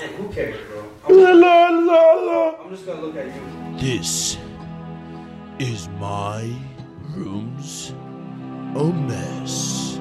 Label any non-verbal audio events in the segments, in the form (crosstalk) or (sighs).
And who cares, bro? I'm, I'm just gonna look at you. This is my room's a mess.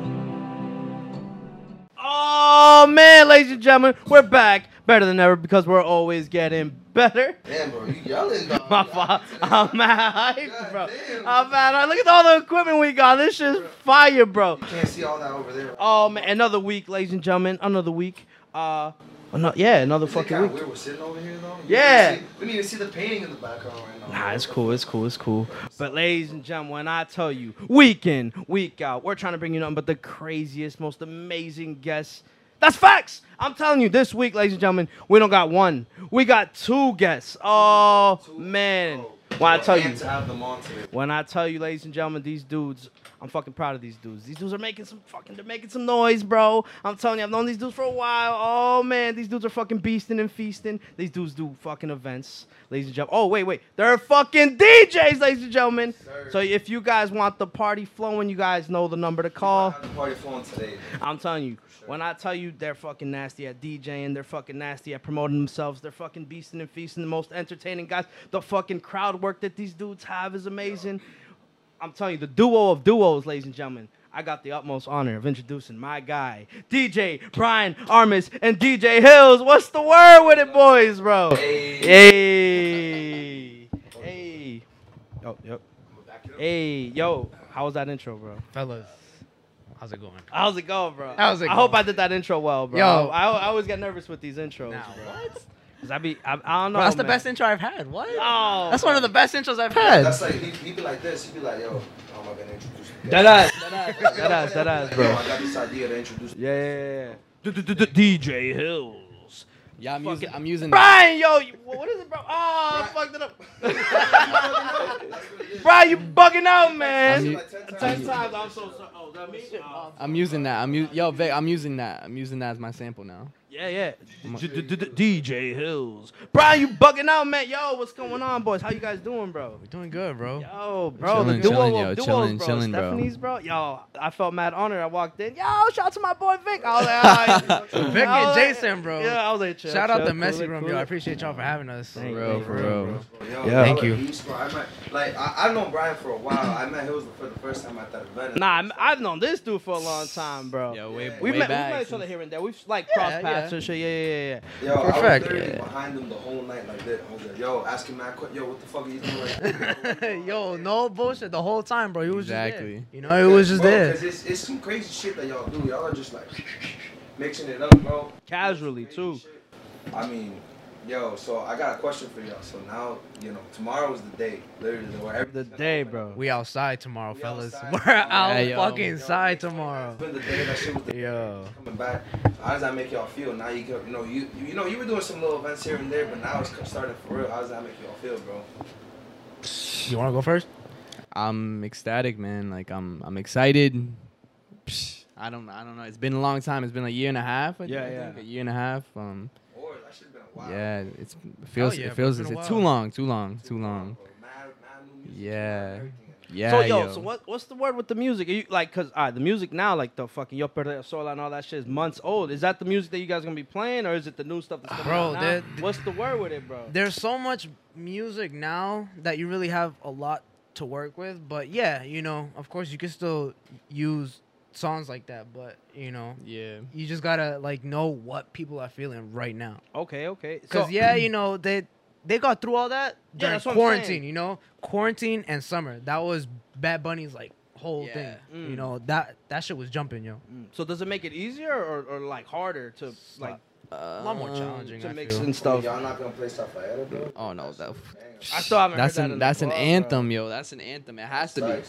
Oh man, ladies and gentlemen, we're back better than ever because we're always getting better. Damn, bro, you yelling, dog. (laughs) My fault. I'm mad hyped, (laughs) bro. I'm mad. Look at all the equipment we got. This shit's fire, bro. Can't see all that over there. Oh man, another week, ladies and gentlemen. Another week. Uh, ano- yeah, another fucking week. weird we're sitting over here, though? You Yeah. We need to see the painting in the background right now. Nah, it's cool, it's cool, it's cool. But ladies and gentlemen, when I tell you, week in, week out, we're trying to bring you nothing but the craziest, most amazing guests. That's facts. I'm telling you, this week, ladies and gentlemen, we don't got one. We got two guests. Oh man. Oh. When I tell you, to have them on today. when I tell you, ladies and gentlemen, these dudes, I'm fucking proud of these dudes. These dudes are making some fucking, they're making some noise, bro. I'm telling you, I've known these dudes for a while. Oh man, these dudes are fucking beasting and feasting. These dudes do fucking events, ladies and gentlemen. Oh wait, wait, they're fucking DJs, ladies and gentlemen. Sir. So if you guys want the party flowing, you guys know the number to call. Party flowing today. I'm telling you, when I tell you they're fucking nasty at DJing, they're fucking nasty at promoting themselves, they're fucking beasting and feasting, the most entertaining guys. The fucking crowd work that these dudes have is amazing. I'm telling you, the duo of duos, ladies and gentlemen. I got the utmost honor of introducing my guy, DJ Brian Armis and DJ Hills. What's the word with it, boys, bro? Hey. Hey. Oh, yep. Hey, yo, how was that intro, bro? Fellas, how's it going? How's it going, bro? How's it I hope? I did that intro well, bro. Yo. I, I always get nervous with these intros, Nah, bro. what? Cause I be, I, I don't know. Bro, that's the best intro I've had. What? Oh, That's one of the best intros I've had. That's like, he, he be like this. He'd be like, yo, how am I going to introduce you? That ass, that ass, that ass, that ass, Yo, bro. I got this idea to introduce Yeah, yeah, yeah. DJ Hills. Yeah, I'm using. I'm using. Brian, yo, you, what is it, bro? Oh, I fucked it up. (laughs) Brian, you bugging out, man. I'm u- Ten times, I'm so sorry. Oh, that me? Uh, oh. I'm using that. I'm u- yo, Vic. I'm using that. I'm using that as my sample now. Yeah, yeah. DJ Hills. Brian, you bugging out, man. Yo, what's going on, boys? How you guys doing, bro? We're doing good, bro. Yo, bro, Chillin', the duo chillin', of yo, duos, chillin', bro. chillin', bro. Stephanie's, bro. Yo, I felt mad honored. I walked in. Yo, shout out to my boy Vic. I was like, (laughs) all right. Vic and Jason, bro. Yeah, I was like, chill, Shout out chill, the messy it, room, cool yo. I appreciate y'all for having us. Thank For you, real, thank for real. bro. Yo, Yeah. Thank you. he's- I met, like, I, I've known Brian for a while. I met Hills for the first time at that event. Nah, I'm- I've known this dude for a long time, bro. Yo, way, We've way met, back. we've met each other here and there. We've like Yeah, crossed paths yeah. And shit. Yeah, yeah, yeah. Yo, Perfect, I was yeah. behind him the whole night like that. I was like, yo, asking Matt, yo, what the fuck are you doing right (laughs) yo, no bullshit. The whole time, bro. He was Exactly. just there. You know, it was just Bro, there. 'cause it's, it's some crazy shit that y'all do. Y'all are just like (laughs) mixing it up, bro. Casually too. I mean, yo, so I got a question for y'all. So now, you know, tomorrow is the day, literally, where The day, bro. We outside tomorrow, We fellas. outside (laughs) We're tomorrow. out Yeah, yo. fucking Yo, inside it's tomorrow. been the day that shit was the Yo. coming back. How does that make y'all feel? Now you go, you know, you you know, you were doing some little events here and there, but now it's starting for real. How does that make y'all feel, bro? You want to go first? I'm ecstatic, man. Like I'm I'm excited. Psh, I don't I don't know. It's been a long time. It's been a year and a half. I Yeah, think, yeah. A year and a half. Um Or that shit been a while. yeah, it's it feels yeah, it feels it's it's, too long, too long, too long. bro. Mad, mad new music, Yeah. Yeah. so yo, yo. so what what's the word with the music? Are you like cause all right, the music now, like the fucking Yo Perreo Sola and all that shit is months old. Is that the music that you guys gonna be playing or is it the new stuff that's coming Bro, out now? What's the word with it, bro? There's so much music now that you really have a lot to work with. But yeah, you know, of course, you can still use songs like that. But you know, Yeah. you just gotta like know what people are feeling right now. Okay, okay. Cause So- yeah, you know they they got through all that during that's quarantine. You know, quarantine and summer. That was Bad Bunny's like whole Yeah. thing. Mm. You know that that shit was jumping, yo. Mm. So does it make it easier or, or like harder to like A lot more challenging. to I mix feel. and stuff? Y'all not gonna play stuff like bro? Oh no, that I still haven't that's heard that an in that's the an club, anthem, yo. That's an anthem. It has to be.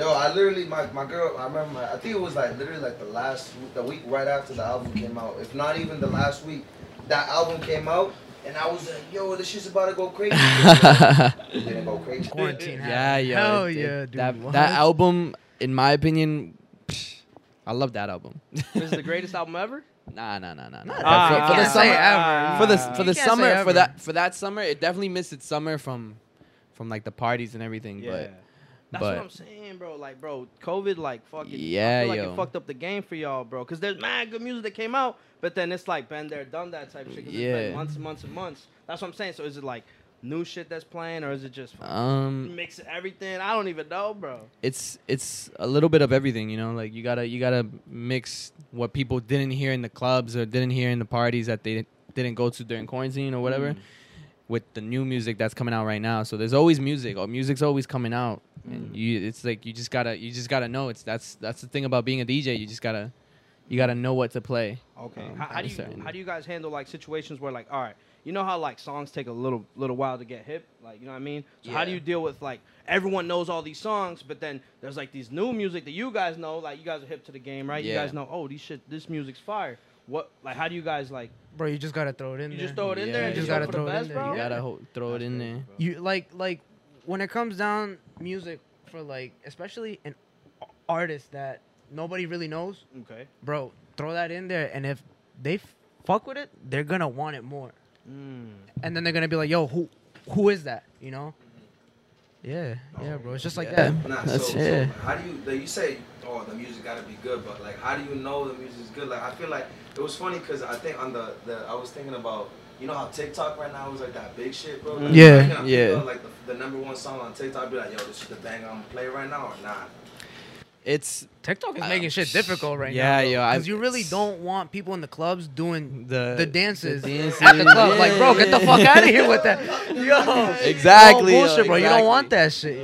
Facts. Yo, I literally my, my girl. I remember. My, I think it was like literally like the last week, the week right after the album came out. If not even the last week, that album came out, and I was like, yo, this shit's about to go crazy. (laughs) it didn't go crazy. Quarantine. Yeah, happened. yo. Hell it- it- yeah, dude. That What? that album, in my opinion, psh, I love that album. This is the (laughs) greatest album ever? Nah, nah, nah, nah, nah. Ah, for, for the summer, ever. for the for the summer, for that for that summer, it definitely missed its summer from from like the parties and everything. Yeah. But That's but what I'm saying, bro. Like, bro, COVID, like, fucking, Yeah, I feel like yo. it fucked up the game for y'all, bro. Cause there's mad good music that came out, But then it's like been there, done that type shit. 'cause it's Yeah. months and months and months. That's what I'm saying. So is it like new shit that's playing, or is it just Um, mix everything? I don't even know, bro. it's it's a little bit of everything, you know. Like you gotta you gotta mix what people didn't hear in the clubs or didn't hear in the parties that they didn't go to during quarantine or whatever, with the new music that's coming out right now. So there's always music. Or music's always coming out, and you it's like you just gotta you just gotta know. It's that's that's the thing about being a DJ. You just gotta you gotta know what to play. Okay. Um, how, how do you certain- how do you guys handle like situations where like all right, you know how like songs take a little little while to get hip, like you know what I mean? So how do you deal with like everyone knows all these songs, but then there's like these new music that you guys know, like you guys are hip to the game, right? yeah. You guys know, oh, these shit, this music's fire. What like how do you guys like? Bro, you just gotta throw it in You there. just throw it in Yeah, there and you just just gotta gotta for the throw it in best, there. bro. You gotta throw it in there. You like like when it comes down music for like especially an artist that nobody really knows, Okay. bro. Throw that in there, and if they f- fuck with it, they're gonna want it more, Mm. and then they're gonna be like, "Yo, who who is that?" You know? Yeah, yeah, bro. It's just like Yeah. that. Nah, That's- so, yeah. so how do you like, you say oh the music gotta be good, but like how do you know the music's good? Like I feel like it was funny because I think on the, the I was thinking about you know how TikTok right now is like that big shit, bro. Like, Yeah. I can Yeah. feel Like the, the number one song on TikTok, be like, yo, this is the bang I'm gonna play right now or not. It's TikTok is Uh, making shit difficult right yeah, now. Yeah, yo, because you really don't want people in the clubs doing the the dances, dances, at the club. Like, bro, get the fuck out of here with that. (laughs) Yo, Exactly, no yo, bullshit, bro. You don't want exactly.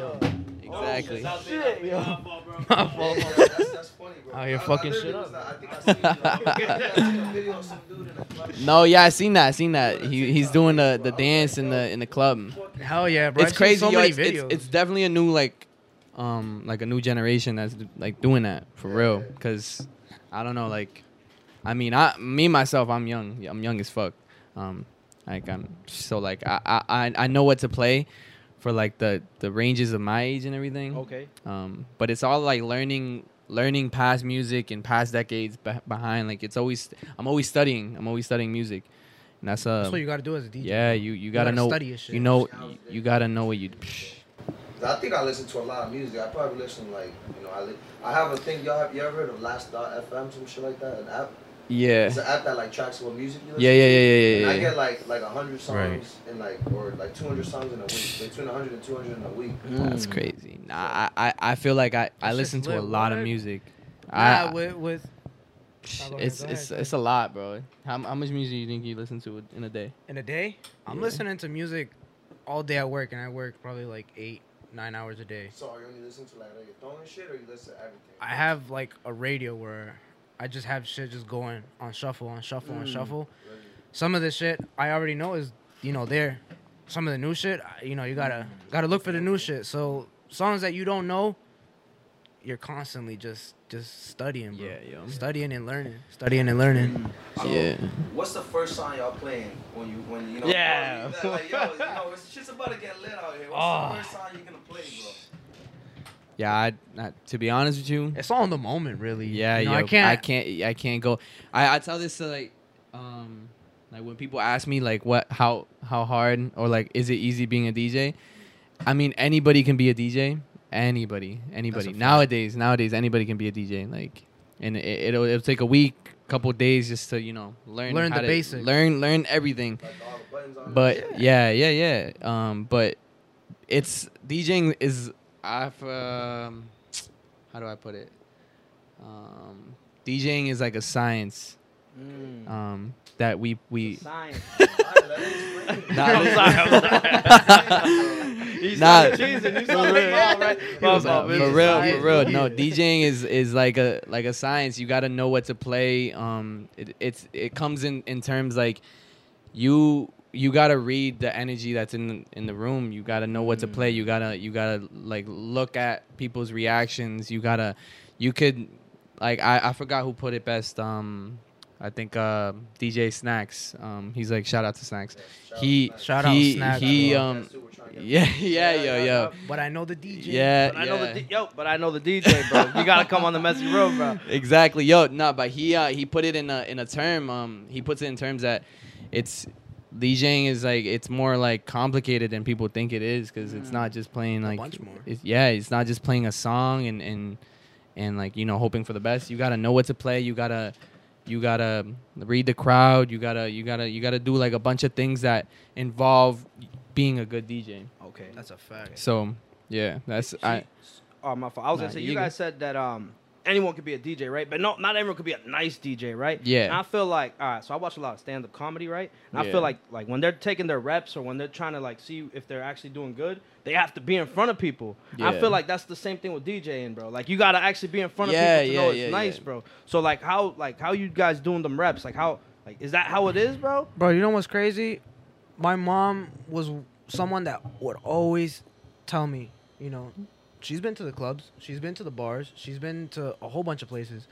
that shit, yo. Exactly. My Yeah, fault. yeah, that's, that's funny, bro. Out here I- I fucking literally shit up. like- I think I seen, I think I seen a video of some dude in a club. No, yeah, I seen that. I seen that. He he's doing the, the dance in the in the club. Hell yeah, bro. It's I've seen crazy. So yo, many it's, it's, videos. it's definitely a new like um like a new generation that's like doing that for real. Cause I don't know, like I mean, I me myself, I'm young. I'm young as fuck. Um, like I'm so like I I I- I know what to play for like the the ranges of my age and everything. Okay. Um, but it's all like learning learning past music and past decades be- behind. Like it's always I'm always studying. I'm always studying music, and that's uh That's what you gotta do as a DJ. yeah you you gotta, gotta know study your shit. you know you, you gotta know what you. I think I listen to a lot of music. I probably listen like you know I li- I have a thing. Y'all have you ever heard of Last Dot FM some shit like that? An app. Yeah. It's an app that like tracks what music you listen Yeah, yeah, to. yeah, yeah, And yeah, I get like like hundred songs Right. in like or like two hundred songs in a week. Between 100 and 200 in a week. Mm. That's mm. crazy. Nah, I, I I feel like I, I That's listen just to a lit. lot of music. Nah, I, with with psh, go ahead, it's it's it's a lot, bro. How, how much music do you think you listen to in a day? in a day, I'm Yeah. listening to music all day at work, and I work probably like eight, nine hours a day. So are you only listen to like reggaeton and shit, or you listen to everything? I have like a radio where I just have shit just going on shuffle, on shuffle, on Mm. shuffle. Some of the shit I already know is you know there. Some of the new shit, you know, you gotta gotta look for the new shit. So songs that you don't know, you're constantly just just studying, bro. Yeah, yo. Studying and learning, studying and learning. So, Yeah. What's the first song y'all playing when you when you know? Yeah. bro, like, yo, you know, it's shit's about to get lit out here. What's Oh. the first song you gonna play, bro? Yeah, I, I to be honest with you, It's all in the moment, really. Yeah, you know, yo, I can't. I can't. I can't go. I, I tell this to like, um, like when people ask me like what, how, how hard or like is it easy being a DJ? I mean, anybody can be a DJ. Anybody, anybody. Nowadays, nowadays, anybody can be a DJ. Like, and it, it'll it'll take a week, couple days just to you know learn Learn how the to- basics. learn learn everything. Like all the. But yeah, yeah, yeah. Um, but it's DJing is I've um, how do I put it? Um, DJing is like a science. Mm. Um, that we we Science. Alright, let me explain. Nah, I'm listen. sorry. (laughs) He's Nah. nah. cheesing. He's on the all right. No, My for real, for real. No, DJing is is like a like a science. You got to know what to play. Um, it, it's it comes in in terms like you you got to read the energy that's in in the room. You got to know what to play. You gotta you gotta like look at people's reactions. You gotta you could like I I forgot who put it best. Um, I think uh, DJ Snacks. Um, he's like shout out to Snacks. Shout He out to Shout out he Snacks, he bro. um That's who we're trying to get. (laughs) yeah yeah yo yeah, yo But I know the DJ. yeah But I know the D- yo, but I know the DJ, bro. You gotta come on the messy road, bro. (laughs) exactly yo no but he uh he put it in a in a term um he puts it in terms that it's DJing is like it's more like complicated than people think it is because it's not just playing A like bunch more. It's, yeah it's not just playing a song and and and like you know hoping for the best you gotta know what to play you gotta you gotta read the crowd. You gotta you gotta you gotta do like a bunch of things that involve being a good DJ. Okay. That's a fact. So yeah, that's I. Oh my fault. I was Nah, gonna say you you guys said that um anyone could be a DJ, right? But no, not everyone could be a nice DJ, right? Yeah. And I feel like all right. So I watch a lot of stand up comedy, right? And I feel like like when they're taking their reps or when they're trying to like see if they're actually doing good, they have to be in front of people. Yeah. I feel like that's the same thing with DJing, bro. Like you gotta actually be in front of people to yeah, know it's yeah, nice, yeah. bro. So like how like how you guys doing them reps? Like how like is that how it is, bro? Bro, you know what's crazy? My mom was someone that would always tell me, you know, she's been to the clubs, she's been to the bars, she's been to a whole bunch of places.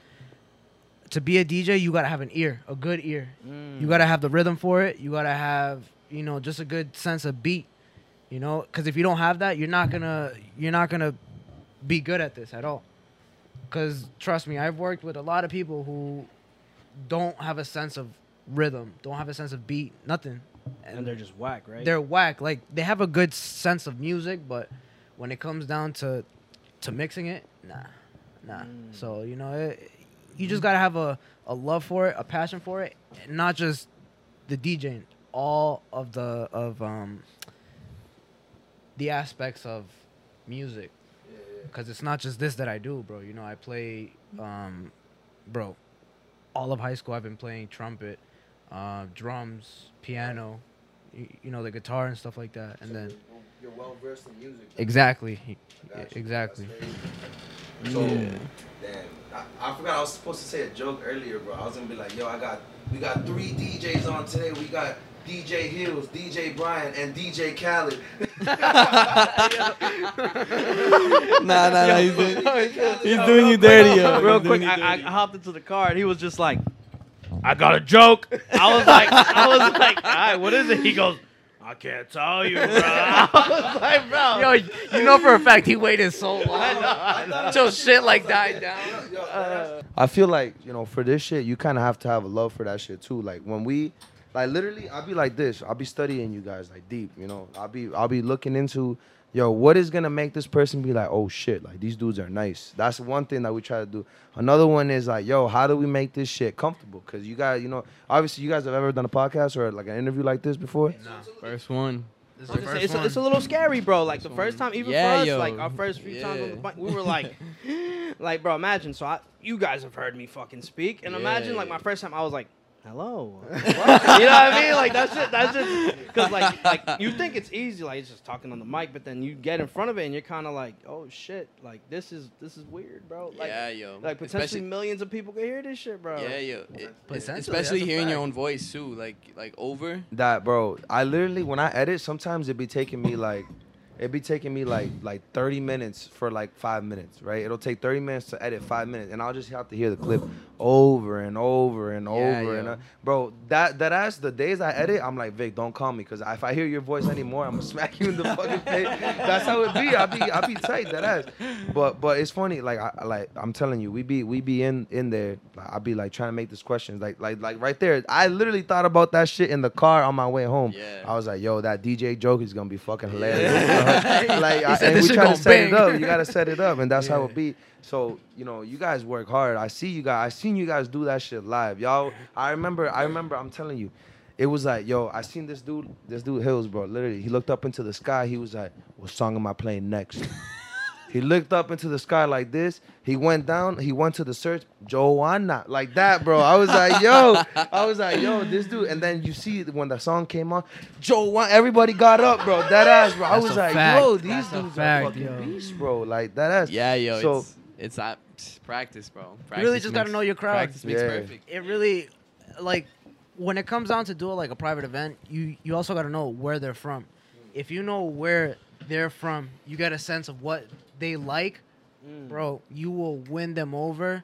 To be a DJ, you gotta have an ear, a good ear. Mm. You gotta have the rhythm for it. You gotta have, you know, just a good sense of beat. You know, because if you don't have that, you're not gonna, you're not gonna be good at this at all. Because trust me, I've worked with a lot of people who don't have a sense of rhythm, don't have a sense of beat, nothing. And they're just whack, right? They're whack. Like they have a good sense of music, but when it comes down to to mixing it, nah, nah. Mm. So you know, it, you just gotta have a a love for it, a passion for it, and not just the DJing, all of the of um the aspects of music. Cause it's not just this that I do, bro. You know, I play, um, bro. All of high school, I've been playing trumpet, uh, drums, piano, you, you know, the guitar and stuff like that. And then you're well versed in music. exactly, I exactly. That's crazy. So, damn, I, I forgot I was supposed to say a joke earlier, bro. I was gonna be like, yo, I got, we got three DJs on today. We got DJ Hills, DJ Brian, and DJ Khaled. (laughs) (laughs) nah, nah, nah. He's doing, he's doing you dirty, yo. Real quick, I, I hopped into the car and he was just like, "I got a joke." I was like, "I was like, all right, what is it?" He goes, "I can't tell you, (laughs) bro." I was like, "Bro, Yo, you know for a fact he waited so long (laughs) till shit like died down. Uh, I feel like you know for this shit, you kind of have to have a love for that shit too. Like when we, like literally, I'll be like this. I'll be studying you guys like deep. You know, I'll be I'll be looking into, yo, what is gonna make this person be like, oh shit, like these dudes are nice. That's one thing that we try to do. Another one is like, yo, how do we make this shit comfortable? Cause you guys, you know, obviously you guys have ever done a podcast or like an interview like this before. Nah. First one. This I say, it's, a, it's a little scary, bro. Like the first time, even Yeah, for us, yo. like our first few times on the Yeah. bike, we were like, (laughs) like, bro, imagine. So I, you guys have heard me fucking speak, and imagine like my first time, I was like, hello, What? you know what I mean? Like that's just that's just because like like you think it's easy, like it's just talking on the mic, but then you get in front of it and you're kind of like, oh shit, like this is this is weird, bro. Like, yeah, yo. like potentially Especially- millions of people can hear this shit, bro. Yeah, yo. It- especially hearing your own voice too, like like over. That bro, I literally when I edit, sometimes it'd be taking me like, it be taking me like like 30 minutes for like five minutes, right? It'll take 30 minutes to edit five minutes, and I'll just have to hear the clip over and over and over and uh, bro, that that ass the days I edit, I'm like Vic, don't call me, cause if I hear your voice anymore, I'm gonna (laughs) smack you in the fucking face. That's how it be. I be I be tight that ass, but but it's funny, like I like I'm telling you, we be we be in in there. I be like trying to make this questions, like like like right there. I literally thought about that shit in the car on my way home. Yeah. I was like, yo, that DJ joke is gonna be fucking hilarious. Yeah. (laughs) like, I, said and we try to gonna set it up. You gotta set it up, and that's how it be. So you know, you guys work hard. I see you guys. I seen you guys do that shit live, y'all. I remember. I remember. I'm telling you, it was like, yo, I seen this dude. This dude Hills, bro. Literally, he looked up into the sky. He was like, what song am I playing next? He looked up into the sky like this. He went down. He went to the search. Joanna, like that, bro. I was like, yo. I was like, yo, this dude. And then you see when the song came on, Joanna. Everybody got up, bro. That ass, bro. I That's was like, fact. yo, these That's dudes fact, are fucking yo. beasts, bro. Like that ass. Yeah, yo. So- it's it's uh, practice, bro. Practice You really just gotta know your crowd. Practice makes Yeah. perfect. It really, like, when it comes down to do like a private event, you you also gotta know where they're from. If you know where they're from, you get a sense of what they like, Mm. bro. You will win them over.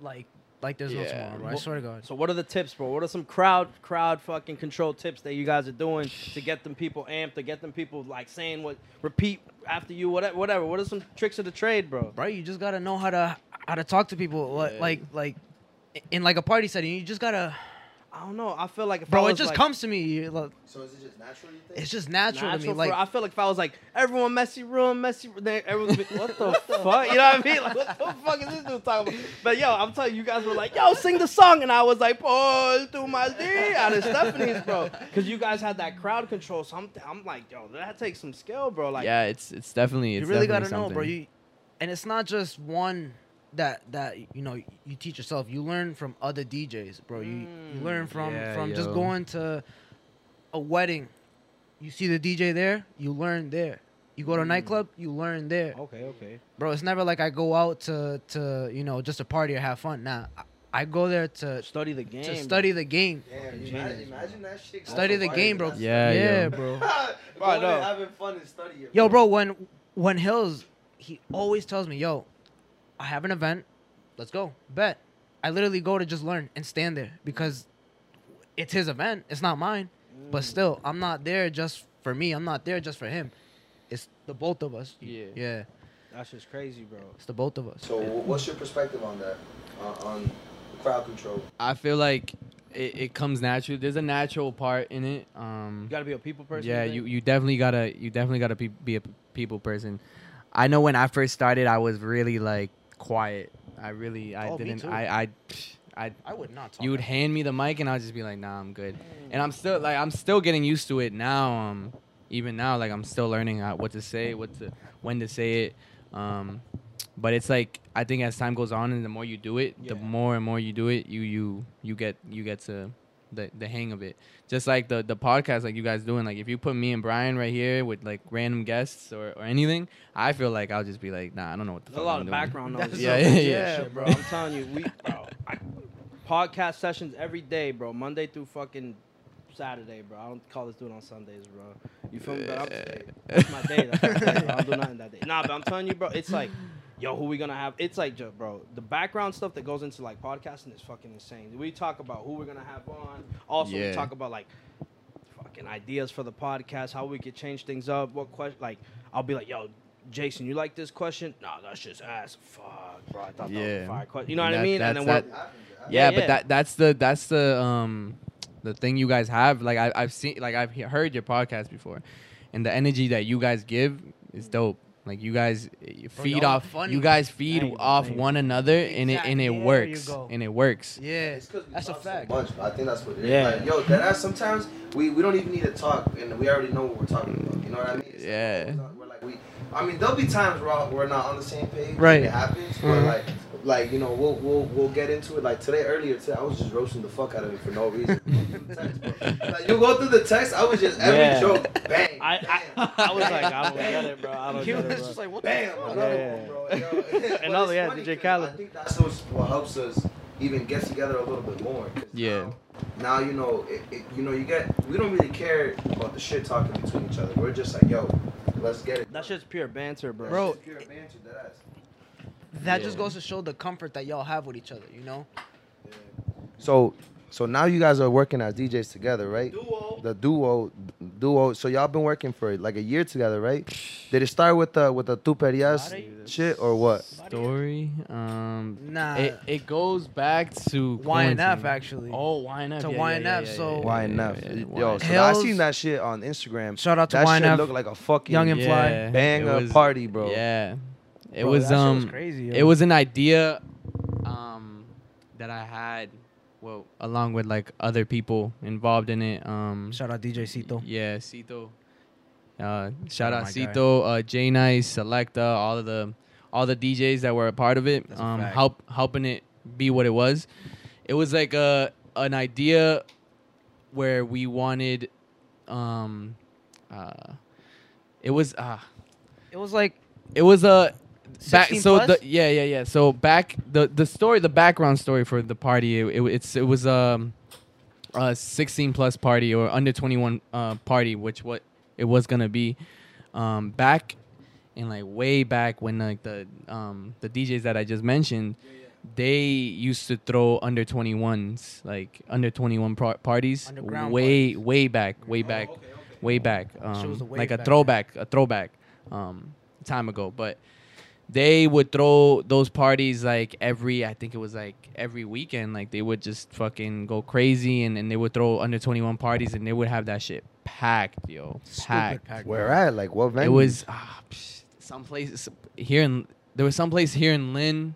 Like like there's no Yeah. tomorrow, bro. I swear to God. So what are the tips, bro? What are some crowd crowd fucking control tips that you guys are doing to get them people amped, to get them people like saying what repeat after you, whatever, whatever. What are some tricks of the trade, bro? bro. You just gotta know how to how to talk to people. Yeah. like like in like a party setting. You just gotta. I don't know. I feel like if I Bro, it just like, comes to me. you look, So is it just natural? You think? It's just natural, to me. natural Like I feel like if I was like everyone messy room, messy, then everyone be, what the (laughs) fuck? You know what I mean? Like what the fuck is this dude talking about? But yo, I'm telling you, you guys were like, yo, sing the song, and I was like, Paul tu maldi out of Stephanie's, bro, because you guys had that crowd control. So I'm, I'm like, yo, that takes some skill, bro. Like, yeah, it's it's definitely. It's you really definitely gotta know, bro. You, and it's not just one that that you know you teach yourself. You learn from other DJs, bro. You you mm. learn from Yeah, from just going to a wedding. You see the DJ there, you learn there. You go to a mm. nightclub, you learn there, okay, okay. bro. It's never like I go out to to you know just a party or have fun. Nah, I, I go there to Study the game. to study the game. Damn, you Genius, imagine, imagine that shit. Study the game, bro. Yeah, yeah, yo. bro. (laughs) Bro, I having fun and study it. Yo, bro, when when Hills, he always tells me, "Yo, I have an event. Let's go. Bet." I literally go to just learn and stand there because it's his event. It's not mine. But still, I'm not there just for me. I'm not there just for him. It's the both of us. Yeah. Yeah. That's just crazy, bro. It's the both of us. So wh- what's your perspective on that? Uh, on crowd control? I feel like it, it comes natural. There's a natural part in it. Um, You gotta be a people person. yeah, you, you definitely gotta you definitely gotta be, be a p- people person. I know when I first started, I was really like quiet. I really I Oh, didn't. I I I I would not talk. you would hand me the mic and I'd just be like, nah, I'm good. And I'm still like I'm still getting used to it now. Um, even now, like I'm still learning how, what to say, what to when to say it. Um, but it's like I think as time goes on and the more you do it, the more and more you do it, you you you get you get to the the hang of it. Just like the the podcast, like you guys doing. Like if you put me and Brian right here with like random guests or, or anything, I feel like I'll just be like, nah, I don't know what the There's a lot I'm of doing. background (laughs) noise. That's Yeah, yeah, yeah. Shit, bro. I'm telling you, we, (laughs) bro. I, podcast sessions every day, bro. Monday through fucking Saturday, bro. I don't call this dude on Sundays, bro. You feel me? But I'm that's my day. That's my day. bro. I don't do nothing that day. Nah, but I'm telling you, bro. It's like, yo, who we gonna have? It's like, bro. The background stuff that goes into like podcasting is fucking insane. We talk about who we're gonna have on. Also, we talk about like fucking ideas for the podcast, how we could change things up. What question? Like, I'll be like, yo. Jason, you like this question? Nah, that's just ass. Fuck, bro. I thought that was Yeah. a fire question. You know what I mean? that's And then that- we're, yeah, Yeah, but yeah. that that's the that's the um the thing you guys have. Like I, I've seen, like I've he- heard your podcast before, and the energy that you guys give is dope. Like you guys eh, feed y'all off, funny. you guys feed Thank off thank you. one another, and it and it There works, and it works. Yeah, It's 'cause we that's a talk so fact. much, but I think that's what it is. Yeah. Like, yo, that sometimes we, we don't even need to talk, and we already know what we're talking about. You know what I mean? It's Yeah. oh, we're like we. I mean, there'll be times where we're not on the same page. Right. It happens, but Mhm. like, like you know, we'll we'll we'll get into it. Like today, earlier today, I was just roasting the fuck out of him for no reason. (laughs) Like you go through the text, I was just every Yeah. joke, bang, I, bang, I, (laughs) I was like, I don't get it, bro. I don't He get was it, bro. just like, what bam, the fuck? another Yeah. one, bro. Yo, (laughs) but Another, it's yeah, funny DJ 'cause Khaled. I think that's what's, what helps us even get together a little bit more. Yeah. Now, now you know, it, it, you know, you get. We don't really care about the shit talking between each other. We're just like, yo, let's get it. That shit's pure banter, bro. Bro. That's just pure banter, deadass. That just goes to show the comfort that y'all have with each other. You know. So, so now you guys are working as DJs together, right? Duo. The duo, duo. So y'all been working for like a year together, right? Did it start with the with the tuperias shit or what? Story, um, Nah. it, it goes back to YNF quarantine. actually. Oh, YNF. To yeah, yeah, yeah, YNF, yeah, so- yeah, yeah, yeah, yeah, Yo, so I seen that shit on Instagram. Shout out to YNF. that shit YNF. looked like a fucking Young and Fly. Banger was- party, bro. Yeah, it Bro, was um, was crazy, yo. it was an idea, um, that I had, well, along with like other people involved in it. Um, Shout out DJ Cito. yeah, Cito. Uh, shout Oh, out. Cito, uh, J Nice, Selecta, all of the, all the DJs that were a part of it. That's Um, help helping it be what it was. It was like a an idea where we wanted, um, uh, it was uh It was like it was a back so plus? the yeah yeah yeah. So back the the story the background story for the party it, it it's it was um a 16 plus party or under 21 uh party which what it was gonna be um back in like way back when like the um the DJs that I just mentioned they used to throw under 21s like under 21 par- parties way parties. way back way back way back um, the wave like a back throwback a throwback um time ago. But they would throw those parties like every I think it was like every weekend. Like they would just fucking go crazy and, and they would throw under twenty one parties and they would have that shit packed, yo. Packed. Stupid pack. Where at? Like what venue? It was ah, some places here in there was some place here in Lynn.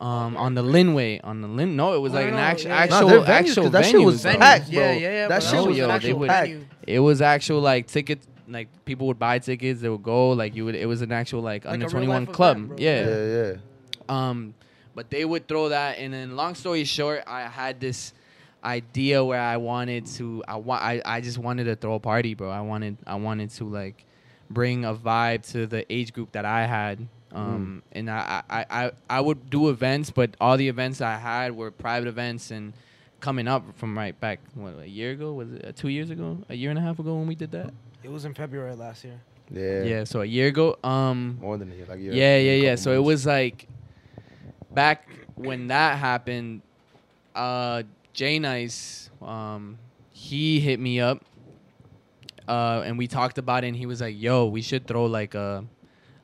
Um, on the Lynnway, on the Lin. No, it was No, like no, an no, actual, yeah. actual, their venues, 'cause actual that shit was packed, bro. yeah, yeah. That bro. shit was an yo, actual would- venue. It was actual like ticket, like people would buy tickets. They would go, like you would. It was an actual like, Like under twenty one club. event, yeah. Yeah, yeah. Um, but they would throw that, and then long story short, I had this idea where I wanted to. I want. I, I just wanted to throw a party, bro. I wanted. I wanted to like bring a vibe to the age group that I had. Um, and I, I, I, I would do events, but all the events I had were private events and coming up from right back what a year ago was it uh, two years ago a year and a half ago when we did that It was in February last year. Yeah. yeah, so a year ago um More than a year. Like a year, yeah, yeah, yeah. couple So it was like back when that happened. Uh, Jay Nice, um, he hit me up, uh, and we talked about it. And he was like, "Yo, we should throw like a,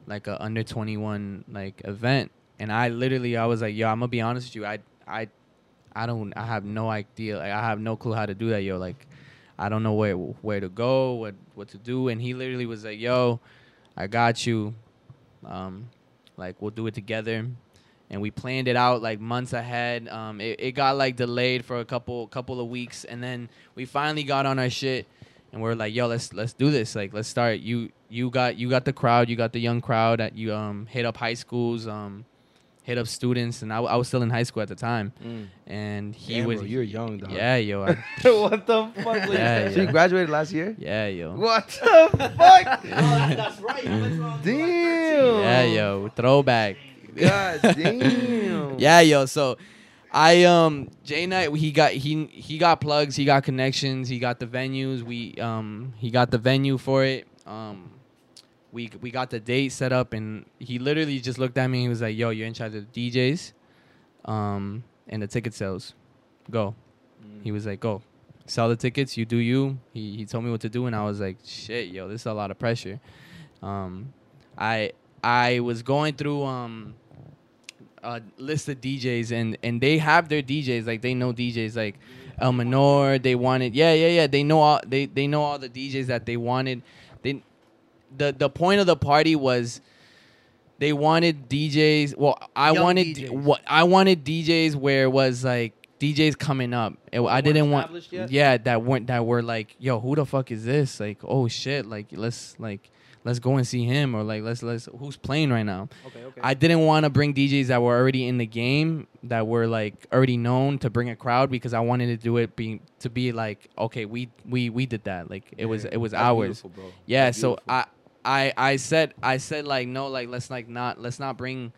like a under twenty one like event." And I literally, I was like, "Yo, I'm gonna be honest with you. I, I, I don't, I have no idea. Like, I have no clue how to do that, yo. Like, I don't know where where to go, what what to do." And he literally was like, "Yo, I got you." um, like we'll do it together. And we planned it out like months ahead. Um, it, it got like delayed for a couple couple of weeks. And then we finally got on our shit. And we're like yo let's let's do this. Like let's start. You you got you got the crowd. You got the young crowd that you um hit up high schools. Um hit up students and I was still in high school at the time Mm. and he Damn, was bro, you're young, dog. yeah yo I, (laughs) what the fuck? Yeah, So you graduated last year? yeah yo What the fuck? (laughs) that's right. Damn. yeah yo throwback God (laughs) damn. yeah, yo. So I um Jay Knight he got he he got plugs, he got connections, he got the venues. We um he got the venue for it. Um we we got the date set up and he literally just looked at me and he was like, "Yo, you're in charge of the DJs um and the ticket sales. Go." He was like, "Go. Sell the tickets, you do you." He he told me what to do and I was like, "Shit, yo, this is a lot of pressure." Um I I was going through um uh, list of DJs and and they have their DJs like they know DJs like El Menor they wanted yeah yeah yeah they know all they they know all the DJs that they wanted they the the point of the party was they wanted DJs well I Young wanted DJs. what I wanted DJs where it was like DJs coming up It- I didn't want yet? yeah that weren't that were like yo who the fuck is this like oh shit like let's like let's go and see him or like let's let's who's playing right now Okay, okay. I didn't want to bring DJs that were already in the game, that were like already known to bring a crowd because I wanted to do it being to be like, okay, we we we did that. Like it was it was ours. Yeah, That's so. I I I said I said like no, like let's like not let's not bring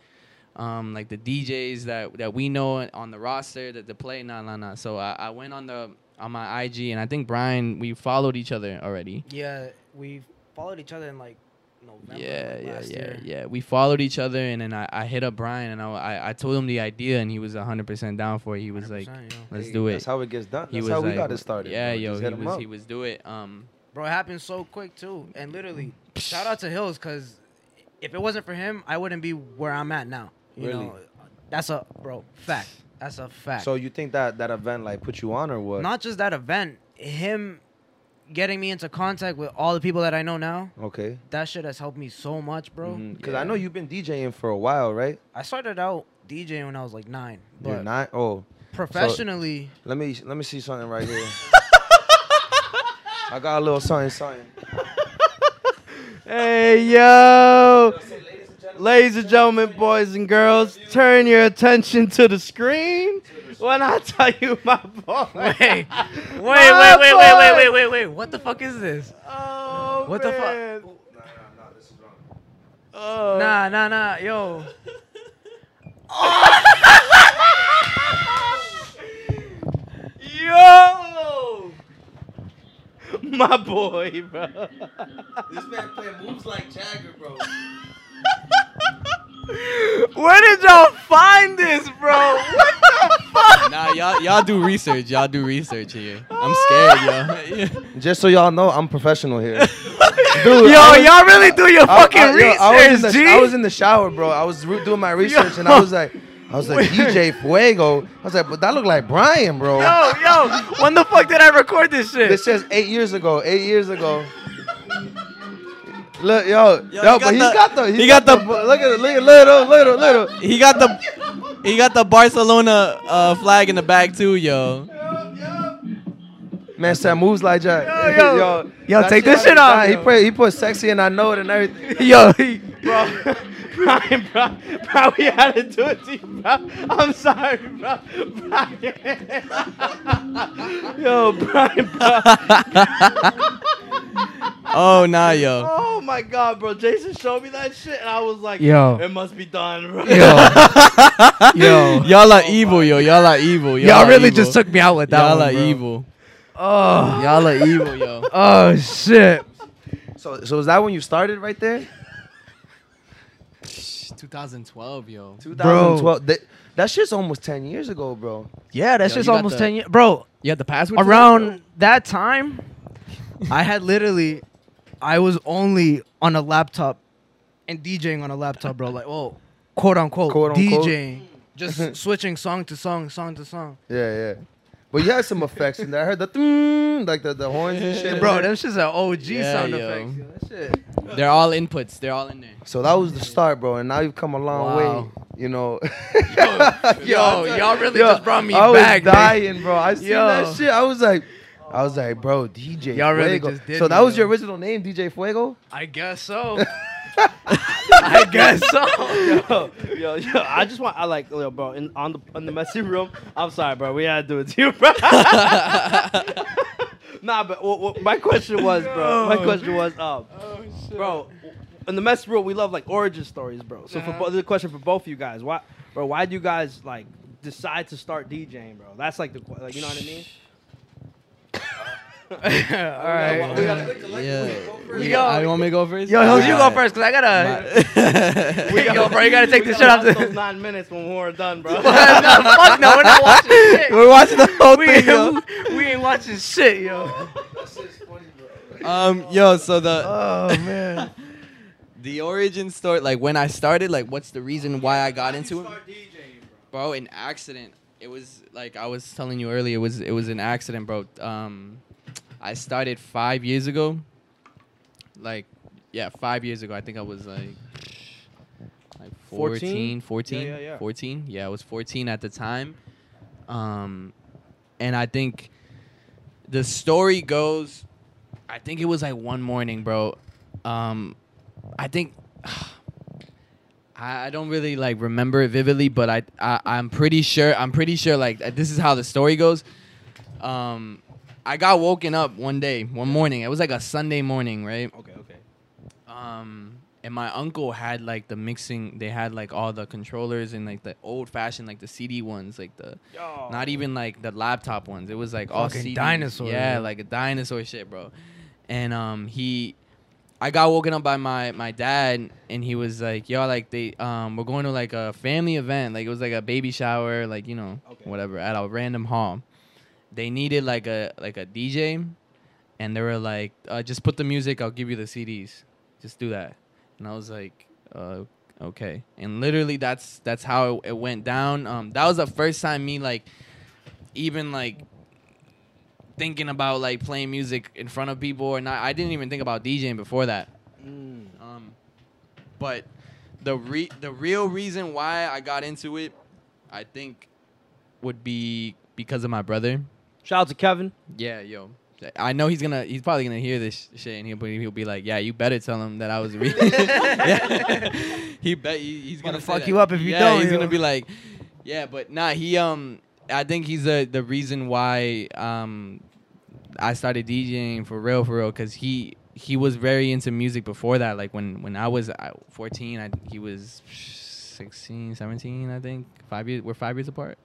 um like the DJs that that we know on the roster that to play. Nah, nah, nah. So I, I went on the on my IG and I think Brian we followed each other already. Yeah, we followed each other in like November. Yeah, of yeah, last yeah, year. yeah. We followed each other, and then I, I hit up Brian, and I, I, I told him the idea, and he was hundred percent down for it. He was like, 100%, yo. "Let's Hey, do it." That's how it gets done. he That's was how we like, got it started. Yeah, bro. yo, he was up. he was do it. Um, Bro, it happened so quick too, and literally, mm. shout out to Hills because if it wasn't for him, I wouldn't be where I'm at now. You Really? know, that's a bro fact. That's a fact. So you think that that event like put you on or what? not just that event, him getting me into contact with all the people that I know now. okay. That shit has helped me so much, bro. Mm-hmm. Because I know you've been DJing for a while, right? I started out DJing when I was like nine, You're but not. Oh, professionally, let me let me see something right here. (laughs) I got a little something, something. (laughs) Hey yo, ladies and gentlemen, boys and girls, turn your attention to the screen when I tell you my boy. wait, (laughs) wait, wait, wait, wait, wait, wait, wait, wait, wait. What the fuck is this? Oh, What the fuck? Oh. Nah, nah, nah, yo. (laughs) Yo, (laughs) my boy, bro. This man playing moves like Jagger, bro. (laughs) Where did y'all find this, bro? What the fuck? nah, y'all y'all do research. Y'all do research here. I'm scared, yo. (laughs) Just so y'all know, I'm professional here. Dude, Yo, was- y'all really do your I- fucking I- yo, I was in research, the- G. I was in the shower, bro. I was re- doing my research, and I was like, I was like DJ Fuego. I was like, but that looked like Brian, bro. Yo, yo, when the fuck did I record this shit? This says eight years ago. Eight years ago. Look, yo, yo, but he but got he's the- got the. he's he got the- Look at it. Look at little, little, little. He got the he got the Barcelona uh, flag in the back too, yo. Man said moves like that. Yo, (laughs) yo. Yo, that take this shit off, dying. He put he put sexy and I know it and everything. (laughs) yo, he, bro. (laughs) Brian, bro, bro, we had to do it to you, bro. I'm sorry, bro. Brian. Yo, Brian, bro. Oh nah, yo. Oh my god, bro. Jason showed me that shit, and I was like, Yo. it must be done, bro. yo, yo. Y'all are evil, yo. Y'all are evil. Y'all, Y'all are really evil. just took me out with that Y'all one, are bro. evil. Oh, Y'all are evil, yo. oh shit. So so is that when you started right there? 2012, yo. 2012. That, that shit's almost 10 years ago, bro. Yeah, that's Yo, just you got almost the- ten years, bro. You had the password. for that, Around that time, I had literally, I was only on a laptop and DJing on a laptop, bro. Like, oh, quote unquote, Quote, unquote. DJing, just switching song to song, song to song. Yeah, yeah. But you had some effects in there. I heard the mm, like the, the horns and shit. Bro, there. them shit's an OG Yeah, sound yo. effects. Yo, that shit. They're all inputs. They're all in there. So that was the start, bro. And now you've come a long Wow. way. You know. (laughs) Yo, y'all really Yo, just brought me I was back, man. dying, bro. I seen Yo. that shit. I was like, I was like, bro, DJ Y'all really Fuego. just did so that me, was your original name, DJ Fuego? I guess so. (laughs) I guess so. yo, yo, yo, I just want, I like, yo, bro, in, on the in the messy room. I'm sorry, bro. We had to do it to you, bro. (laughs) nah, but what, what, my question was, bro. My question was, um, bro, in the messy room, we love like origin stories, bro. So for Uh-huh. bo- the question for both of you guys, why, bro, why do you guys like decide to start DJing, bro? That's like the, que- like, you know what I mean? (laughs) All right. Yeah. We You go. I want me to go first? Yo, Hills, you go first, cause I gotta. (laughs) we Yo, bro, you gotta take We this shit off the. those nine minutes when we're done, bro. (laughs) no, fuck no, we're not watching shit. We're watching the whole we, thing, yo. ain't, we ain't watching shit, yo. Um, yo, so the Oh man. the origin story, like when I started, like what's the reason why I got into it? Bro, an accident. It was like I was telling you earlier. It was it was an accident, bro. Um, I started five years ago. Like, yeah, five years ago. I think I was like, like 14, 14? 14, Yeah, yeah, yeah. 14. Yeah, I was 14 at the time. Um, and I think the story goes. I think it was like one morning, bro. Um, I think (sighs) I, I don't really like remember it vividly, but I, I I'm pretty sure I'm pretty sure like this is how the story goes. Um, I got woken up one day, one morning. It was like a Sunday morning, right? okay, okay. Um, and my uncle had like the mixing. They had like all the controllers and like the old fashioned like the CD ones, like the Yo. not even like the laptop ones. It was like all Fucking CD. dinosaur, Yeah, yo. like a dinosaur shit, bro. And um, he, I got woken up by my my dad, and he was like, "Yo, like they um, we're going to like a family event. Like it was like a baby shower, like you know, Okay. whatever, at a random hall. They needed like a like a DJ, and they were like, uh, just put the music. I'll give you the CDs. Just do that. And I was like, uh, okay. And literally, that's that's how it, it went down. Um, that was the first time me like, even like thinking about like playing music in front of people or not. I didn't even think about DJing before that. Mm. Um, but the re- the real reason why I got into it, I think, would be because of my brother. Shout out to Kevin. Yeah, yo. I know he's gonna. He's probably gonna hear this shit, and he'll be, he'll be like, "Yeah, you better tell him that I was reading." (laughs) yeah. (laughs) He bet he, he's Gonna gonna fuck that. you up if you yeah, don't, He's yo. gonna be like, "Yeah, but nah." He um, I think he's the the reason why um, I started DJing for real, for real, because he he was very into music before that. Like when when I was uh, 14, I, he was 16, 17, I think. Five years. We're five years apart.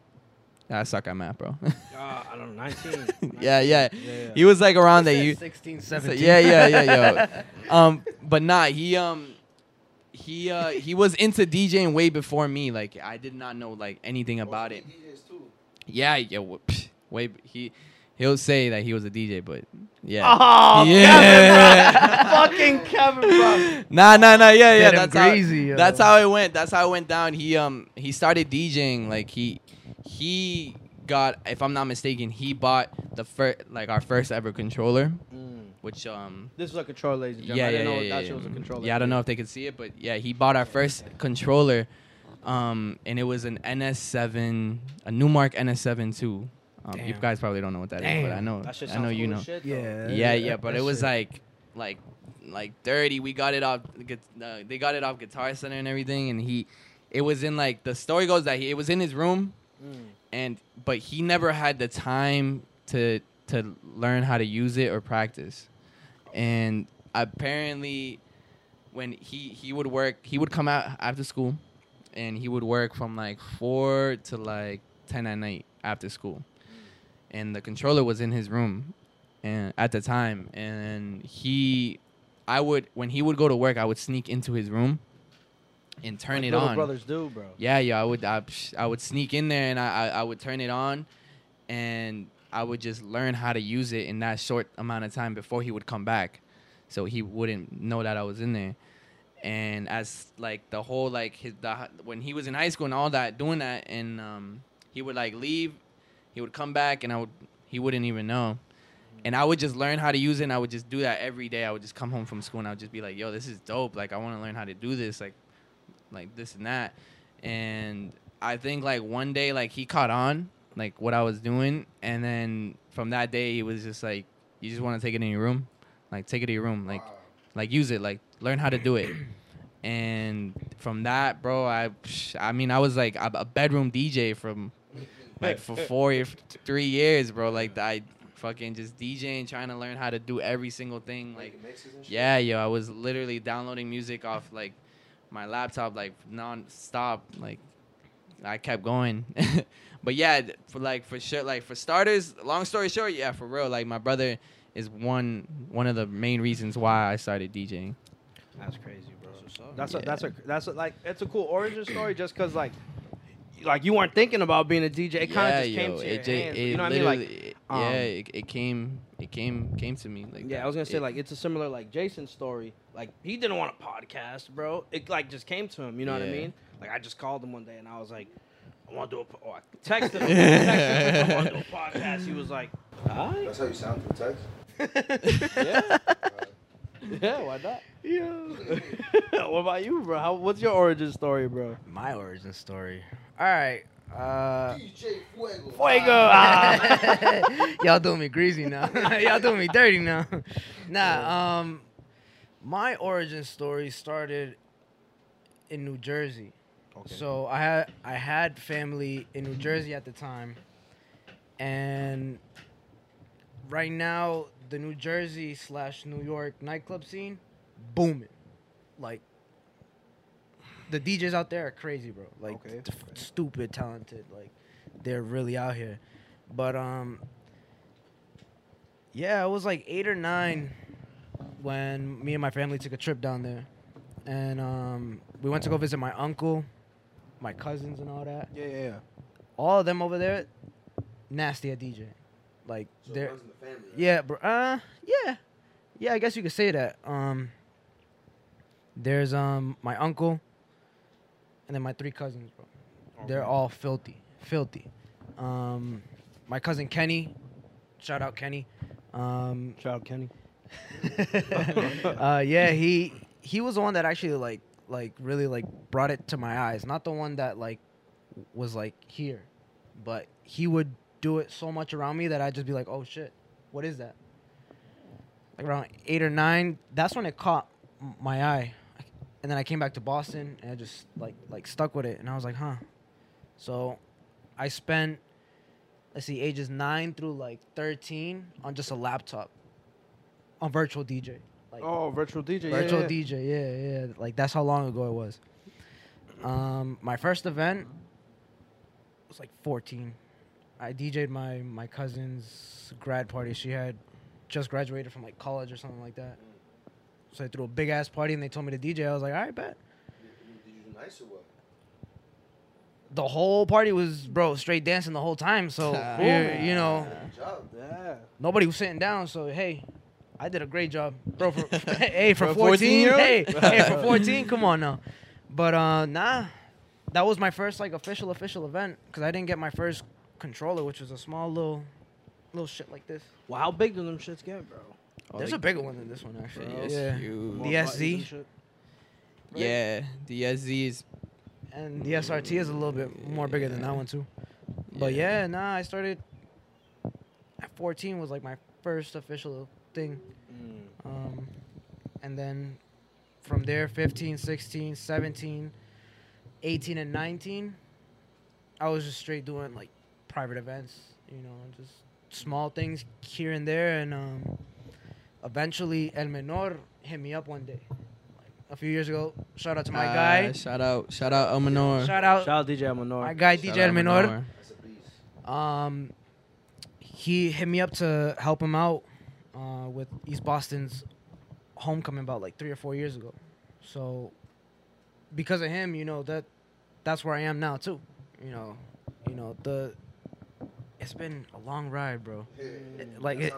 I suck at math, bro. Uh, (laughs) I don't know, 19. (laughs) yeah, yeah. yeah. He was like around that. You, 16, so- 17. yeah, yeah, yeah, yo. (laughs) um, but nah, he um, he uh, he was into DJing way before me. Like I did not know like anything about it. Yeah, yeah. w- psh, Way he he'll say that he was a DJ, but yeah. Oh, Yeah. Kevin, bro. fucking Kevin, bro. Nah, nah, nah. Yeah, yeah. Get him That's how, yo. that's how it went. That's how it went down. He um he started DJing like he he got if I'm not mistaken he bought the first like our first ever controller, which um This was a controller, ladies and yeah gentlemen. yeah I didn't yeah, know yeah, that yeah. was a controller. Yeah, I don't know if they could see it, but yeah, he bought our first controller, um and it was an NS7, a Numark NS7 too. Um, you guys probably don't know what that is, but I know That I know you know. shit. Yeah. Yeah, yeah, but that it was shit. like like like dirty. We got it off. Uh, they got it off Guitar Center and everything, and he, it was in like the story goes that he it was in his room, Mm. and but he never had the time to to learn how to use it or practice, and apparently, when he he would work, he would come out after school, and he would work from like four to like ten at night after school, and the controller was in his room, and at the time, and he, I would when he would go to work, I would sneak into his room, and turn Like it on. brothers do, bro. Yeah, yeah, I would, I, I would sneak in there and I, I, I would turn it on, and I would just learn how to use it in that short amount of time before he would come back, so he wouldn't know that I was in there. And as like the whole like his the, when he was in high school and all that, doing that, and um, he would like leave, he would come back, and I would he wouldn't even know. And I would just learn how to use it, and I would just do that every day. I would just come home from school, and I would just be like, "Yo, this is dope! Like, I want to learn how to do this, like, like this and that." And I think like one day, like he caught on, like what I was doing, and then from that day, he was just like, "You just want to take it in your room, like take it to your room, like, like use it, like learn how to do it." (clears throat) And from that, bro, I, I mean, I was like a bedroom DJ from like for (laughs) four, three years, bro. Like I fucking just DJing, trying to learn how to do every single thing, like. Making mixes and shit. Yeah, yo, I was literally downloading music off like my laptop, like non-stop. Like I kept going. (laughs) but yeah, for like for sure, like for starters, long story short, yeah, for real, like my brother is one one of the main reasons why I started DJing. That's crazy, bro. That's a Yeah. that's a that's a, like it's a cool origin story just cause like like you weren't thinking about being a DJ. It kind of yeah, just came yo, to your it, hands. it you know what I mean? Like um, yeah, it, it came, it came, came to me. Like yeah, that. I was gonna say It- like it's a similar like Jason story. Like he didn't want a podcast, bro. It like just came to him. You know what I mean? Like I just called him one day and I was like, I want to do a. Po-. Oh, I texted him. (laughs) texted him I want to do a podcast. He was like, alright. That's how you sound through text. (laughs) yeah. yeah, why not? Yeah. (laughs) what about you, bro? How, what's your origin story, bro? my origin story. All right. Uh, DJ Fuego. Fuego. Ah. (laughs) y'all doing me greasy now. (laughs) y'all doing me dirty now. (laughs) Nah, um, my origin story started in New Jersey. Okay. So I had I had family in New Jersey at the time, and right now the New Jersey slash New York nightclub scene booming, like the DJs out there are crazy, bro. Like Okay. t- stupid talented. Like they're really out here. But um, yeah, it was like eight or nine when me and my family took a trip down there, and um, we went to go visit my uncle, my cousins, and all that. Yeah, yeah, yeah. All of them over there, nasty at DJ. Like So they're the family, right? yeah, bro. Uh, yeah, yeah. I guess you could say that. Um, there's um my uncle, and then my three cousins, bro. They're all filthy, filthy. Um, my cousin Kenny, shout out Kenny. Um, Shout out Kenny. (laughs) uh, yeah, he he was the one that actually like like really like brought it to my eyes. Not the one that like was like here, but he would do it so much around me that I'd just be like, oh shit, what is that? Like around eight or nine, that's when it caught my eye, and then I came back to Boston and I just like like stuck with it, and I was like, huh. So, I spent let's see, ages nine through like thirteen on just a laptop, on virtual DJ. Like Oh, virtual DJ. yeah, virtual yeah. DJ, yeah, yeah. Like that's how long ago it was. Um, my first event was like 14. I DJ'd my my cousin's grad party. She had just graduated from like college or something like that. So I threw a big ass party and they told me to DJ. I was like, all right, bet. Did you do nice or what? the whole party was bro straight dancing the whole time. So (laughs) you know, Yeah. nobody was sitting down. So hey, I did a great job, bro. For, (laughs) (laughs) hey, for, For 14, 14-year-old? hey, hey, for 14, come on now. But uh, nah, that was my first like official official event because I didn't get my first controller, which was a small little little shit like this. Well, how big do them shits get, bro? Oh, There's they- a bigger one than this one actually. Yeah, it's yeah, huge. The SZ? shit? Yeah, the SZ is. and the SRT is a little bit more bigger than that one too. But yeah, nah, I started at 14 was like my first official thing. Mm. Um, and then from there, 15, 16, 17, 18, and 19, I was just straight doing like private events, you know, just small things here and there. And um, eventually, El Menor hit me up one day, like a few years ago. Shout out to my Ah, guy. Shout out, shout out, El Menor. Shout out Shout out DJ El Menor. my guy, Shout DJ El out Menor. El Menor. That's a beast. Um, he hit me up to help him out uh, with East Boston's homecoming about like three or four years ago. So because of him, you know that that's where I am now too. You know, you know the. It's been a long ride, bro. Like it,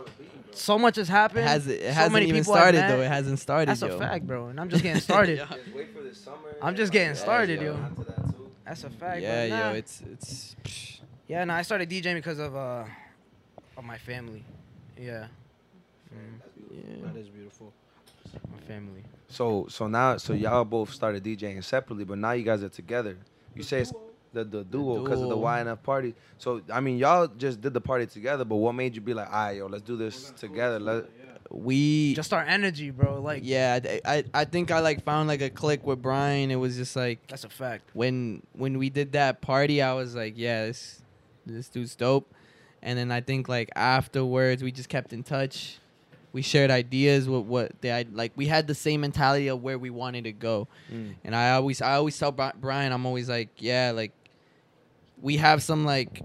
so much has It, happened. has, it so hasn't many even started met. though. It hasn't started. That's yo. a fact, bro. And I'm just (laughs) getting started. Yeah. Just wait for this summer. I'm just getting after started, yeah, yo. After that too. That's a fact. Yeah, but nah. yo, it's it's. psh, Yeah, no, I started DJing because of uh of my family. Yeah. Mm, Yeah. That is beautiful. my family. So so now so y'all both started DJing separately, but now you guys are together. You say it's the the duo because of the. YNF party. So I mean y'all just did the party together, but what made you be like, all right, yo, let's do this together. Let We Just our energy, bro. Like yeah, I, I I think I like found like a click with Brian. It was just like that's a fact. when when we did that party, I was like, yeah, this this dude's dope. And then I think like afterwards, we just kept in touch. We shared ideas with what they like. We had the same mentality of where we wanted to go. Mm. And I always I always tell Brian, I'm always like, yeah, like we have some like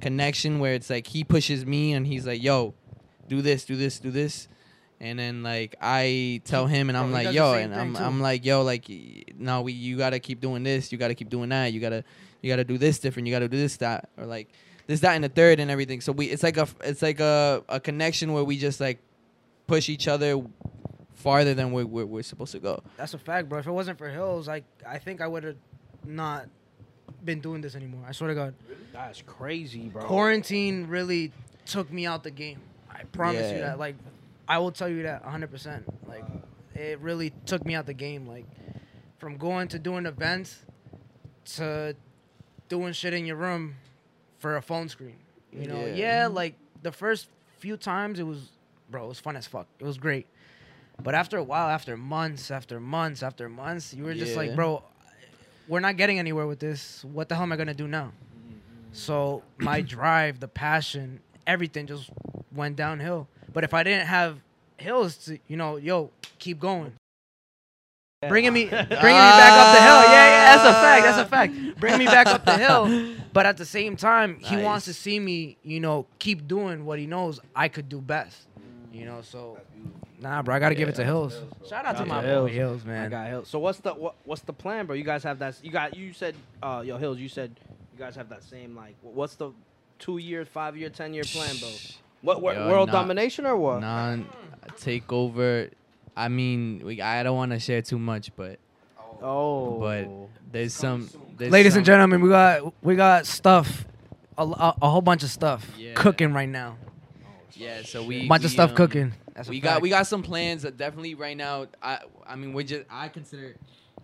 connection where it's like he pushes me and he's like, yo, do this, do this, do this. And then like I tell him and I'm like, yo, and I'm too. I'm like, yo, like no, we you gotta keep doing this, you gotta keep doing that, you gotta you gotta do this different, you gotta do this that or like this that and the third and everything. So we it's like a it's like a a connection where we just like push each other farther than we're, we're, we're supposed to go. That's a fact, bro. If it wasn't for Hills, like I think I would have not been doing this anymore. I swear to God. That's crazy, bro. Quarantine really took me out the game. I promise you that. Like, I will tell you that 100%. Like, it really took me out the game. Like, from going to doing events to doing shit in your room for a phone screen. You know, Yeah. yeah, like the first few times it was, bro, it was fun as fuck. It was great. But after a while, after months, after months, after months, you were just like, bro, we're not getting anywhere with this. What the hell am I gonna do now? So my (clears throat) drive, the passion, everything just went downhill. But if I didn't have hills to, you know, yo, keep going. Bringing me, (laughs) bringing me back up the hill. Yeah, yeah, that's a fact. That's a ah. fact. Bring me back up the hill. (laughs) But at the same time, he wants to see me, you know, keep doing what he knows I could do best. You know, so nah, bro, I gotta give it to Hills. Shout out to Shout my out to boy Hills. man. I got Hills. So what's the what, what's the plan, bro? You guys have that. You got you said, uh, yo Hills. You said you guys have that same like. What's the two year, five year, ten year plan, bro? What, what Yo, world nah. domination or what? non takeover. I mean, we, I don't want to share too much, but Oh, but there's some. There's Ladies some, and gentlemen, we got we got stuff, a, a, a whole bunch of stuff Yeah. cooking right now. Yeah, so we bunch of stuff um, cooking. That's a we got fact. we got some plans that definitely right now. I I mean, we're just I consider,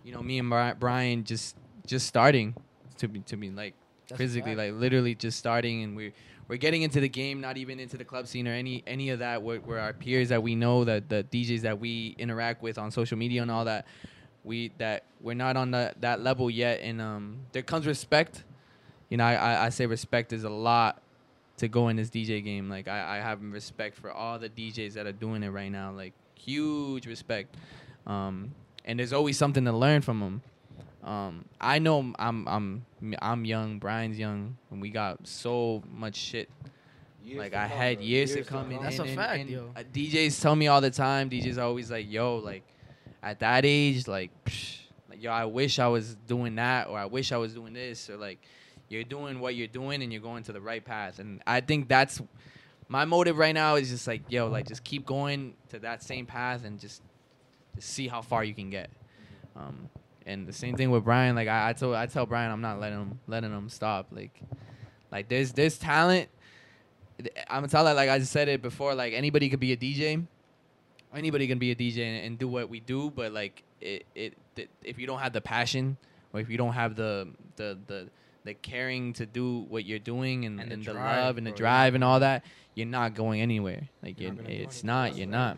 you know, me and Brian just just starting to be to be like That's physically like literally just starting and we're we're getting into the game not even into the club scene or any any of that where, where our peers that we know that the DJs that we interact with on social media and all that we that we're not on the, that level yet and um there comes respect you know I, I I say respect is a lot to go in this DJ game like I, I have respect for all the DJs that are doing it right now like huge respect um and there's always something to learn from them um, I know I'm I'm I'm young. Brian's young, and we got so much shit. like I had years, to come. and- That's a and- fact, and, yo. uh, DJs tell me all the time. DJs are always like, "Yo, like at that age, like, psh, like yo, I wish I was doing that, or I wish I was doing this, or like, you're doing what you're doing and you're going to the right path. And I think that's my motive right now is just like, yo, like just keep going to that same path and just, just see how far you can get. Um, and the same thing with Brian. Like I, I told, I tell Brian, I'm not letting him, letting him stop. Like, like there's, there's talent. I'm gonna tell that like I just said it before. Like anybody could be a DJ, anybody can be a DJ and, and do what we do. But like it, it, th- if you don't have the passion, or if you don't have the, the, the, the caring to do what you're doing and, And and, the the, drive, love and the bro, yeah. drive and all that, you're not going anywhere. Like You're you're, it's not. You're not.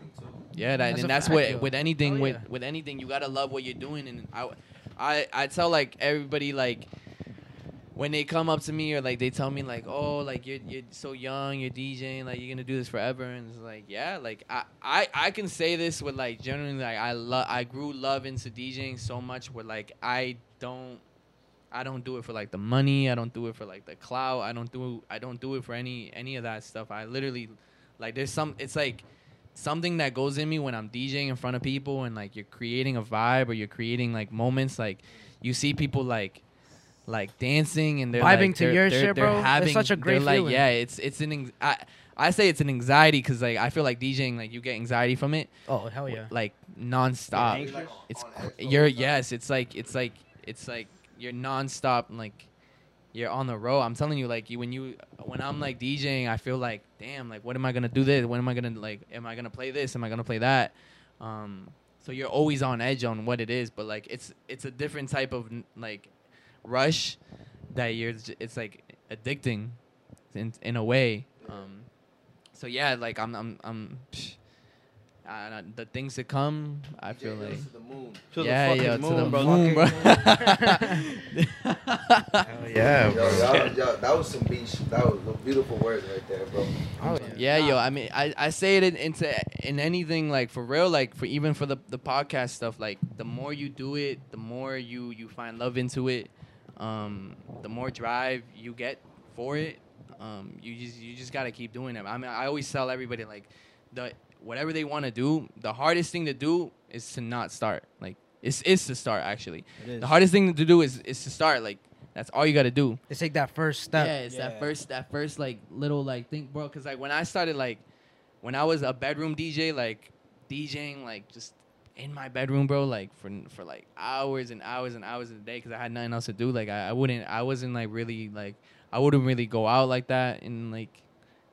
Yeah, that, That's and that's what with anything Hell with yeah. with anything you gotta love what you're doing. And I, I, I tell like everybody like when they come up to me or like they tell me like oh like you're you're so young you're DJing like you're gonna do this forever and it's like yeah like I I, I can say this with like generally like I love I grew love into DJing so much where like I don't I don't do it for like the money I don't do it for like the clout I don't do I don't do it for any any of that stuff I literally like there's some it's like something that goes in me when I'm DJing in front of people and like you're creating a vibe or you're creating like moments like you see people like like dancing and they're Vibing like, to they're- your they're- shit, they're bro. It's such a they're great like, feeling. Yeah, it's it's an I I say it's an anxiety because like I feel like DJing like you get anxiety from it Oh hell yeah. like nonstop. anxious? Like, It's on cr- edge the you're yes, it's like it's like it's like you're nonstop like you're on the road. I'm telling you, like you when you when I'm like DJing, I feel like damn, like what am I gonna do this? When am I gonna like am I gonna play this? Am I gonna play that? Um, so you're always on edge on what it is, but like it's it's a different type of like rush that you're it's like addicting in in a way. Um, so yeah, like I'm I'm I'm. Psh, I the things to come, I DJ feel goes like to the moon. To yeah, the fucking yo, moon, to the bro. moon, bro. (laughs) Hell yeah, Yo, bro. yo, yo, that was some beach. That was a beautiful words right there, bro. Oh, yeah, yo. I mean, I, I say it in, into in anything like for real, like for even for the the podcast stuff. Like the more you do it, the more you you find love into it. Um, the more drive you get for it. Um, you just you just gotta keep doing it. I mean, I always tell everybody like the whatever they want to do. The hardest thing to do is to not start. Like it's is to start actually. The hardest thing to do is is to start. Like that's all you gotta do. It's take that first step. Yeah, it's Yeah. that first that first like little like thing, bro. Cause like when I started like when I was a bedroom DJ, like DJing like just in my bedroom, bro, like for for like hours and hours and hours a day, cause I had nothing else to do. Like I, I wouldn't I wasn't like really like I wouldn't really go out like that and like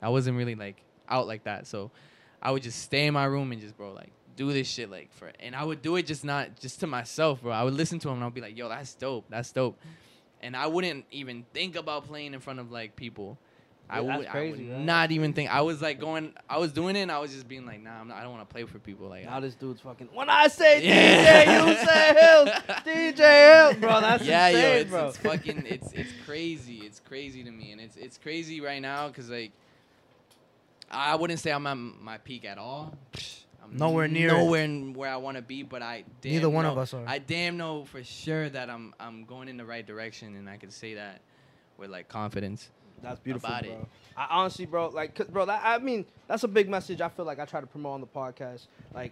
I wasn't really like out like that. So I would just stay in my room and just bro like do this shit like for and I would do it just not just to myself, bro. I would listen to him and I'd be like, yo, that's dope, that's dope. And I wouldn't even think about playing in front of like people. I Yeah, that's would, I would right? not even think. I was like going, I was doing it, and I was just being like, nah, I'm not, I don't want to play for people. Like, Now this dude's fucking. When I say (laughs) Yeah. DJ, you say Hills. DJ Hills, bro. That's yeah, insane, yo, it's, bro. it's fucking, it's it's crazy. It's crazy to me, and it's it's crazy right now because like, I wouldn't say I'm at my peak at all. I'm Nowhere near nowhere n- where I want to be, but I damn Neither one of know- us are. I damn know for sure that I'm I'm going in the right direction, and I can say that with like confidence. That's beautiful, about bro. it. I honestly, bro, like, bro, that, I mean, that's a big message. I feel like I try to promote on the podcast. Like,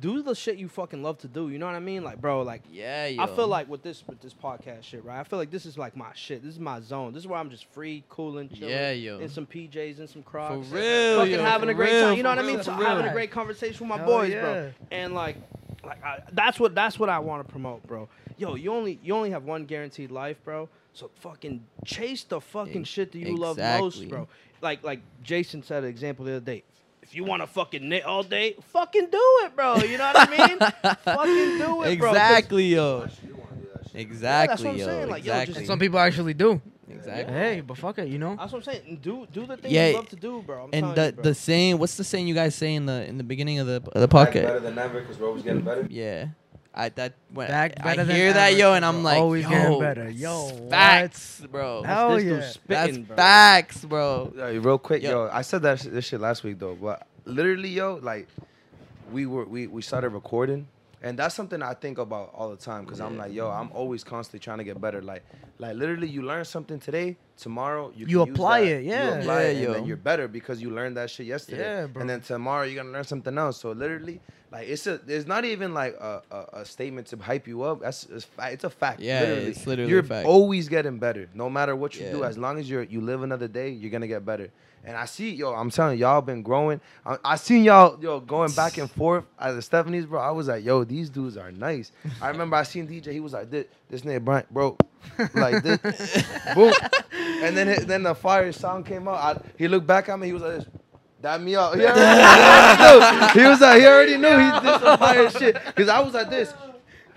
do the shit you fucking love to do. You know what I mean? Like, bro, like, Yeah, yo. I feel like with this with this podcast shit, right? I feel like this is like my shit. This is my zone. This is where I'm just free, cooling, chilling, Yeah, yo. in some PJs and some Crocs, real, fucking yo, having for a great real, time. You know for what I mean? real, So for having a great conversation with my Hell boys, yeah. bro. And like, like I, that's what that's what I want to promote, bro. Yo, you only you only have one guaranteed life, bro. So fucking chase the fucking Ex- shit that you love most, bro. Like like Jason said an example the other day. If you want to fucking knit all day, fucking do it, bro. You know what I mean? (laughs) fucking do it, bro. 'cause- Exactly, yo. You want to do that shit. Exactly, what I'm yo. saying, like, yo, just- exactly. Some people actually do. exactly. Hey, but fuck it, you know. That's what I'm saying. Do do the things Yeah, you love to do, bro. I'm And telling the you, bro. the saying, what's the saying you guys say in the in the beginning of the of the Back better than ever because we're always getting better. Yeah, I that when Back I better than hear that ever, yo, and I'm we're like, always yo, getting better. Yo, that's what? facts, bro. That's Hell this dude yeah. That's spitting, bro. facts, bro. Yeah, real quick, Yo. yo. I said that sh- this shit last week though, but literally, yo, like, we were we we started recording, And that's something I think about all the time because I'm like, yo, I'm always constantly trying to get better. Like, like literally, you learn something today, tomorrow you, You can use apply that. it, yeah. you apply it, Yeah, and yo. then you're better because you learned that shit yesterday. Yeah, bro. And then tomorrow you're gonna learn something else. So literally, like, it's a, it's not even like a, a, a statement to hype you up. That's it's, it's a fact. Yeah, it's literally you're fact. always getting better, no matter what you do. As long as you're you live another day, you're gonna get better. And I see, yo, I'm telling you, y'all been growing. I, I seen y'all, yo, going back and forth at the Stephanie's, bro. I was like, yo, these dudes are nice. I remember I seen DJ, he was like, this, this nigga Bryant, bro, (laughs) like this, boom. And then then the fire song came out. I, he looked back at me, he was like, this. That me out. He (laughs) already, he already. He was like, he already knew he did some fire shit. Cause I was like this,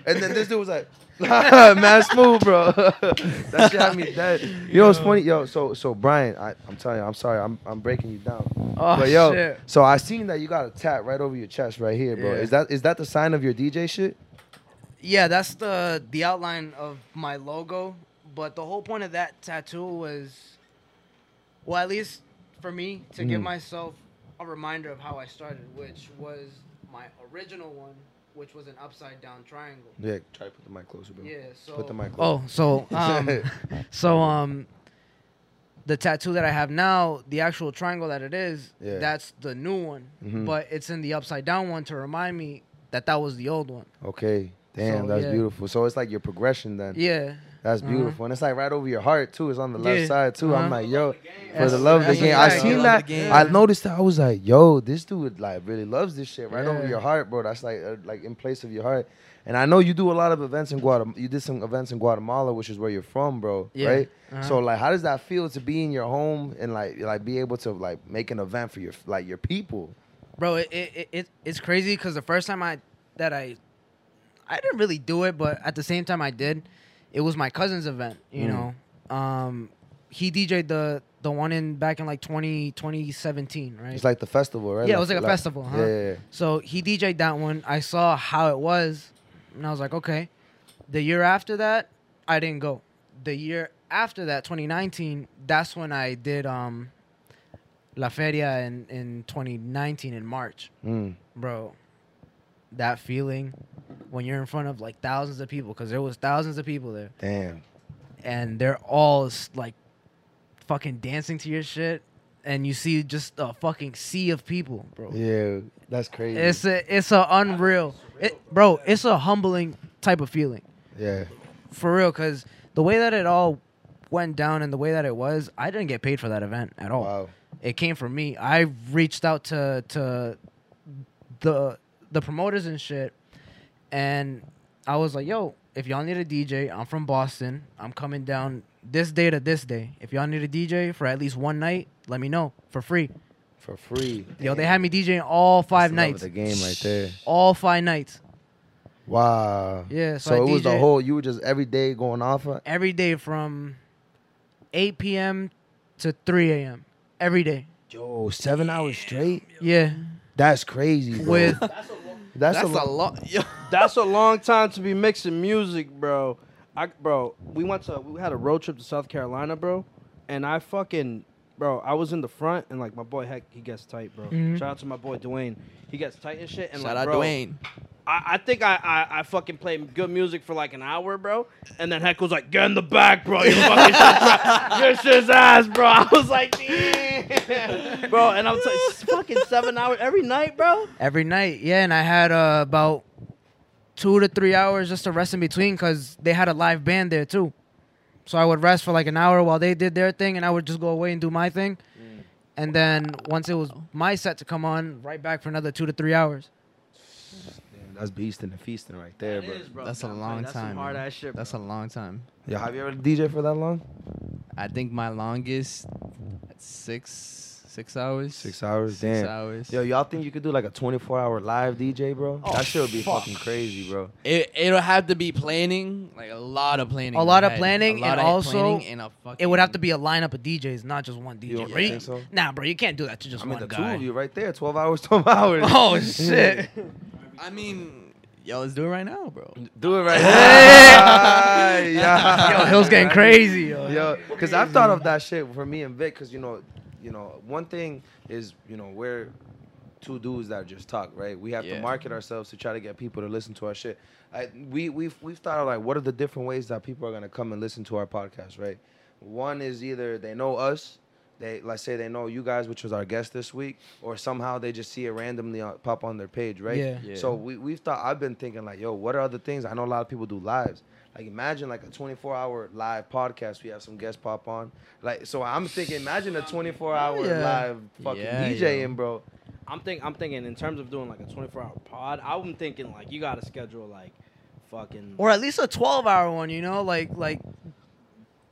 and then this dude was like, (laughs) man, smooth, bro. (laughs) that shit had me dead. You know what's funny, yo? So, so Brian, I, I'm telling you, I'm sorry, I'm, I'm breaking you down. Oh but yo, shit. so I seen that you got a tat right over your chest right here, bro. Yeah. Is that is that the sign of your DJ shit? Yeah, that's the the outline of my logo. But the whole point of that tattoo was, well, at least for me, to give Mhm. myself a reminder of how I started, which was my original one, which was an upside down triangle. Yeah, try to put the mic closer, bro. Yeah. So. Put the mic Oh, so (laughs) um, so um, the tattoo that I have now, the actual triangle that it is, Yeah. that's the new one. Mhm. But it's in the upside down one to remind me that that was the old one. Okay. Damn, So, that's yeah. beautiful. So it's like your progression then. Yeah. That's Uh-huh. beautiful. And it's like right over your heart too. It's on the left Yeah. side too. I'm Uh-huh. like, yo, for the love of the game. I seen that. I noticed that. I was like, yo, this dude like really loves this shit right over your heart, bro. That's like uh, like in place of your heart. And I know you do a lot of events in Guatemala. You did some events in Guatemala, which is where you're from, bro. Yeah. Right. Uh-huh. So like, how does that feel to be in your home and like like be able to like make an event for your like your people? bro it, it, it it's crazy because the first time i that i i didn't really do it but at the same time i did it was my cousin's event you Mm. know um he dj'd the the one in back in like 20 2017 right It's like the festival, right? Yeah, it was like a festival, huh? Yeah, yeah, yeah. so he dj'd that one i saw how it was and i was like okay the year after that i didn't go the year after that 2019 that's when i did um la feria in in 2019 in march Mm. bro, that feeling when you're in front of like thousands of people, because there was thousands of people there, Damn. and they're all like fucking dancing to your shit, and you see just a fucking sea of people, bro. Yeah, that's crazy. It's a it's a unreal, it, bro. It's a humbling type of feeling yeah. for real, because the way that it all went down and the way that it was, I didn't get paid for that event at all Wow. it came from me. I reached out to to the the promoters and shit, and I was like, "Yo, if y'all need a DJ, I'm from Boston. I'm coming down this day to this day. If y'all need a DJ for at least one night, let me know for free." For free. Yo, they had me DJing all five That's the love of nights. The game right there. All five nights. Wow. Yeah, so So, I it was the whole. You were just every day going off. Of, Every day from 8 p.m. to 3 a.m. Every day. yo, seven hours straight. Yeah. That's crazy. Bro. With that's, That's a, a lot. lot. (laughs) That's a long time to be mixing music, bro. I bro, we went to we had a road trip to South Carolina, bro, and I fucking bro, I was in the front and like my boy Heck, he gets tight, bro. Mhm. Shout out to my boy Dwayne, he gets tight and shit. And Shout like, out bro, Dwayne. I, I think I, I I fucking played good music for like an hour, bro, and then Heck was like, "Get in the back, bro. You fucking shit, (laughs) your shit's ass, bro." I was like, "Damn, bro," and I was like, "Fucking seven hours every night, bro." Every night, yeah, and I had uh, about two to three hours just to rest in between because they had a live band there too. So I would rest for like an hour while they did their thing, and I would just go away and do my thing. And then once it was my set to come on, right back for another two to three hours. Damn, that's beasting and feasting right there, bro. bro. That's a I'm long saying, that's some time, Hard ass shit. That's a long time. Yeah, have you ever DJ for that long? I think my longest six six hours. Six hours. Six Damn. hours. Yo, y'all think you could do like a 24 hour live DJ, bro? Oh, that shit would be fuck. fucking crazy, bro. It it'll have to be planning, like a lot of planning. A lot of planning A lot and of also planning and a fucking, It would have to be a lineup of DJs, not just one DJ. You don't bro. Think so? Nah, bro, you can't do that to just I mean, one the guy. two of you right there, 12 hours, (laughs) 12 hours. Oh shit! (laughs) I mean, yo, let's do it right now, bro. Do it right (laughs) Hey! now. yeah. Yo, Hill's getting crazy, yo. Yo, because I've thought of that shit for me and Vic, because you know, you know, one thing is, you know, we're two dudes that just talk, right? We have Yeah. to market ourselves to try to get people to listen to our shit. I, we we've we've thought of like what are the different ways that people are gonna come and listen to our podcast, right? One is either they know us, they let's say they know you guys, which was our guest this week, or somehow they just see it randomly on, pop on their page, right? Yeah. Yeah. So we we've thought I've been thinking like, yo, what are other things? I know a lot of people do lives. Like imagine like a 24 hour live podcast. We have some guests pop on. Like so I'm thinking, imagine a 24 hour Yeah. live fucking Yeah, DJing, yo. bro. I'm think I'm thinking in terms of doing like a 24 hour pod. I'm thinking like you gotta schedule like fucking. or at least a 12 hour one you know like like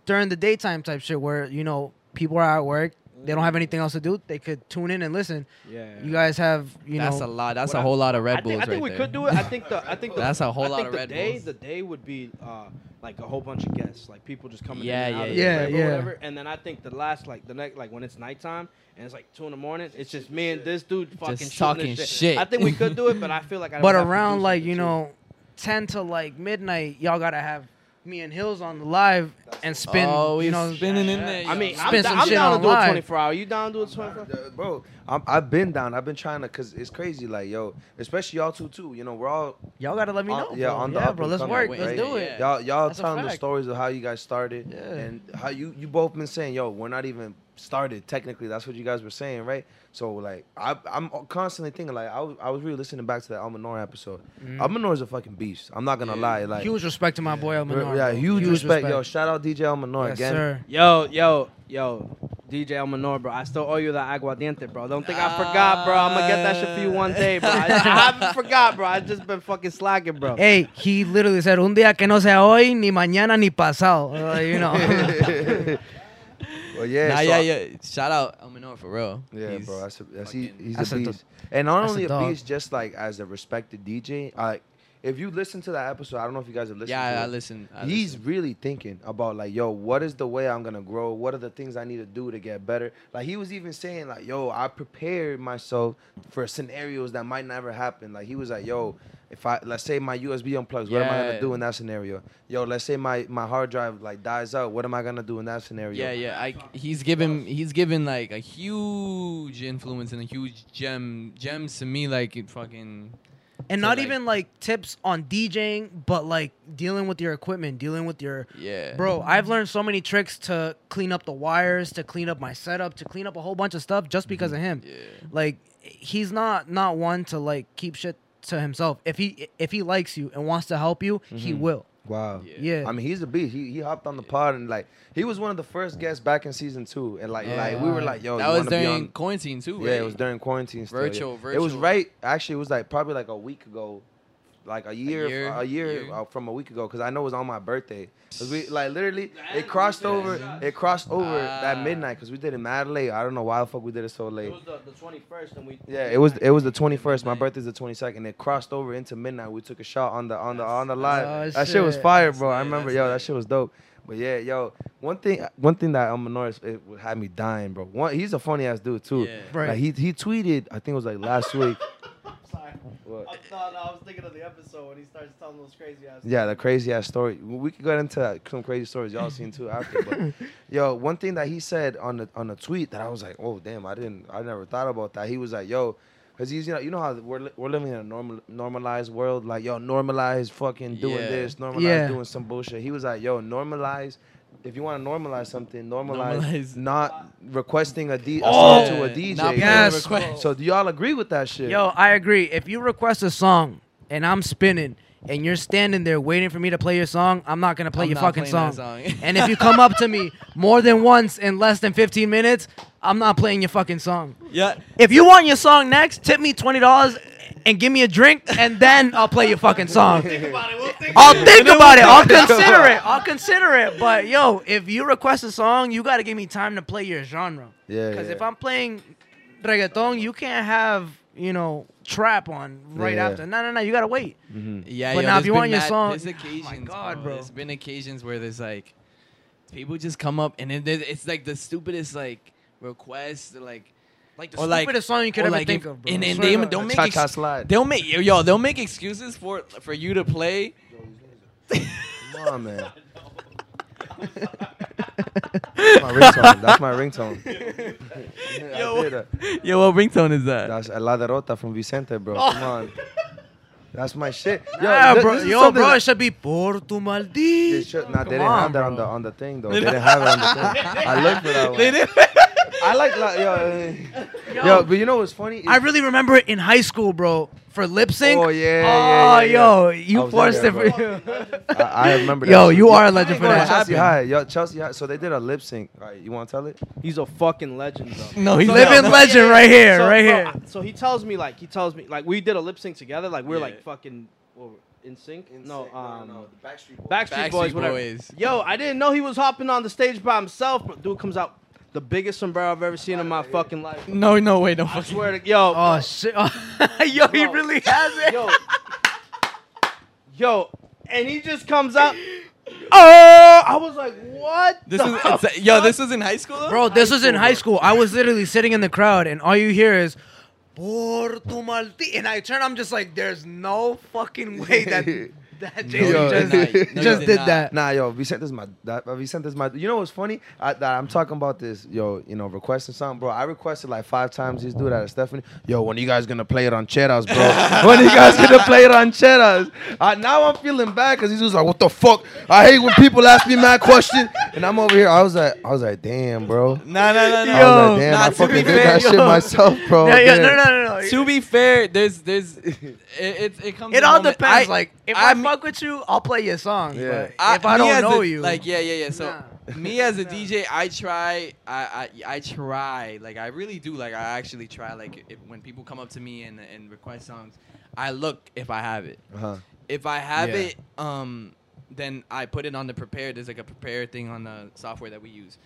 during the daytime type shit where you know people are at work they don't have anything else to do they could tune in and listen yeah. you guys have you That's know That's a lot. That's a a I- whole lot of Red I Bulls think, I think right we there. could do it. I think the I think (laughs) the, That's a whole I lot think of the Red day, Bulls. The day would be uh, like a whole bunch of guests, like people just coming Yeah, in and out yeah, of yeah. the or Yeah, yeah. whatever. And then I think the last like the next like when it's nighttime and it's like two in the morning, it's just me and this dude fucking shooting talking this shit. I think we could do it, but I (laughs) feel like I. but would have to do around like you too. know 10 to like midnight y'all gotta have me and hills on the live and spin oh, you know spinning in there. I mean, yo. I'm, Spin da- some I'm shit down to on do a live. 24 hour. You down to do a 24? Uh, bro, I'm, I've been down. I've been trying to, cause it's crazy. Like, yo, especially y'all two too. You know, we're all y'all gotta let me on- know yeah bro. on the yeah up bro and let's coming, work right? let's do it Y'all, y'all That's a telling the fact. stories of how you guys started, Yeah. and how you you both been saying, yo, we're not even started technically. That's what you guys were saying, right? So like, I, I'm constantly thinking, like, I was, I was really listening back to that El Menor episode. Mhm. El Menor is a fucking beast. I'm not gonna Yeah. lie, like, huge respect to my boy El Menor, yeah, bro. huge, respect. Yo, shout out DJ El Menor yes, again. sir. Yo, yo, yo, DJ El Menor, bro. I still owe you that aguardiente, bro. Don't think I forgot, bro. I'm gonna get that shit for you one day, bro. I, I (laughs) haven't forgot, bro. I just been fucking slacking, bro. Hey, he literally said, un día que no sea hoy, ni mañana, ni pasado. Uh, you know. (laughs) well, yeah, nah, so yeah, yeah. Shout out El Menor for real. Yeah, He's bro, that's a, that's he, he's That's a a beast, and not that's a only a, dog. beast, just like as a respected DJ. Like, if you listen to that episode, I don't know if you guys have listened. yeah, I it. listen. I He's listen. really thinking about like, yo, what is the way I'm gonna grow? What are the things I need to do to get better? Like he was even saying like, yo, I prepared myself for scenarios that might never happen. Like he was like, yo, if I let's say my USB unplugs, what am I gonna do in that scenario? Yo, let's say my my hard drive like dies out, what am I gonna do in that scenario? Yeah, yeah. I he's given he's given like a huge influence and a huge gem gems to me. Like it fucking and So, not like- even like tips on DJing, but like dealing with your equipment, dealing with your yeah. Bro, I've learned so many tricks to clean up the wires, to clean up my setup, to clean up a whole bunch of stuff just because of him. Yeah. Like he's not not one to like keep shit to himself. If he if he likes you and wants to help you, he Mhm. will. Wow. Yeah. Yeah. I mean, he's a beast. He he hopped on the pod and like he was one of the first guests back in season two, and like like we were like, yo, that you was wanna be during on? quarantine too. Yeah, right? it was during quarantine. Still, Virtual, yeah. It was right. Actually, it was like probably like a week ago, like a year, a year, year, year. Uh, from a week ago, because I know it was on my birthday. Cause we like literally it crossed over. It crossed over at Ah. midnight because we did it mad late. I don't know why the fuck we did it so It late. was the, the 21st, and we. Yeah, it was it was the 21st. My birthday's the 22nd. It crossed over into midnight. We took a shot on the on the on the live. Oh, that shit was fire, bro. I remember, yo, lit. that shit was dope. But yeah, yo, one thing one thing that um Norris it would had me dying, bro. One, he's a funny ass dude too. Yeah. Right. Like he he tweeted, I think it was like last week. Sorry. What? I thought I was thinking of the episode when he starts telling those crazy ass. Yeah, the crazy ass story. We could get into some crazy stories y'all seen too after. But (laughs) yo, one thing that he said on the on the tweet that I was like, oh damn, I didn't, I never thought about that. He was like, yo, cause he's you know you know how we're li- we're living in a normal normalized world. Like yo, normalize fucking doing Yeah. this, normalize Yeah. doing some bullshit. He was like, yo, normalize. If you want to normalize something, normalize, Normalize. not requesting a, D- a Oh! song to a DJ. not putting Yes. request. So do y'all agree with that shit? Yo, I agree. If you request a song and I'm spinning and you're standing there waiting for me to play your song, I'm not gonna play I'm your not fucking playing song. that song. (laughs) and if you come up to me more than once in less than 15 minutes, I'm not playing your fucking song. yeah. If you want your song next, tip me twenty dollars and give me a drink, and then I'll play your fucking song. I'll think about it. I'll consider it. I'll consider it. But yo, if you request a song, you gotta give me time to play your genre. Yeah, Because yeah. if I'm playing reggaeton, you can't have you know trap on right Yeah. after. No, no, no. You gotta wait. Mhm. Yeah, But yo, now if you want your song- there's Oh my God, bro. There's been occasions where there's like people just come up and it's like the stupidest like request, like Like the Or like- stupidest song you could or ever like think if- of, bro. and- I and they to God. don't make Cha-cha ex- slide. they'll make yo they'll make excuses for for you to play. Come on, man. (laughs) my ringtone. That's my ringtone. (laughs) Yo. Yo, what ringtone is that? That's La Derrota from Vicente, bro. Oh. Come on. (laughs) That's my shit. Yo, Nah, bro, this is yo, something bro, it should be Por tu They should, nah, they didn't have on, that on the on the thing though. (laughs) They didn't have it on the thing. I looked for that one. They didn't- I like la, yo. (laughs) Yo, yo, but you know what's funny? I really remember it in high school, bro. For lip sync. Oh, yeah, Oh, yeah, yeah, yo, I you forced in it for you. I, I remember. that Yo, shit. you are a legend for that. Chelsea. High, yo, Chelsea High. So they did a lip sync. All right, you want to tell it? He's a fucking legend, though. No, he's Living not. legend right here, so, right bro, here. I- so he tells me like he tells me like we did a lip sync together. Like we're Yeah. like fucking what, in sync. no, um, the Backstreet Boys. Backstreet, Backstreet Boys, whatever. Boys. Yo, I didn't know he was hopping on the stage by himself. But dude comes out the biggest sombrero I've ever seen in my fucking life. No, no, way, no. I fucking- swear to yo, Oh shit! (laughs) yo, he Bro. really has it. yo, (laughs) yo, and he just comes out. Oh, I was like, what? This the is it's, uh, yo. This was in high school, though? Bro, this was in high bro. school. I was literally sitting in the crowd, and all you hear is "Por tu maldi," and I turn. I'm just like, "There's no fucking way that (laughs) that Jason Yo, just, No, you did just did not. that." Nah, yo, Vicente's my that, uh, Vicente's my. You know what's funny? I, that I'm talking about this, yo. You know, requesting something, bro. I requested like five times. This dude out of Stephanie. Yo, when you guys gonna play it on Cheddars, bro? (laughs) when you guys gonna play it on Cheddars? Uh, now I'm feeling bad because he's just like, what the fuck? I hate when people ask me mad questions, and I'm over here. I was like, I was like, damn, bro. Nah, nah, nah, I was like, damn, nah, I fucking did fair, that shit myself, bro. Yeah, yeah, no, no, no, no. To be fair, there's, there's, it, it, it comes. It all moment- depends. I- like, if I, I mean- fuck with you, I'll play your song. Yeah. But if I don't know a- you, like yeah, yeah, yeah. So Nah. me as a (laughs) DJ, I try, I, I, I try, like I really do, like I actually try, like if, when people come up to me and and request songs, I look if I have it. Uh-huh. If I have Yeah. it, um, then I put it on the prepared. There's like a prepared thing on the software that we use.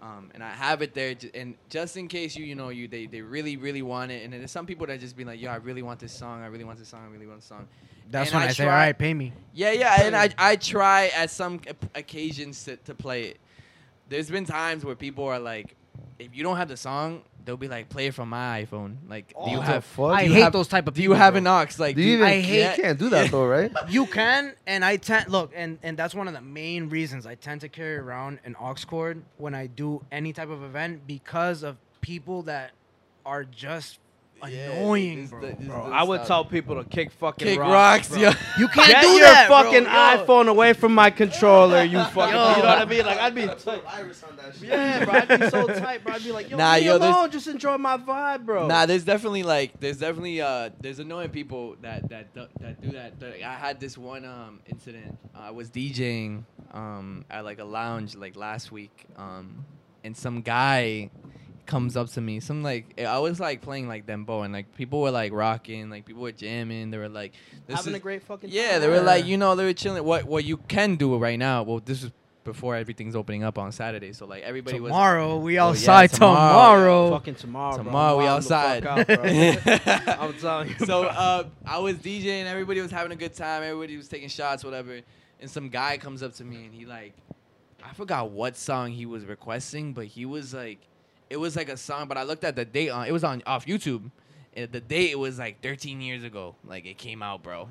Um, and I have it there, ju- and just in case you, you know, you they, they really, really want it, and then there's some people that just be like, yo, I really want this song, I really want this song, I really want this song. That's and when I I, say, try- "All right, pay me." Yeah, yeah, and I I try at some occasions to, to play it. There's been times where people are like, if you don't have the song, they'll be like, play it from my iPhone. Like, do you oh, have? fuck? I you hate have- those type of Do people. you have bro. an aux? Like, Do you even? I hate- You can't do that though, right? (laughs) You can, and I tend look, and and that's one of the main reasons I tend to carry around an aux cord when I do any type of event because of people that are just Yeah, annoying, this- bro. this- Bro, this I would stuff. tell people to kick fucking kick rocks, rocks, bro. yo. (laughs) You can't Get do your that, bro. fucking Yo. iPhone away from my controller, you (laughs) fucking. Yo. You know what I mean? Like I'd be tight. Yeah, bro, I'd be so tight, bro. I'd be like, yo, Nah, leave me yo, there's- alone. Just enjoy my vibe, bro. Nah, there's definitely like there's definitely uh there's annoying people that that do- that do that. That- I had this one um incident. I was DJing um at like a lounge like last week um and some guy comes up to me. Some like I was like playing like dembow and like people were like rocking, like people were jamming. They were like this having is a great fucking. yeah. time. They were like you know they were chilling. What what you can do right now? Well, this is before everything's opening up on Saturday. So like everybody was Tomorrow we Oh, yeah, outside tomorrow. tomorrow. fucking tomorrow. Tomorrow I'm we wilding the outside. out. (laughs) (laughs) I'm telling you. so uh, I was DJing, everybody was having a good time, everybody was taking shots, whatever. And some guy comes up to me and he like, I forgot what song he was requesting, but he was like, it was like a song, but I looked at the date on, it was on off YouTube. And the date it was like 13 years ago, like it came out, bro.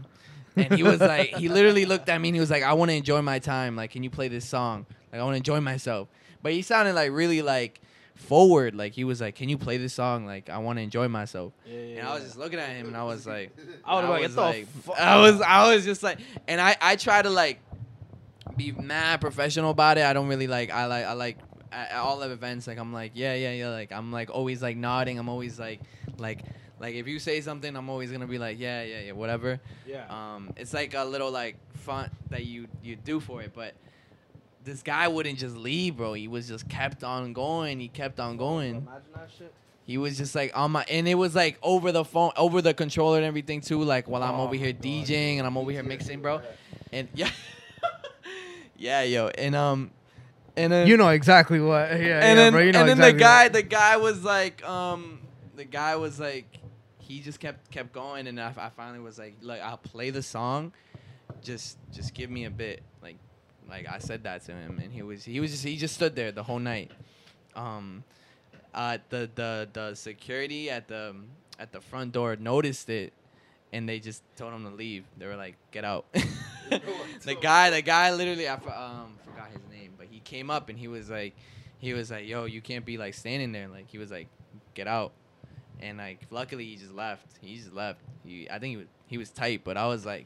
And he was like, he literally looked at me and he was like, I want to enjoy my time. Like, can you play this song? Like, I want to enjoy myself. But he sounded like really like forward. Like he was like, can you play this song? Like, I want to enjoy myself. And I was just looking at him, and I was like, I like, was "Get the fuck I was, I was just like, and I, I try to like be mad professional about it. I don't really like, I like, I like at, at all the events. Like I'm like, yeah, yeah, yeah. Like I'm like always like nodding. I'm always like, like, like if you say something, I'm always gonna be like, yeah, yeah, yeah, whatever. yeah. Um, it's like a little like fun that you you do for it, but. This guy wouldn't just leave, bro. He was just kept on going. He kept on going. Imagine that shit. He was just like on my, and it was like over the phone, over the controller and everything too. Like while I'm Oh over here God. DJing and I'm over here mixing, bro. And yeah, (laughs) yeah, yo, and um, and then You know exactly what. Yeah, and yeah, then bro. You know and then exactly the guy, what- the guy was like, um, the guy was like, he just kept kept going, and I, I finally was like, like I'll play the song, just just give me a bit, like, like I said that to him, and he was he was just he just stood there the whole night, um, uh, the the the security at the at the front door noticed it, and they just told him to leave. They were like, get out. (laughs) (laughs) the guy, the guy, literally, I um forgot his name, but but he came up and he was like, he was like, yo, you can't be like standing there. Like he was like, get out. And like, luckily he just left. He just left. He, I think he was he was tight, but I was like,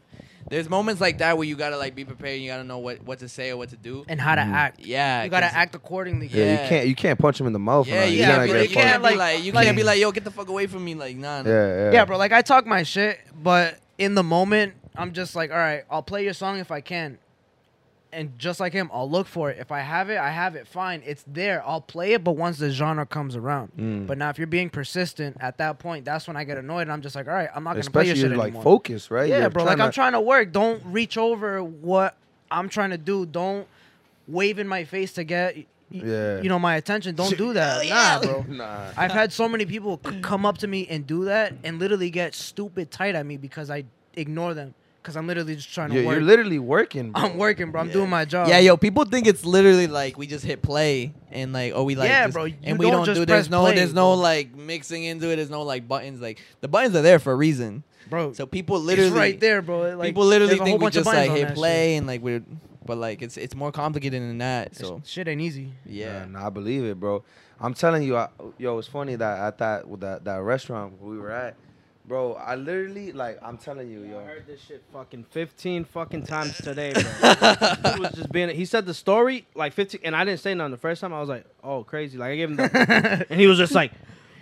there's moments like that where you gotta like be prepared. You gotta know what what to say or what to do. and how to Mhm. act. Yeah, You gotta act accordingly. Yeah, Yeah. you can't you can't punch him in the mouth. Yeah, man. you You're can't gonna be- get you you can't like- like you like- can't be like yo get the fuck away from me like nah. nah. Yeah, yeah. Yeah, bro. Like I talk my shit, but in the moment, I'm just like, all right, I'll play your song if I can. And just like him, I'll look for it. If I have it, I have it. Fine, it's there. I'll play it, but once the genre comes around. Mm. But now, if you're being persistent at that point, that's when I get annoyed. And I'm just like, all right, I'm not gonna play your Especially shit like anymore. focus, right? yeah, You're bro. Like I'm trying to work. Don't reach over what I'm trying to do. Don't wave in my face to get, Yeah. you know, my attention. Don't do that. Nah, bro. (laughs) Nah. I've had so many people c- come up to me and do that and literally get stupid tight at me because I ignore them because I'm literally just trying to You're, work. you're literally working. Bro. I'm working, bro. I'm Yeah. doing my job. Yeah, yo, people think it's literally like we just hit play and like oh we like Yeah, just- bro, you and we don't don't just do there's no play, there's no like mixing into it. There's no like buttons. Like the buttons are there for a reason. bro. So people literally it's right there, bro. Like, people literally there's a whole think we bunch of just buttons like on hit that play and like we're but like it's it's more complicated than that. shit. So This shit ain't easy. yeah. nah, I believe it, bro. I'm telling you, I, yo, it's funny that at that with that that restaurant we were at, bro. I literally like I'm telling you, yo. I heard this shit fucking 15 fucking times today, bro. (laughs) he was just being. He said the story like 15, and I didn't say nothing the first time. I was like, "Oh, crazy!" Like I gave him the, (laughs) and he was just like,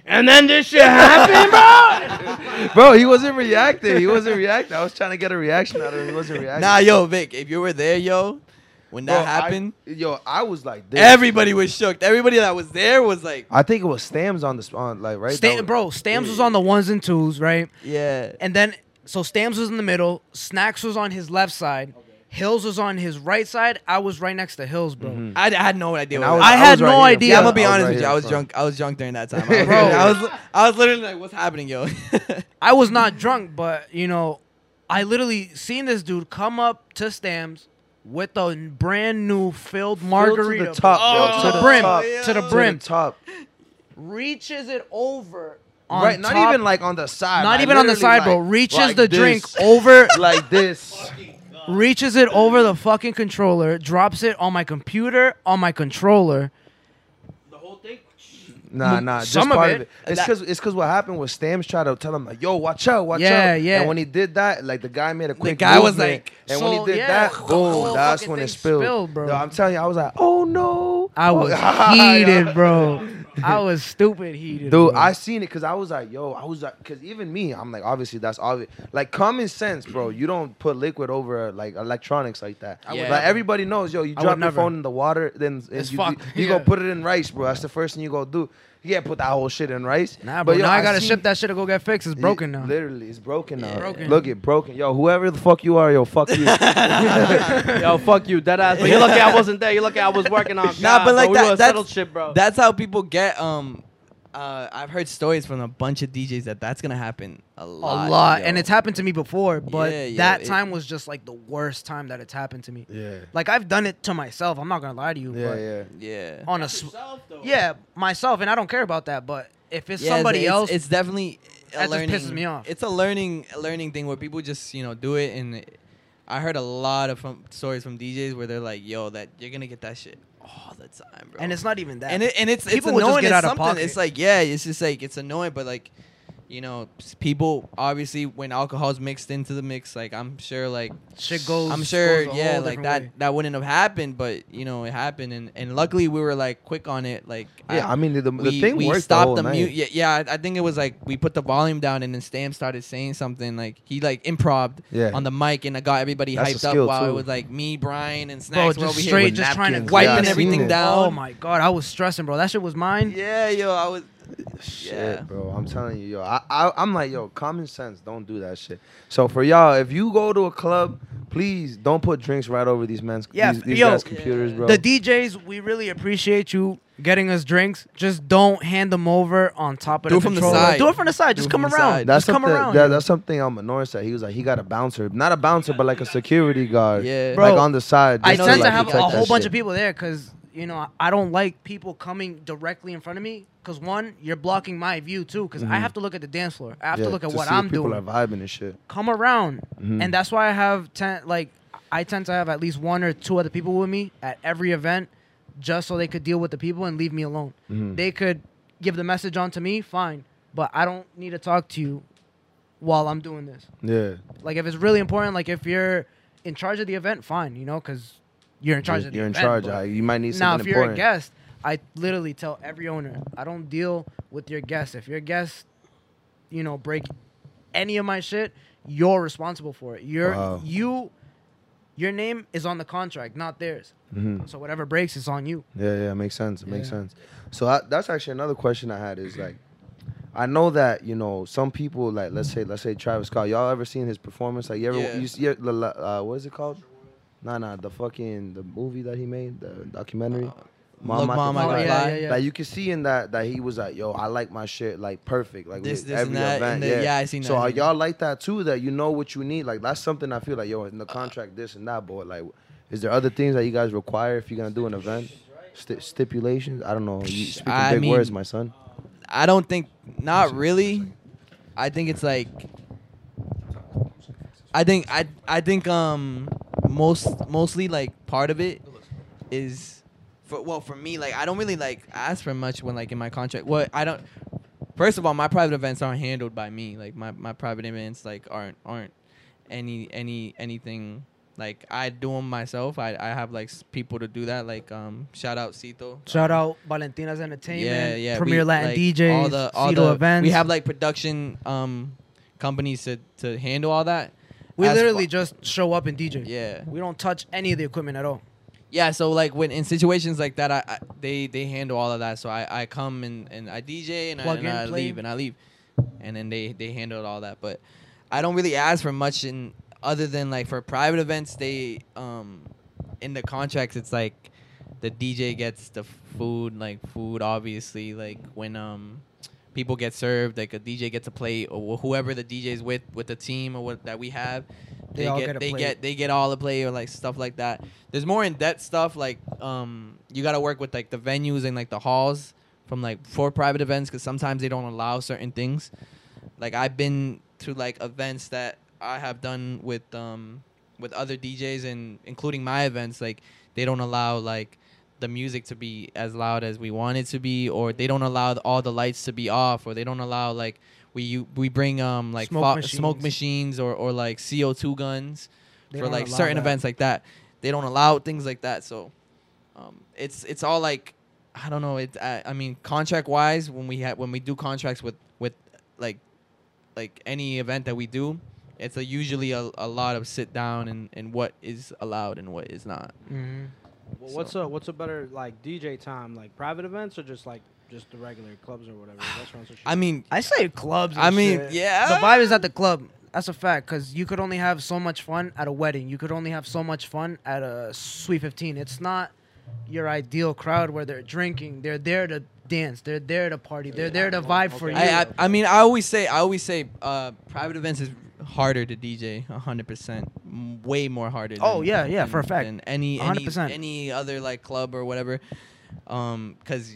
"And then this shit happened, bro." (laughs) Bro, he wasn't reacting. He wasn't reacting. I was trying to get a reaction out of him. He wasn't reacting. Nah, yo, Vic, if you were there, yo, when Bro, that I- happened, yo, I was like, this. everybody was shook. Everybody that was there was like, I think it was Stams on the sp- on like right. Stam- was- bro, Stams was on the ones and twos, right? yeah. And then so Stams was in the middle, Snacks was on his left side, Hills was on his right side. I was right next to Hills, bro. Mhm. I, I had no idea. And what I was- had was no right idea. Yeah, I'm gonna be honest right with you. I was front. drunk. I was drunk during that time. (laughs) I was, Bro. I was, I was literally like, "What's happening, yo?" I was not drunk, but you know, I literally seen this dude come up to Stams with a brand new filled margarita to the top, bro. yo, to to the the brim, top. to the To the brim, top. reaches it over. On right, not top- even like on the side. not like, even on the literally, side, bro. Reaches like the this. drink (laughs) over, like this. reaches it over the fucking controller, drops it on my computer, on my controller. Nah, nah, just Some of part it. of it. It's because it's because what happened was Stams tried to tell him like, "Yo, watch out, watch Yeah, out." yeah. And when he did that, like the guy made a quick. The guy was like- and when he did yeah, that, (laughs) boom, that's when it spilled. spilled, bro. Yo, I'm telling you, I was like, "Oh no!" I was (laughs) heated, bro. (laughs) I (laughs) was stupid heated. Dude, bro. I seen it because I was like, yo, I was like, because even me, I'm like, obviously that's obvious. Like common sense, bro. You don't put liquid over like electronics like that. Would Like everybody knows, yo, you drop your never. phone in the water, then It's you, you, yeah. go put it in rice, bro. That's the first thing you go do. You can't put that whole shit in rice. Nah, bro. yo, now I gotta ship that shit to go get fixed. It's broken now. Literally, it's broken now. Broken. Look, it broken. Yo, whoever the fuck you are, yo, fuck you. (laughs) (laughs) Yo, fuck you, dead ass. But you lucky I wasn't there. You lucky I was working on. Nah, God, but like that- that's- shit, bro. That's how people get. Um, uh, I've heard stories from a bunch of DJs that that's gonna happen a lot, A lot. lot, yo. and it's happened to me before, but Yeah, yeah, that it- time was just like the worst time that it's happened to me. yeah. Like I've done it to myself. I'm not gonna lie to you. Yeah, but yeah. yeah. On a sw- yeah, myself, and I don't care about that. But if it's Yeah, somebody it's, else, It's definitely a that just learning. pisses me off. It's a learning, a learning thing where people just you know do it, and I heard a lot of from, stories from DJs where they're like, "Yo, that you're gonna get that shit all the time, bro." and it's not even that. and it, and it's it's just annoying. get out of pocket. It's like yeah, it's just like it's annoying, but like you know, people obviously when alcohol's mixed into the mix, like I'm sure like shit goes. I'm sure goes yeah, like that way. that wouldn't have happened, but you know it happened, and and luckily we were like quick on it, like Yeah, I mean the, the we, thing we worked stopped the the mute. Yeah, yeah. I, I think it was like we put the volume down and then Stam started saying something like he like improved Yeah. on the mic and I got everybody That's hyped up skill, while it was like me, Brian, and Bro, Snacks were just straight, here just trying to napkins. wiping Yeah, everything down. Oh my god, I was stressing, bro. That shit was mine. Yeah, yo, I was. Shit, Yeah. bro. I'm telling you, yo. I, I I'm like, yo, common sense. Don't do that shit. So for y'all, if you go to a club, please don't put drinks right over these men's Yeah, these, these yo. guys' computers, bro. The DJs, we really appreciate you getting us drinks. Just don't hand them over on top of Do the it from the side. Do it from the side. Do Just it come from the around. side. that's Just come something. around. that- yo. that's something um Menor said. He was like, he got a bouncer, not a bouncer, but like a security guard. Yeah. Bro, like on the side. I tend they to like have a whole bunch shit. of people there because you know I don't like people coming directly in front of me. Because one, you're blocking my view too. Because I Mhm. have to look at the dance floor. I have Yeah, to look at what see if I'm people doing. are vibing and shit. Come around, Mhm. and that's why I have ten. Like I tend to have at least one or two other people with me at every event. just so they could deal with the people and leave me alone. Mhm. They could give the message on to me, fine, but I don't need to talk to you while I'm doing this. Yeah. Like if it's really important, like if you're in charge of the event, fine, you know, because you're in charge You're, of the you're in charge. but- uh, You might need now, something if you're a guest, I literally tell every owner, I don't deal with your guests. If your guests, you know, break any of my shit, you're responsible for it. You're Wow. you, your name is on the contract, not theirs. Mhm. So whatever breaks, it's on you. Yeah, yeah, it makes sense. It makes Yeah. sense. So I, that's actually another question I had is like, I know that you know some people like let's say let's say Travis Scott. Y'all ever seen his performance? Like you ever Yeah. you see the uh, what is it called? Nah, nah, the fucking the movie that he made, the documentary. Look, Mom, I Can yeah, Fly. yeah, yeah. Like you can see in that that he was like, yo, I like my shit like perfect, like This- with this and every that, event. and the- yeah. yeah, I seen that, So are y'all like that too? That you know what you need? Like that's something I feel like, yo, in the contract, this and that. But like, is there other things that you guys require if you're gonna do an event? Sti- stipulations? I don't know. You speaking I big mean- words, my son. I don't think not really. I think it's like I think I I think um most mostly like part of it is for well for me like I don't really like ask for much when like in my contract. What I don't First of all, my private events aren't handled by me. Like my, my private events like aren't aren't any any anything like I do them myself. I, I have like people to do that. Like um shout out Cito. Shout out Valentina's Entertainment, Yeah, yeah. Premier we, Latin like, DJs, all the, all Cito the, events. We have like production um companies to, to handle all that. we as literally just show up and DJ. Yeah. We don't touch any of the equipment at all. Yeah, so like when in situations like that I, I they they handle all of that. So I, I come and, and I DJ and I, and in, I leave and I leave. And then they they handle all that. But I don't really ask for much in other than like for private events they um in the contracts it's like the DJ gets the food like food obviously like when um people get served like a DJ gets a plate or whoever the DJ is with with the team or what that we have They they, get, get they get they get all the play or like stuff like that. There's more in depth stuff like um you got to work with like the venues and like the halls from like for private events because sometimes they don't allow certain things. Like I've been to like events that I have done with um with other DJs and including my events like they don't allow like the music to be as loud as we want it to be or they don't allow all the lights to be off or they don't allow like we you, we bring um like Smoke fo- smoke machines. machines or or like CO2 guns They for like certain that. events like that they don't allow things like that so um it's it's all like I don't know it I, I mean contract wise when we have when we do contracts with with like like any event that we do it's a usually a, a lot of sit down and, and what is allowed and what is not Mm-hmm. Well, what's a what's a better like DJ time, like private events or just like just the regular clubs or whatever (sighs) restaurants or shit? I mean I say clubs. and I mean, shit. yeah. The vibe is at the club. That's a fact, because you could only have so much fun at a wedding. You could only have so much fun at a Sweet 15. It's not your ideal crowd where they're drinking. They're there to dance. They're there to party. They're there to vibe for you. I, I I mean I always say I always say uh private events is harder to DJ hundred percent way more harder Oh, than- yeah, yeah, than- for a fact. than any any 100%. any other like club or whatever um because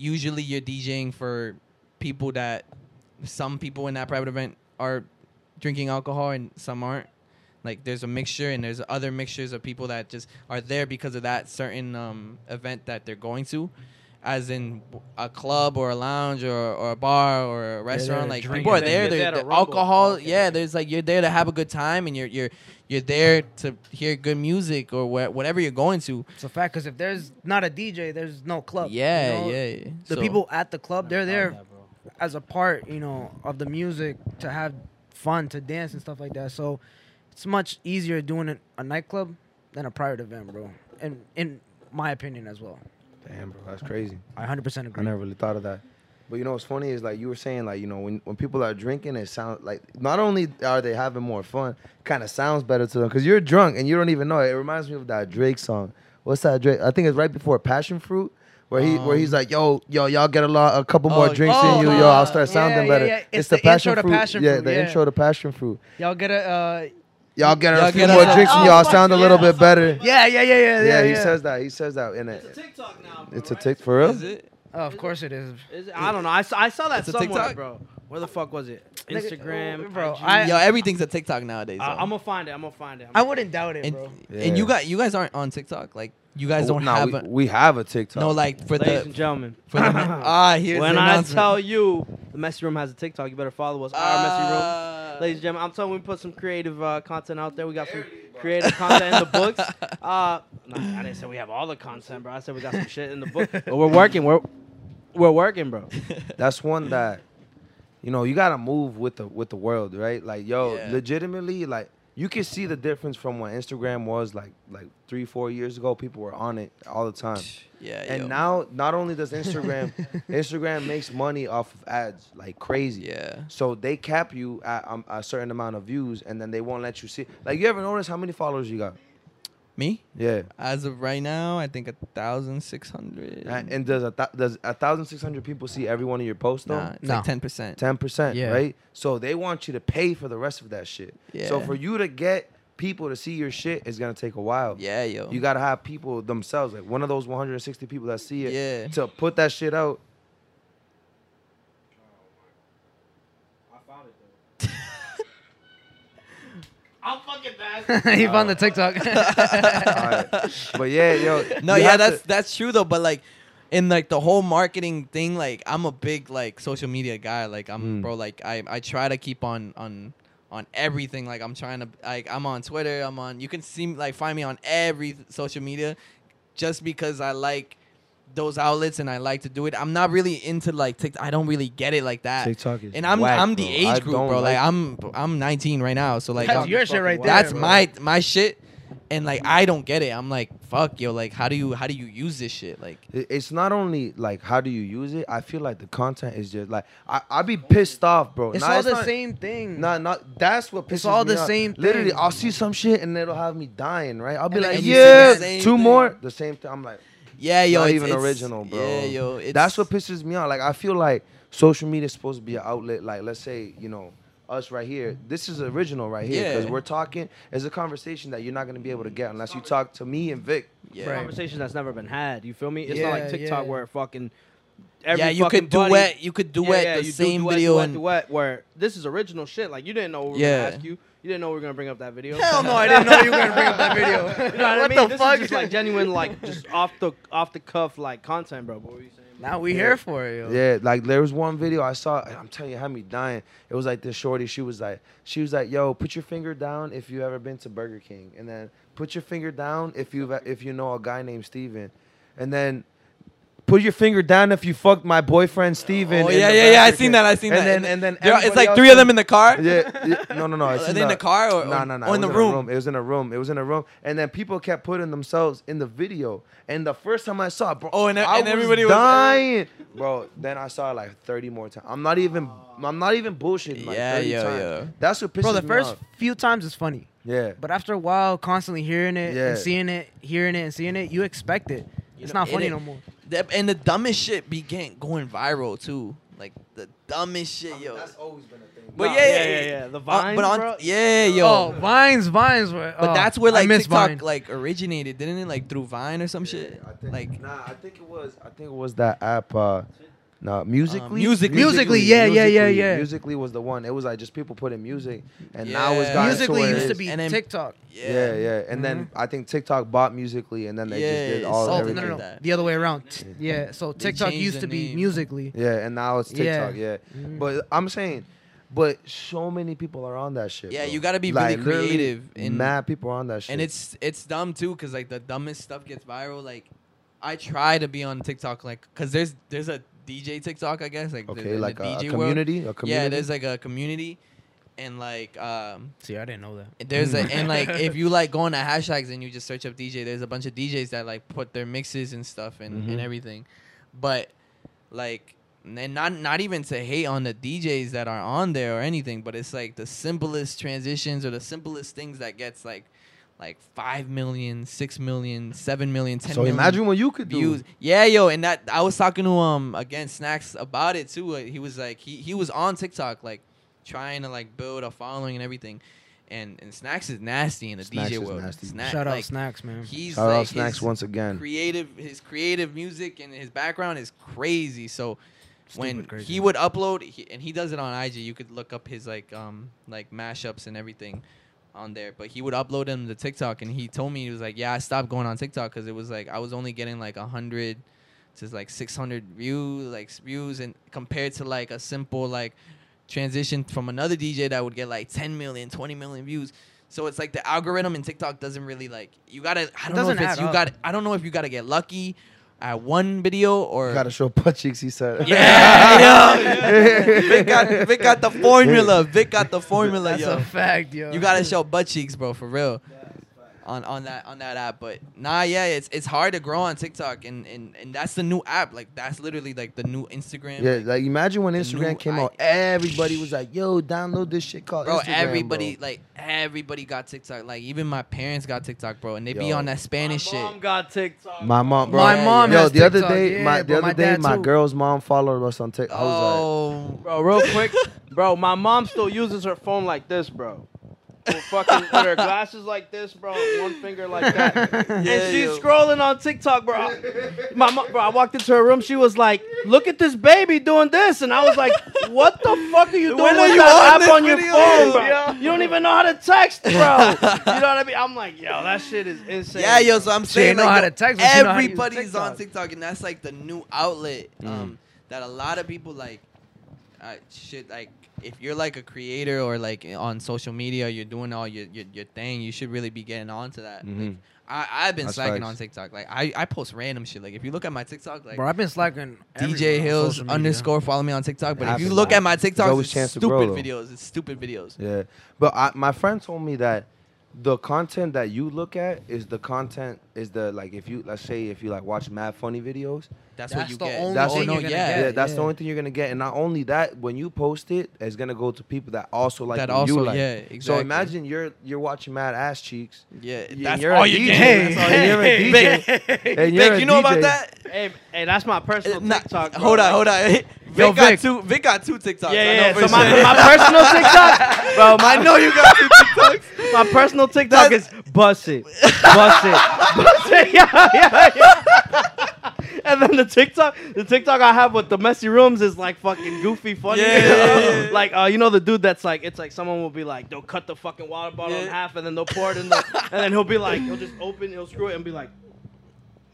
usually you're DJing for people that some people in that private event are drinking alcohol and some aren't. Like there's a mixture and there's other mixtures of people that just are there because of that certain um, event that they're going to as in a club or a lounge or, or a bar or a restaurant like drink people are there You're they're, there to the alcohol Okay. yeah there's like you're there to have a good time and you're you're you're there to hear good music or wha- whatever you're going to It's a fact, because if there's not a DJ, there's no club. you yeah know? yeah, yeah The So- people at the club, they're there That, as a part, you know, of the music to have fun, to dance and stuff like that. So it's much easier doing it a nightclub than a private event, bro. And in my opinion as well, Damn, bro, that's crazy. I 100% agree. I never really thought of that. But you know what's funny is like you were saying like you know when, when people are drinking it sounds like not only are they having more fun, kind of sounds better to them because you're drunk and you don't even know it. It reminds me of that Drake song. What's that Drake? I think it's right before Passion Fruit. Where he where he's Um, like, yo, yo, y'all get a lot, a couple more Oh, drinks oh, in you, yo, I'll uh, start sounding yeah, yeah, better. yeah. It's the intro to Passion fruit. yeah, Fruit, the yeah. intro to Passion Fruit. Y'all get a, uh, Y'all get Y'all a few get more a- drinks and oh, y'all fuck sound a little bit better. yeah, yeah, yeah, yeah, Yeah, yeah. he yeah. says that. He says that in it. It's a it. TikTok now, bro. It's a right? tick for real. is it Oh, of course it is. Is it? I don't know. I saw, I saw that It's somewhere, TikTok? bro. Where the fuck was it? Nigga, Instagram, oh, bro, IG. I- Yo, everything's a TikTok nowadays. I, though. I'm gonna find it. I'm gonna find it. I'm I wouldn't doubt it, and, bro. and you got you guys aren't on TikTok. Like you guys don't Nah, have we, a, we have a TikTok. no like for the Ladies the and gentlemen, for the (laughs) ah here's when the I tell you the messy room has a TikTok, you better follow us. Our messy room. Ah. Ladies and gentlemen, I'm telling you, we put some creative uh, content out there. We got some creative content in the books. (laughs) Uh, nah, I didn't say we have all the content, bro. I said we got some shit in the book. But we're working. We're we're working, bro. (laughs) That's one that, you know, you gotta move with the with the world, right? Like, yo, Yeah. legitimately, like, you can see the difference from when Instagram was like like three, four years ago. People were on it all the time, yeah, and yo. now not only does Instagram, (laughs) Instagram makes money off of ads like crazy. yeah. So they cap you at um, a certain amount of views, and then they won't let you see. Like, you ever notice how many followers you got? Me Yeah. as of right now, I think a thousand six hundred. And, and does a th- does a thousand six hundred people see every one of your posts though? Nah, it's No. like ten percent. Ten percent, Yeah. right? So they want you to pay for the rest of that shit. Yeah. So for you to get people to see your shit is gonna take a while. Yeah, yo. You gotta have people themselves, like one of those 160 people that see it, Yeah. to put that shit out. I'm fucking bad. (laughs) he found the TikTok. (laughs) Alright. But yeah, yo. no, yeah, that's to- that's true though. But like, in like the whole marketing thing, like I'm a big like social media guy. Like I'm Mm. bro. Like I I try to keep on on on everything. Like I'm trying to like I'm on Twitter. I'm on. You can see like find me on every social media, just because I like those outlets and I like to do it. I'm not really into like TikTok. I don't really get it like that. TikTok is and I'm whack, I'm the bro. age group, bro. Like, like- I'm I'm 19 right now, so like That's I'm- your shit right there. that's bro. my my shit and like i don't get it i'm like fuck yo like how do you how do you use this shit like It's not only like how do you use it. I feel like the content is just like I I be pissed off, bro. It's Nah, all the not- same thing. Not not that's what pisses It's all the off. same Literally, thing. I'll see some shit and it'll have me dying, right? I'll be And like, then you see yeah, two thing. more, the same thing. I'm like, yeah yo not it's, even it's- original, bro. yeah yo it's, that's what pisses me off. Like I feel like social media is supposed to be an outlet. Like let's say you know us right here. This is original right here because Yeah. we're talking. It's a conversation that you're not gonna be able to get unless you talk to me and Vic. yeah Right. Conversation that's never been had. You feel me? It's not like TikTok yeah. where fucking. Every yeah you fucking could buddy- duet you could duet Yeah, yeah, the you do same duet, video duet, and duet, where this is original shit. Like you didn't know we were Yeah. gonna ask you. You didn't know we were gonna bring up that video. Hell no, I didn't know you were gonna bring up that video. (laughs) You know what, (laughs) I what mean? the this fuck? is just like genuine, like just (laughs) off the off the cuff, like content, bro. What were you saying? now we here for it, yo. Yeah, like there was one video I saw, and I'm telling you, it had me dying. It was like this shorty. She was like, she was like, "Yo, put your finger down if you ever been to Burger King, and then put your finger down if you have if you know a guy named Steven. and then." Put your finger down if you fucked my boyfriend Steven. oh yeah yeah yeah i seen that i seen and that Then, and then There- it's like three of them in the car yeah, yeah, no, no, no. (laughs) It's Are they in the car or- no, no, no. or it in the was room? It was in a room. It was in a room, and then people kept putting themselves in the video. And the first time I saw, it, bro, Oh, and- I and everybody was- uh, dying, bro. Then I saw it like thirty more times. I'm not even, I'm not even bullshitting. Like Yeah, 30 yo, times. yo. That's what pisses Bro, the me first off. few times is funny, Yeah, but after a while, constantly hearing it Yeah. and seeing it, hearing it and seeing it, you expect it. It's not it funny is- no more. That- and the dumbest shit be getting going viral too like the dumbest shit yo That's always been a thing. but No, yeah, yeah, yeah, yeah, yeah, yeah. The Uh, Vines, but on, bro? yeah, yo. Oh, Vines, Vines. Were, but oh, that's where like TikTok Vine. like originated, didn't it? Like through Vine or some shit. I think, like nah, I think it was. I think it was that app. Uh, no, musically. Musical.ly. Musically, yeah, yeah, yeah, yeah. Musical.ly was the one. It was like just people putting music, and Yeah. now it's gotten Musical.ly to where used it to be And then- TikTok. Yeah, yeah. yeah. And then I think TikTok bought Musical.ly, and then they just did Yeah, all no, everything. no, no, that. the other way around. Yeah, so TikTok used to be name. Musical.ly. Yeah, and now it's Yeah. TikTok. Yeah, Mhm. but I'm saying, but so many people are on that shit. Yeah, bro. you gotta be Like, really literally creative and- mad people are on that shit. and it's it's dumb too because like the dumbest stuff gets viral. Like I try to be on TikTok, like because there's there's a DJ TikTok, I guess, like the- okay, in like the a, DJ a world. community. A community. Yeah, there's like a community, and like um See, I didn't know that. There's a and like if you (laughs) like go on to hashtags and you just search up DJ, there's a bunch of DJs that like put their mixes and stuff and, Mhm. and everything. But like and not not even to hate on the DJs that are on there or anything, but it's like the simplest transitions or the simplest things that gets like like 5 million, 6 million, 7 million, 10 so million imagine what you could do. Yeah, yo, and that I was talking to um again Snacks about it too. He was like he he was on TikTok like trying to like build a following and everything. and and Snacks is nasty in the Snacks DJ is world. nasty. Snack- Shout out Snacks, man. He's Shout like out Snacks once again. creative his creative music and his background is crazy. So when crazy. he would upload he, and he does it on IG, you could look up his like um like mashups and everything on there. But he would upload them to TikTok, and he told me he was like, "Yeah, I stopped going on TikTok because it was like I was only getting like a hundred to like six hundred views, like views, and compared to like a simple like transition from another DJ that would get like 10 million, 20 million views." So it's like the algorithm in TikTok doesn't really like you gotta. I don't know if it's you got. I don't know if you gotta get lucky at one video or Gotta show butt cheeks. He said. (laughs) yeah, yo. (laughs) Vic got, Vic got the formula. Vic got the formula, That's yo. a fact, yo. You gotta show butt cheeks, bro, for real. On on that on that app, but nah, yeah, it's it's hard to grow on TikTok, and and and that's the new app. Like that's literally like the new Instagram. Yeah, like, like imagine when Instagram came i- out, everybody was like, "Yo, download this shit called bro, Instagram." everybody bro. like everybody got TikTok. Like even my parents got TikTok, bro, and they be on that Spanish shit. My shit. mom got TikTok. My mom, bro. My Yeah, mom Yo, has the other day, yeah, my the bro, other my day, dad my too. girl's mom followed us on TikTok. I was Oh, Bro, real quick, bro, my mom still uses her phone like this, bro. With fucking with her glasses like this, bro, one finger like that, (laughs) and Yeah, she's yo. scrolling on TikTok, bro. My mom, bro, I walked into her room. She was like, "Look at this baby doing this," and I was like, "What the fuck are you (laughs) doing When are with you that on app on your video? phone, bro? Yeah. You don't even know how to text, bro. you know what I (laughs) mean? I'm like, yo, that shit is insane. Yeah, yo. So I'm saying ain't know like, how to text, but she know how to everybody's on TikTok. TikTok, and that's like the new outlet um, that a lot of people like. Uh, shit, like if you're like a creator or like on social media, you're doing all your your, your thing. You should really be getting onto that. Like, Mhm. I I've been That's slacking facts. on TikTok. Like I I post random shit. Like if you look at my TikTok, like. Bro, I've been slacking. DJ Hills underscore follow me on TikTok. But if you Happens. look at my TikTok, it's stupid grow, videos. It's stupid videos. Yeah, but I, my friend told me that the content that you look at is the content is the like if you let's say if you like watch mad funny videos, That's, That's what you the get. only That's thing no, you're gonna yeah. yeah, get. that's the only thing you're gonna get. And not only that, when you post it, it's gonna go to people that also like That also, you like. yeah, exactly. So imagine you're you're watching mad ass cheeks. Yeah, that's you're all you get. That's all- and you're a (laughs) DJ. and you're Vic, a you know about that? Hey, hey, that's my personal Uh, nah, TikTok. bro. hold on, hold on. Vic Yo, got two. Vic got two TikToks. Yeah, I yeah. know So my, sure. my personal (laughs) TikTok, bro. My, I know you got two TikToks. My personal TikTok is bust it, bust it, (laughs) bust it. Yeah, yeah, yeah. And then the TikTok, the TikTok I have with the messy rooms is like fucking goofy, funny. Yeah, yeah, yeah. (laughs) Like uh, you know the dude that's like, it's like someone will be like, they'll cut the fucking water bottle in half and then they'll pour it in the, (laughs) and then he'll be like, he'll just open, he'll screw it and be like,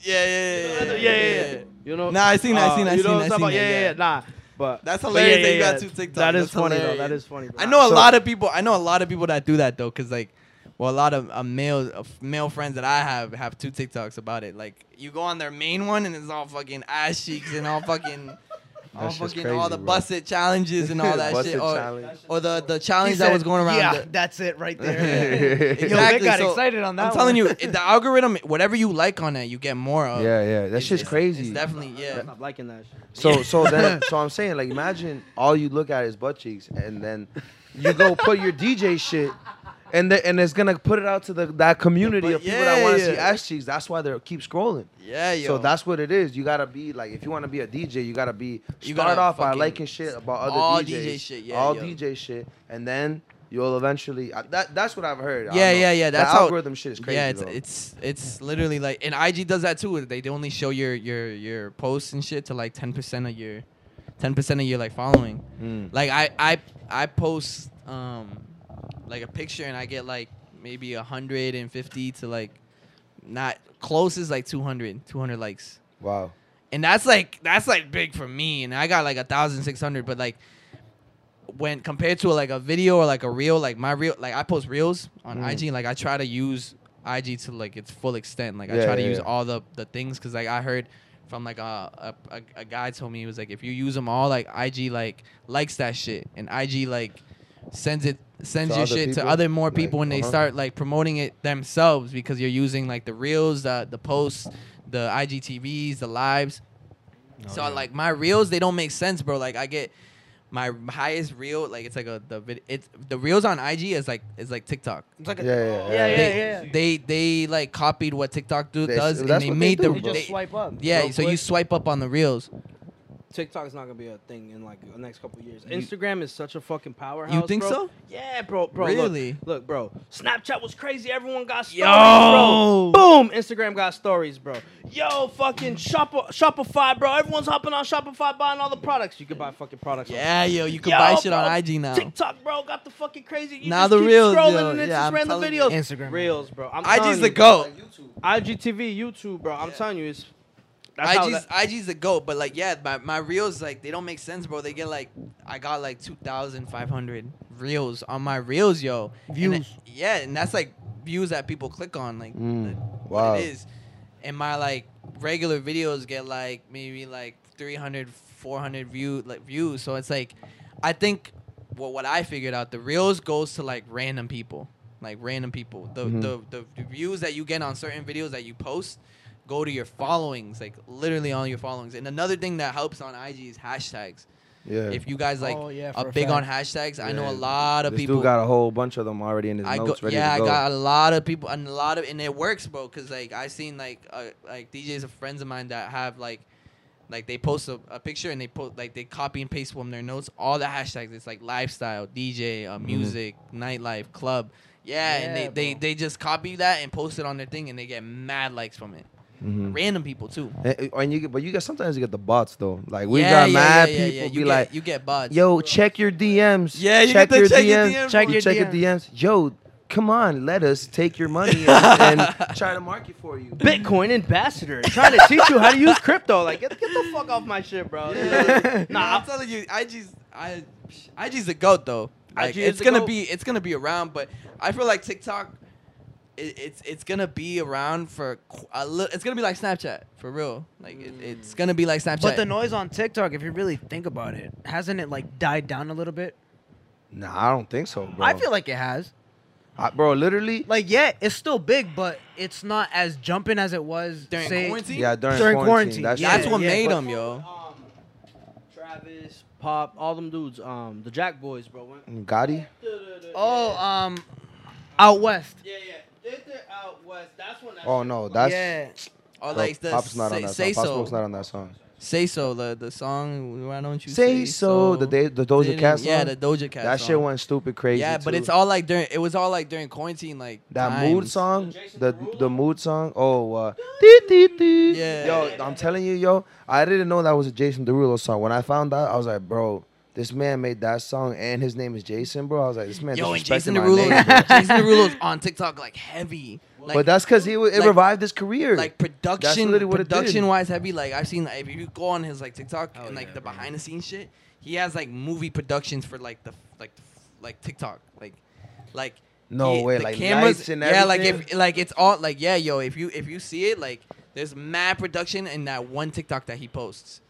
Yeah, yeah, yeah, yeah, yeah, yeah. You know? Nah, I seen that, I Uh, seen that, I you know seen I'm that, seen about? Yeah, yeah, yeah. yeah. Nah, but That's but hilarious yeah, that you got two TikToks. That is That's funny though. That hilarious. is funny. Bro. I know a So- lot of people. I know a lot of people that do that though, cause like, well, a lot of uh, male uh, male friends that I have have two TikToks about it. Like, you go on their main one and it's all fucking ass cheeks and all fucking, (laughs) all That's just fucking all the bro. busted challenges and all (laughs) that Busted shit, or, or the the He challenge that was going around. Yeah, the- that's it right there. (laughs) Exactly. Yo, Vic got so excited on that I'm telling you, the algorithm, whatever you like on it, you get more of. Yeah, yeah, that's just crazy. It's definitely yeah. Stop liking that shit. So so then so I'm saying like imagine all you look at is butt cheeks and then you go put your DJ shit and the, and it's gonna put it out to the that community of people that want to see yeah. ass cheeks. That's why they keep scrolling. Yeah, yo. So that's what it is. You gotta be like if you want to be a DJ, you gotta be You start gotta off by liking shit about other all DJs, DJ shit, yeah, all yo. DJ shit, and then you'll eventually. Uh, that that's what I've heard. Yeah, yeah, yeah, The that's how- algorithm shit is crazy. yeah, it's though. it's it's literally like and IG does that too. They only show your your your posts and shit to like ten percent of your ten percent of your like following. Mm. Like I I I post um like a picture and I get like maybe hundred and fifty to like not close is like 200 200 likes wow. and that's like that's like big for me and i got like a thousand six hundred but like when compared to like a video or like a reel like my reel like i post reels on Mhm. ig like i try to use ig to like its full extent like i Yeah, try to yeah, use yeah. all the the things because like i heard from like a, a, a, a guy told me he was like if you use them all like ig like likes that shit and ig like sends it sends To your other shit to other more Like, people and they uh-huh. start like promoting it themselves because you're using like the reels the the posts the igtvs the lives so like my reels, they don't make sense, bro. Like I get my highest reel, like it's like a the vid- it's the reels on IG is like is like TikTok. It's like a, Yeah, yeah, yeah. Yeah, yeah, they, yeah. They they like copied what TikTok do, They- does, and they what they made do, the You bro. just they- swipe up. yeah. real So you swipe up on the reels. TikTok's not gonna be a thing in like the next couple of years. Instagram is such a fucking powerhouse. You think bro. so? Yeah, bro, bro. look, Really? Look, bro. Snapchat was crazy. Everyone got stories, Yo! bro. Boom. Instagram got stories, bro. Yo, fucking Shop- Shopify, bro. Everyone's hopping on Shopify buying all the products. You can buy fucking products. on Yeah, yo, you can Yo, buy shit bro, on IG now. TikTok, bro, got the fucking crazy. You Now just the keep reels, scrolling yo. and it's Yeah, just I'm random telling videos. you. Instagram. Reels, bro. I'm IG's telling the you, bro. goat. IGTV, YouTube, bro. I'm telling you, it's. That's IG's that, IG's the goat, but like yeah, my, my reels like they don't make sense, bro. They get like I got like two thousand five hundred reels on my reels, yo. And Views. it- yeah, and that's like views that people click on, like Mm, wow. what it is. And my like regular videos get like maybe like 300, 400 view like views. So it's like I think what what I figured out the reels goes to like random people, like random people. The Mhm. the, the the views that you get on certain videos that you post go to your followings, like literally on your followings. And another thing that helps on IG is hashtags. Yeah. If you guys like Oh, yeah, are for a big on fact. hashtags, I know a lot of this people. dude got a whole bunch of them already in his I go, notes ready yeah, to go. I got a lot of people and a lot of, and it works, bro. Cause like I seen like uh, like DJs of friends of mine that have like, like they post a, a picture and they post like they copy and paste from their notes all the hashtags. It's like lifestyle, DJ, uh, music, nightlife, club. Yeah, and they, Yeah, they they just copy that and post it on their thing, and they get mad likes from it. Mhm. Random people too. And, and you get, but you get sometimes you get the bots though. Like we yeah, got yeah, mad yeah, yeah, people yeah. be You like, get, you get bots. "Yo, check your DMs. Yeah, you check get your check your DMs. DMs, Check You your check your DMs. DMs. Yo, come on, let us take your money and, (laughs) and try to market for you." Bitcoin ambassador trying to teach you how to use crypto. Like, get, get the fuck off my shit, bro. Yeah. (laughs) Nah, I'm telling you, IG's I, IG's the goat though. Like, IG it's gonna GOAT. be it's gonna be around, but I feel like TikTok, it, it's it's gonna be around for a little. It's gonna be like Snapchat for real. Like it, it's gonna be like Snapchat. But the noise on TikTok, if you really think about it, hasn't it like died down a little bit? Nah, I don't think so, bro. I feel like it has. I- bro, literally. Like, yeah, it's still big, but it's not as jumping as it was During say, quarantine? Yeah, during, During quarantine. quarantine, That's, yeah. that's what yeah, made them, yo. Um, Travis, Pop, all them dudes, um, the Jack Boys, bro. Went, Gatti. Oh, um, out west. yeah, yeah. They did out west. That's when. That Oh no, that's yeah. Or bro, like the Pop's not say, on that say song. Pop so, Smoke's not on that song. say so. The the song. Why don't you Say so. The day, the Doja Didn't- Cat song. Yeah, the Doja Cat. that song. shit went stupid crazy. Yeah, but too. it's all like during. It was all like during quarantine, like That mood song, Jason the the mood song. Oh, uh, dee, dee, dee. Yeah. Yo, I'm telling you, yo, I didn't know that was a Jason Derulo song. When I found out, I was like, bro, this man made that song, and his name is Jason, bro. I was like, this man Yo, and disrespecting Jason my Derulo, name. (laughs) Jason Derulo's on TikTok like heavy. Like, but that's because he it like- revived his career. like production, literally what it did. production wise heavy. Like I've seen, like, if you go on his like TikTok Oh, and like yeah, the bro. behind the scenes shit, he has like movie productions for like the like like TikTok, like like no he- way, the like cameras, lights and yeah, like if like it's all like yeah, yo, if you if you see it, like there's mad production in that one TikTok that he posts.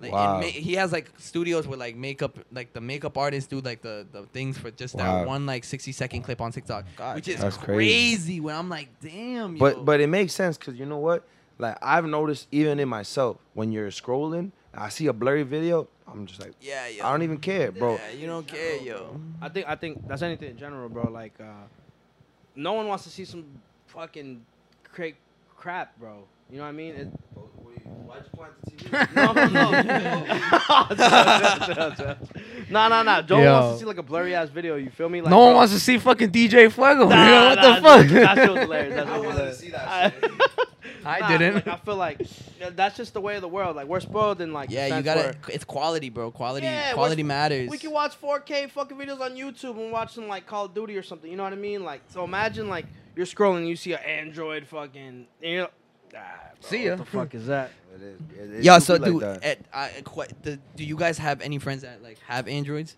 Like Wow. ma- he has like studios where like makeup, like the makeup artists do like the, the things for just Wow. that one like 60 second clip on TikTok, God which is That's crazy. crazy. When I'm like, damn, yo. But but it makes sense because you know what? Like I've noticed even in myself when you're scrolling, I see a blurry video, I'm just like, yeah, yo. I don't even care, bro. Yeah, you don't care, yo. I think I think that's anything in general, bro. Like, uh, no one wants to see some fucking cra- crap, bro. You know what I mean? It, Why'd you point the TV? (laughs) no, no, no, no, no. Joe Yo. wants to see like a blurry ass video. You feel me? Like, no one bro, wants to see fucking DJ Fuego. Nah, you know what nah, the fuck? That shit was hilarious. That (laughs) I wanted to see that shit. (laughs) I Nah, didn't. Like, I feel like yeah, that's just the way of the world. Like we're spoiled in like. Yeah, you gotta. where It's quality, bro. Quality, Yeah, quality matters. We can watch 4K fucking videos on YouTube and watch some like Call of Duty or something. You know what I mean? Like, so imagine like you're scrolling, and you see an Android fucking. And you're, ah, bro, See ya. What the fuck is that? It is. It- it Yeah, so be like at, I, qu- the, do you guys have any friends that like have Androids?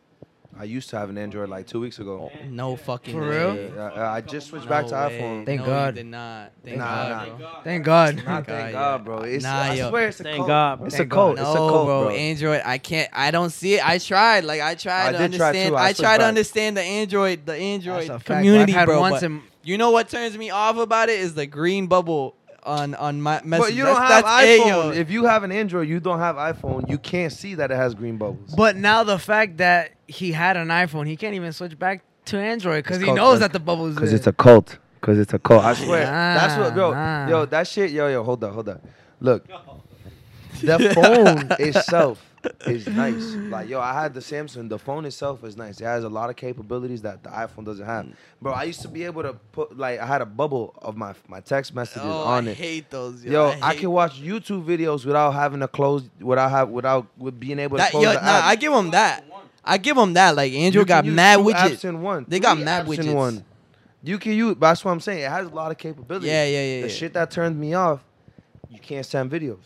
I used to have an Android like two weeks ago. Oh, no fucking For real? Yeah, I just switched No back to way. iPhone. Thank no, God. Did not. Thank Nah, God, nah. bro. Thank God. Not thank yeah. God, bro. It's, Nah, I yo. swear it's a Thank cult. God, bro. It's Thank a cult. No, It's a cult, bro. bro. Android. I can't. I don't see it. I tried. Like I tried I to did try understand. too. I I, switched tried to understand the Android, the Android That's a fact, community, bro. once but in- you know what turns me off about it is the green bubble on on my message. But you don't That's- have that's it, yo. iPhone. If you have an Android, you don't have iPhone. You can't see that it has green bubbles. But now the fact that he had an iPhone, he can't even switch back to Android because he called- knows that the bubbles. Because it's a cult. Because it's a cult. I swear. Nah, that's what, yo, nah. yo, that shit, yo, yo, hold up, hold up. Look, (laughs) the phone itself is nice. Like yo, I had the Samsung. The phone itself is nice. It has a lot of capabilities that the iPhone doesn't have. Bro, I used to be able to put like I had a bubble of my my text messages Oh, on I it. hate those. Yo, Yo, I, I, can watch YouTube videos without having to close, without have, without with being able to close Yo, the nah, app. I give them that. I give them that. Like Android got mad widgets. in one. They got three mad widgets. one. You can use. That's what I'm saying. It has a lot of capabilities. Yeah, yeah, yeah. The yeah. shit that turned me off, you can't send videos.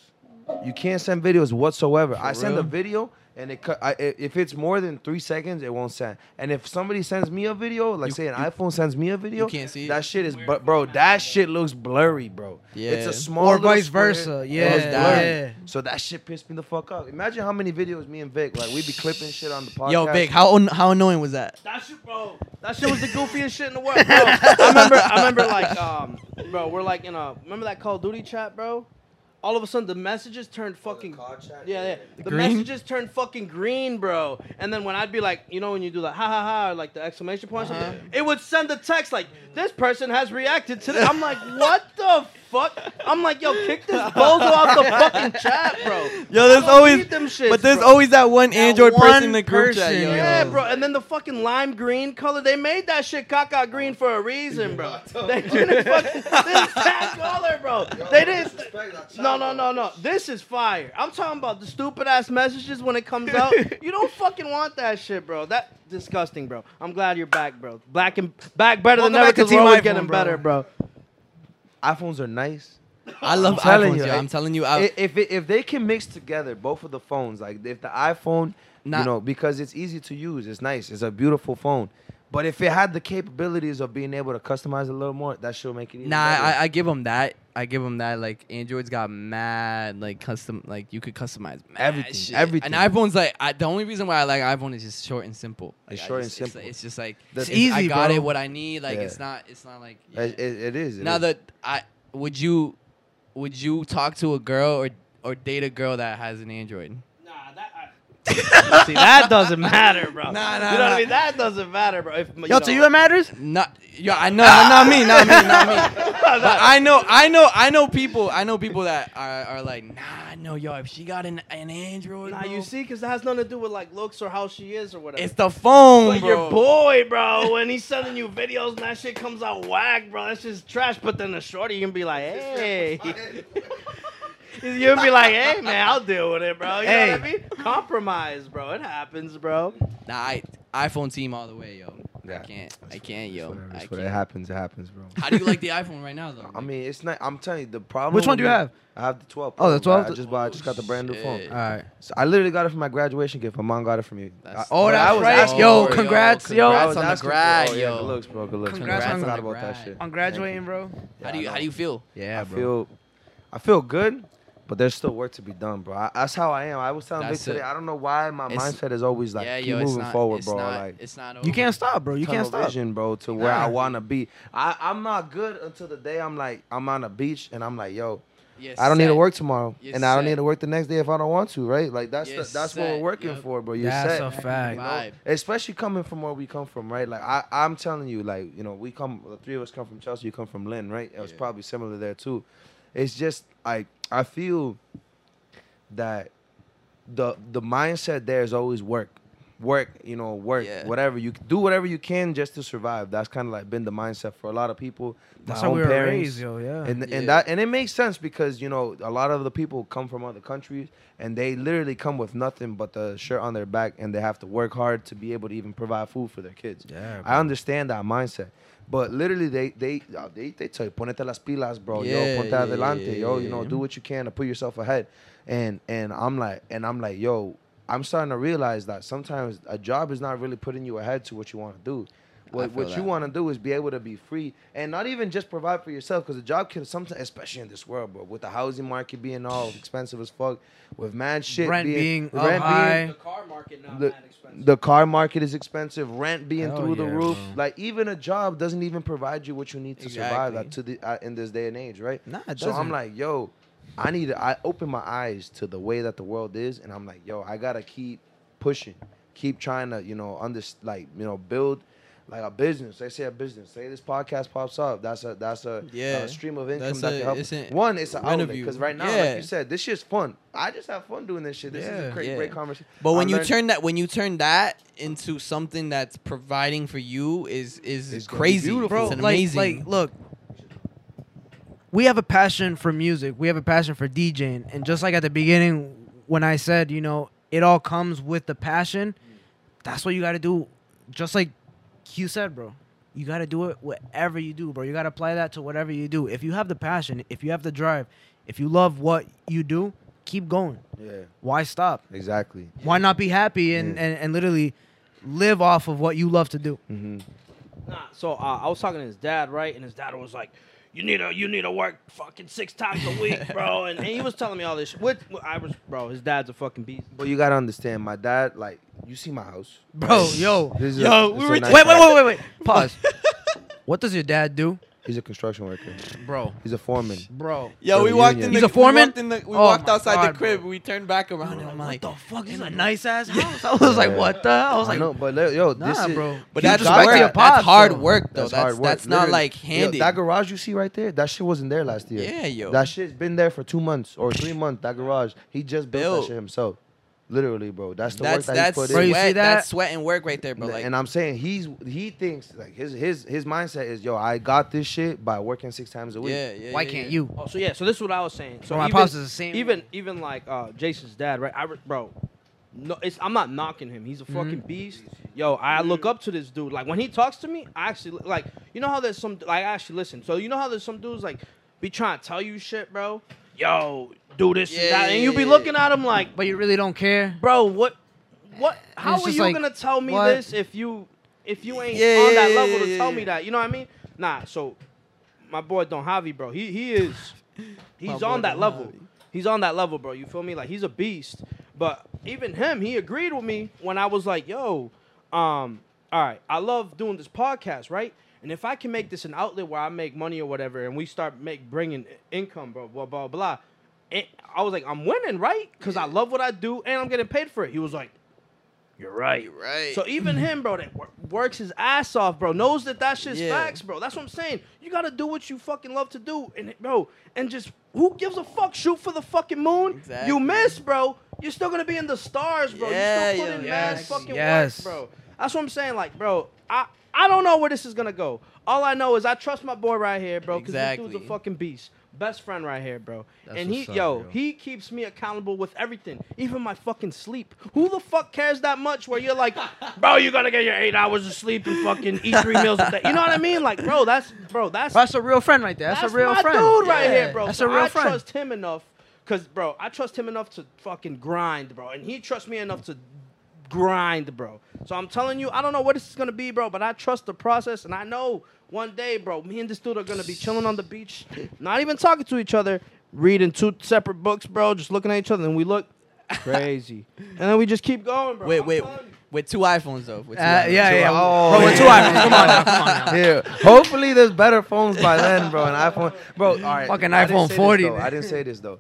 You can't send videos whatsoever. I send a video and it cut. I, i- if it's more than three seconds, it won't send. And if somebody sends me a video, like You- say an you- iPhone sends me a video, you can't see it? that shit is. But bro, that shit looks blurry, bro. Yeah, it's Yeah. a small Or vice versa. Yeah, yeah. So that shit pissed me the fuck off. Imagine how many videos me and Vic like we'd be clipping shit on the podcast. (laughs) Yo, Vic, how an- how annoying was that? That shit, bro. That shit was the goofiest shit in the world, bro. (laughs) I remember, I remember, like, um, bro, we're like in a, remember that Call of Duty chat, bro? All of a sudden, the messages turned fucking, yeah, yeah. The Green? messages turned fucking green, bro. And then when I'd be like, you know, when you do like, ha ha ha, or like the exclamation point, or uh-huh. something, it would send a text like, this person has reacted to this. I'm like, what the fuck? I'm like, yo, kick this bozo off the fucking (laughs) chat, bro. Yo, there's always, them shits, but there's bro. always that one Android one person in the group chat. person, Yo, yo. Yeah, bro. And then the fucking lime green color, they made that shit caca green for a reason, bro. (laughs) They didn't fucking this that color, bro. They didn't. No, no, no, no. This is fire. I'm talking about the stupid ass messages when it comes out. (laughs) You don't fucking want that shit, bro. That disgusting, bro. I'm glad you're back, bro. Back and back better Welcome than ever back to because we're Team always iPhone, getting bro. better, bro. iPhones are nice. I love I'm telling iPhones, you, yo. I'm telling you, I, I- if it, if they can mix together both of the phones, like if the iPhone, Nah. you know, because it's easy to use, it's nice, it's a beautiful phone. But if it had the capabilities of being able to customize a little more, that should make it even Nah. I, I give them that. I give them that. Like Android's got mad like custom. Like you could customize mad Everything, shit. everything. And iPhone's like I, the only reason why I like iPhone is just short and simple. Like, It's I short and just- it's- simple. It's, just like it's- I got bro. it. What I need. Like Yeah. it's not. It's not like. yeah. It, it- it is. it now is. that I would you would you talk to a girl or or date a girl that has an Android? Nah, (laughs) that. See, that doesn't matter, bro. Nah, nah, you know what. I mean? That doesn't matter, bro. If, Yo, to you it matters? Not yeah, I know, not me, not me, not me. (laughs) But I know, I know, I know people. I know people that are, are like, nah, no, yo, if she got an, an Android, Nah, bro, you see, because that has nothing to do with like looks or how she is or whatever. it's the phone, But bro. your boy, bro, (laughs) when he's sending you videos and that shit comes out whack, bro, that's just trash. But then the shorty, you can be like, hey. (laughs) you can be like, hey, man, I'll deal with it, bro. You know what I mean? Compromise, bro. It happens, bro. Nah, I, iPhone team all the way, yo. Yeah. I can't, I can't, yo. Whatever, I it's what- it happens. It happens, bro. How do you like the (laughs) iPhone right now, though? I mean, it's not. I'm telling you, the problem. Which one do you have? I have the 12. Oh, the 12? I just bought. I just got the oh, brand new phone. All right. So I literally got it for my graduation gift. My mom got it for me. That's- I- Oh, but I that's was right. asking Yo, for it. congrats, yo. Congrats was on the asking for it. grad, Oh, yeah, yo. Good looks, bro. Good looks. Congrats I on forgot the about that shit. On graduating, bro. How do you, how do you feel? Yeah, I bro. feel, I feel good, but there's still work to be done, bro. I, that's how I am. I was telling Vic today. I don't know why my It's- mindset is always like yeah, keep yo, moving not, forward, it's bro. Not, like it's not. You over. can't stop, bro. You can't stop. vision, bro, to where I wanna be. I, I'm not good until the day I'm like I'm on a beach and I'm like, yo, You're I don't need to work tomorrow, You're and I don't need to work the next day if I don't want to, right? Like that's the, that's what we're working yup. for, bro. You're That's set. a fact. you know? Especially coming from where we come from, right? Like I, I'm telling you, like you know, we come, the three of us come from Chelsea. You come from Lynn, right? It was Yeah. probably similar there too. It's just like I feel that the the mindset there is always work, work. You know, work, Yeah. whatever you do, whatever you can just to survive. That's kind of like been the mindset for a lot of people. That's how own we were parents. raised, yo. Yeah. And, Yeah. and that and it makes sense because you know a lot of the people come from other countries and they literally come with nothing but the shirt on their back and they have to work hard to be able to even provide food for their kids. yeah. I understand that mindset, but literally they they uh, they, they tell you ponete las pilas, bro. Yeah, yo, ponte yeah, adelante, yeah, yo. You know, yeah. do what you can to put yourself ahead. And and I'm like and I'm like, yo, I'm starting to realize that sometimes a job is not really putting you ahead to what you want to do. What, feel what you want to do is be able to be free and not even just provide for yourself because a job can sometimes, especially in this world, bro, with the housing market being all (sighs) expensive as fuck, with mad shit Rent being, rent being up high. The car market now, The- mad expensive. the car market is expensive, rent being Hell through the roof. bro. Like even a job doesn't even provide you what you need to survive Exactly. at, to the uh, in this day and age, right? Nah, it So I'm like, yo, I need to. I open my eyes to the way that the world is, and I'm like, yo, I gotta keep pushing, keep trying to, you know, under like, you know, build like a business. They say a business. Say this podcast pops up. That's a that's a, Yeah. a stream of income That's that a- can help. it's an One, it's an outlet because right now, Yeah. like you said, this shit's fun. I just have fun doing this shit. This is a great, Yeah. great conversation. But when I you turn that when you turn that into something that's providing for you is is It's crazy. beautiful. bro. It's like, amazing. like, look, we have a passion for music. We have a passion for DJing, and just like at the beginning, when I said, you know, it all comes with the passion. That's what you got to do. Just like Q said, bro. You got to do it whatever you do, bro. You got to apply that to whatever you do. If you have the passion, if you have the drive, if you love what you do, keep going. yeah, Why stop? exactly. Why not be happy and, Yeah. and, and literally live off of what you love to do? Mm-hmm. Nah, so uh, I was talking to his dad, right? And his dad was like, "You need to, you need to work fucking six times a week, (laughs) bro." And, and he was telling me all this. Shit. What, what I was, bro. His dad's a fucking beast. But you gotta understand, my dad, like, you see my house, Bro, yo. Yo, a, we were a nice Wait, wait, wait, wait, wait. (laughs) Pause. what does your dad do? He's a construction worker. Bro. He's a foreman. Bro. Yo, we walked union. in. He's a foreman? We walked, in the, we Oh walked outside God, the crib. bro. We turned back around, and I'm what like, the fuck? This is a nice ass house. I was like, what the? I was I like, "No, but le- yo, this nah, is, bro. but that's that's work. to your That's hard work, though. That's That's hard work. that's not Literally. like Yo, handy. that garage you see right there, that shit wasn't there last year. Yeah, yo. That shit's been there for two months or three months. That garage, he just built, Built. that shit himself. Literally, bro. That's the that's work that that's he put Bro, in. you sweat. see That's sweat and work right there, bro. Like, and I'm saying he's he thinks like his his his mindset is yo, I got this shit by working six times a week. yeah, yeah. Why yeah, can't yeah. you? Oh, so yeah, so this is what I was saying. So So my even, pops is the same. even even like uh, Jason's dad, right? I bro, no, it's I'm not knocking him. He's a Mm-hmm. fucking beast. Yo, I look up to this dude. Like when he talks to me, I actually like. You know how there's some like I actually listen. So you know how there's some dudes like be trying to tell you shit, bro. Yo, do this Yeah, and that, yeah, and you be looking at him like, but you really don't care. bro, what, what? How it's are just you like, gonna tell me what? this if you if you ain't Yeah, on that yeah, level yeah, to yeah, tell yeah. me that? You know what I mean? Nah. So my boy Don Javi, bro, he he is (laughs) he's boy on that Don level. Javi. He's on that level, bro. You feel me? Like he's a beast. But even him, he agreed with me when I was like, "Yo, um, all right, I love doing this podcast, right? And if I can make this an outlet where I make money or whatever, and we start make bringing income, bro, blah blah blah." It, I was like, "I'm winning, right? Because I love what I do and I'm getting paid for it." He was like, "You're right." You're right. So even him, bro, that wor- works his ass off, bro, knows that that shit's Yeah. facts, bro. That's what I'm saying. You gotta do what you fucking love to do, and bro, and just who gives a fuck? Shoot for the fucking moon. Exactly. You miss, bro. You're still gonna be in the stars, bro. Yeah, you still put yeah. in Yes, fucking yes. work, bro. That's what I'm saying. Like, bro, I I don't know where this is gonna go. All I know is I trust my boy right here, bro, because this dude's a fucking beast. Best friend right here, bro. That's and he, up, yo, bro. he keeps me accountable with everything, even my fucking sleep. Who the fuck cares that much? Where you're like, (laughs) bro, you gotta get your eight hours of sleep and fucking eat three meals a day. You know what I mean? Like, bro, that's bro, that's That's a real friend right there. That's, a real friend. That's my friend. dude right Yeah, here, bro. That's So a real I friend. I trust him enough, cause bro, I trust him enough to fucking grind, bro, and he trusts me enough to grind, bro. So I'm telling you, I don't know what this is gonna be, bro, but I trust the process, and I know one day, bro, me and this dude are gonna be chilling on the beach, not even talking to each other, reading two separate books, bro, just looking at each other, and we look crazy, (laughs) and then we just keep going, bro. Wait, I'm wait. With two iPhones though. With two Uh, iPhones. yeah, yeah. Oh, bro, with two iPhones. (laughs) Come on now. Come on now. Yeah. Hopefully there's better phones by then, bro. An iPhone, bro. All right. Fucking I iPhone say this, 40, though. I didn't say this though.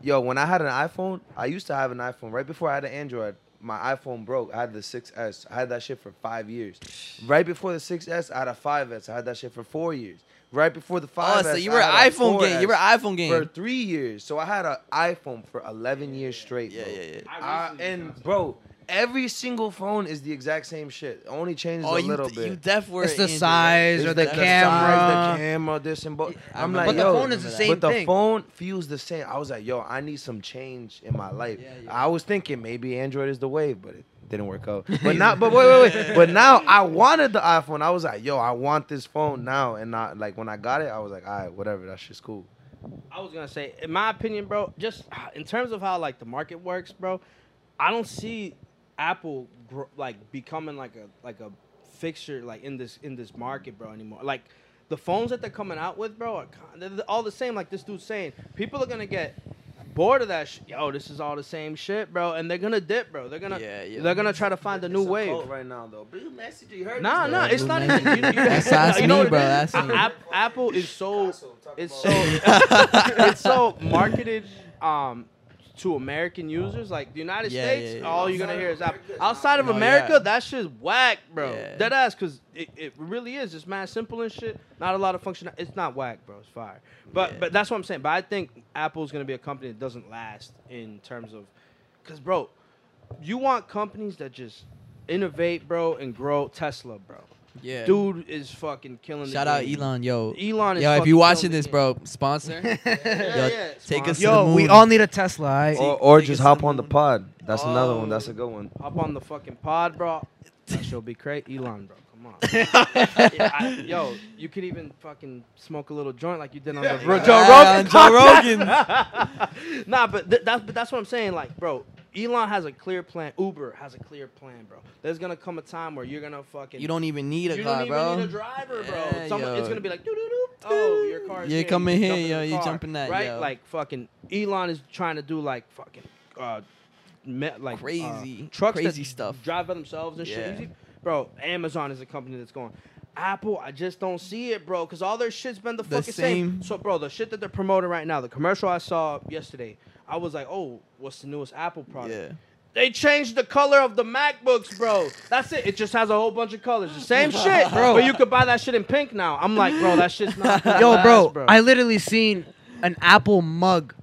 Yo, when I had an iPhone, I used to have an iPhone. Right before I had an Android, my iPhone broke. I had the 6S. I had that shit for five years. Right before the 6S, I had a 5S. I had that shit for four years. Right before the 5S, Oh, so you I were had iPhone game. You were 4S iPhone game. for three years. So I had an iPhone for 11 years straight. Yeah, bro. yeah, yeah. Uh, and bro, every single phone is the exact same shit. Only changes Oh, a you little d- bit. you def were It's the Android. size It's or the, size, camera. the camera, this and both. I I'm remember like, But the phone is the same thing. but the phone feels the same. I was like, yo, I need some change in my life. Yeah, yeah. I was thinking maybe Android is the wave, but it didn't work out. (laughs) But now, but wait, wait, wait. (laughs) But now I wanted the iPhone. I was like, yo, I want this phone now. And not like when I got it, I was like, all right, whatever, that shit's cool. I was gonna say, in my opinion, bro, just in terms of how like the market works, bro, I don't see Apple gr- like becoming like a like a fixture like in this in this market, bro, anymore. Like the phones that they're coming out with, bro, are kind they're all the same. Like this dude's saying, people are gonna get bored of that. Sh- Yo, this is all the same shit, bro, and they're gonna dip, bro. They're gonna Yeah, yeah. they're gonna try to find a new wave. right now, though. Blue message, you heard Nah, this, nah, it's not even. You, you, That's- that's you know me, what bro, that's me. App- Apple is so it's so it's so marketed um to American users, like the United Yeah, States, yeah, yeah. all you're gonna hear is Apple. Outside of oh, No, America, yeah. that shit's whack, bro. Yeah. Dead ass, cause it, it really is just mad simple and shit. Not a lot of function. It's not whack, bro. It's fire. But Yeah. but that's what I'm saying. But I think Apple's gonna be a company that doesn't last in terms of, cause bro, you want companies that just innovate, bro, and grow. Tesla, bro. Yeah. Dude is fucking killing. the Shout out game. Elon, yo. Elon is Yo, if fucking you watching killing the this, game. bro, sponsor. (laughs) Yeah, yeah. take us Sponsor. to Yo, we moon. all need a Tesla. All right? Or, or take just to hop the on the moon. pod. That's another one. Oh. That's a oh, good one. Hop on the fucking pod, bro. That shit'll be great. Elon, bro. Come on. (laughs) Yeah, I- yo, you could even fucking smoke a little joint like you did on the Joe Yeah, Rogan. Joe Rogan. (laughs) nah, but th- that's but that's what I'm saying. Like, bro, Elon has a clear plan. Uber has a clear plan, bro. There's gonna come a time where you're gonna fucking. You don't even need a you car, don't even bro. need a driver, bro. Yeah, Someone, it's gonna be like, doo doo doo. Oh, your car is Yeah, here. come You in jump here, yo, you car, jump in that, right? yo. Like fucking Elon is trying to do like fucking uh, me, like uh, Crazy, trucks crazy stuff. drive by themselves and Yeah. shit. Bro, Amazon is a company that's going. Apple, I just don't see it, bro, because all their shit's been the, The fucking same. same. So, bro, the shit that they're promoting right now, the commercial I saw yesterday, I was like, oh, what's the newest Apple product? Yeah. They changed the color of the MacBooks, bro. That's it. It just has a whole bunch of colors. The same shit, (laughs) Bro. But you could buy that shit in pink now. I'm like, bro, that shit's not. Yo, last, bro, bro. I literally seen an Apple mug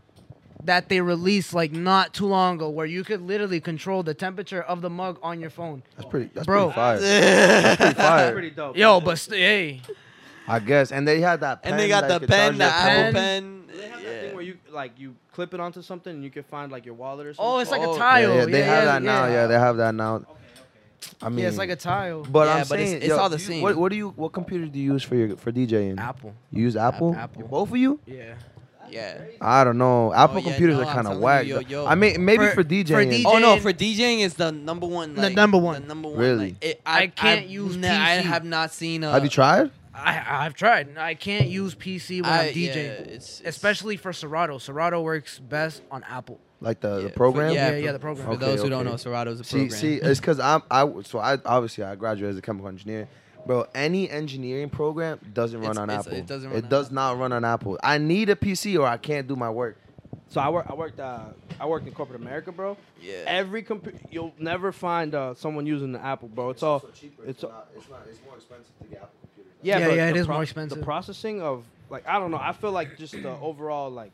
that they released like not too long ago, where you could literally control the temperature of the mug on your phone. That's pretty. That's Bro. pretty fire. That's pretty (laughs) That's pretty dope. Yo, but st- hey, I guess. And they had that. Pen And they got the pen, charge the Apple phone. pen. They have that thing where you like you clip it onto something and you can find like your wallet or something? oh, it's like Oh, a tile. Yeah, yeah, they yeah, have yeah, that now. Yeah, they have that now. I mean, yeah, it's like a tile. But Yeah, I'm but it's- saying, it's yo, all the same. What, what do you? What computer do you use for your for DJing? Apple. You use Apple? Apple. Both of you? Yeah. Yeah. I don't know. Oh, Apple Oh, yeah, computers no, are kind of telling whack. you, yo, yo. I mean, maybe For- for, for DJing. Oh no, for DJing it's the number one. The number one. The number one. Really? Like, it, I can't I've use ne- I have not seen. A, Have you tried? I I've tried. I can't use PC when I, I'm DJing, yeah, it's, it's especially for Serato. Serato works best on Apple. Like the, yeah, the for- program? Yeah, for- yeah, the program. For Okay, those who don't okay. know, Serato's a See, program. see, it's because I'm I so I obviously I graduated as a chemical engineer, bro. Any engineering program doesn't run It's- on it's- Apple. it doesn't run It on does Apple. not run on Apple. I need a PC or I can't do my work. So I work. I worked. Uh, I worked in corporate America, bro. Yeah. Every computer, you'll never find uh, someone using the Apple, bro. It's all. It's a- It's not. It's more expensive to get Apple computers. Yeah, Yeah, but yeah, it the is more expensive. The processing of like I don't know. I feel like just the overall like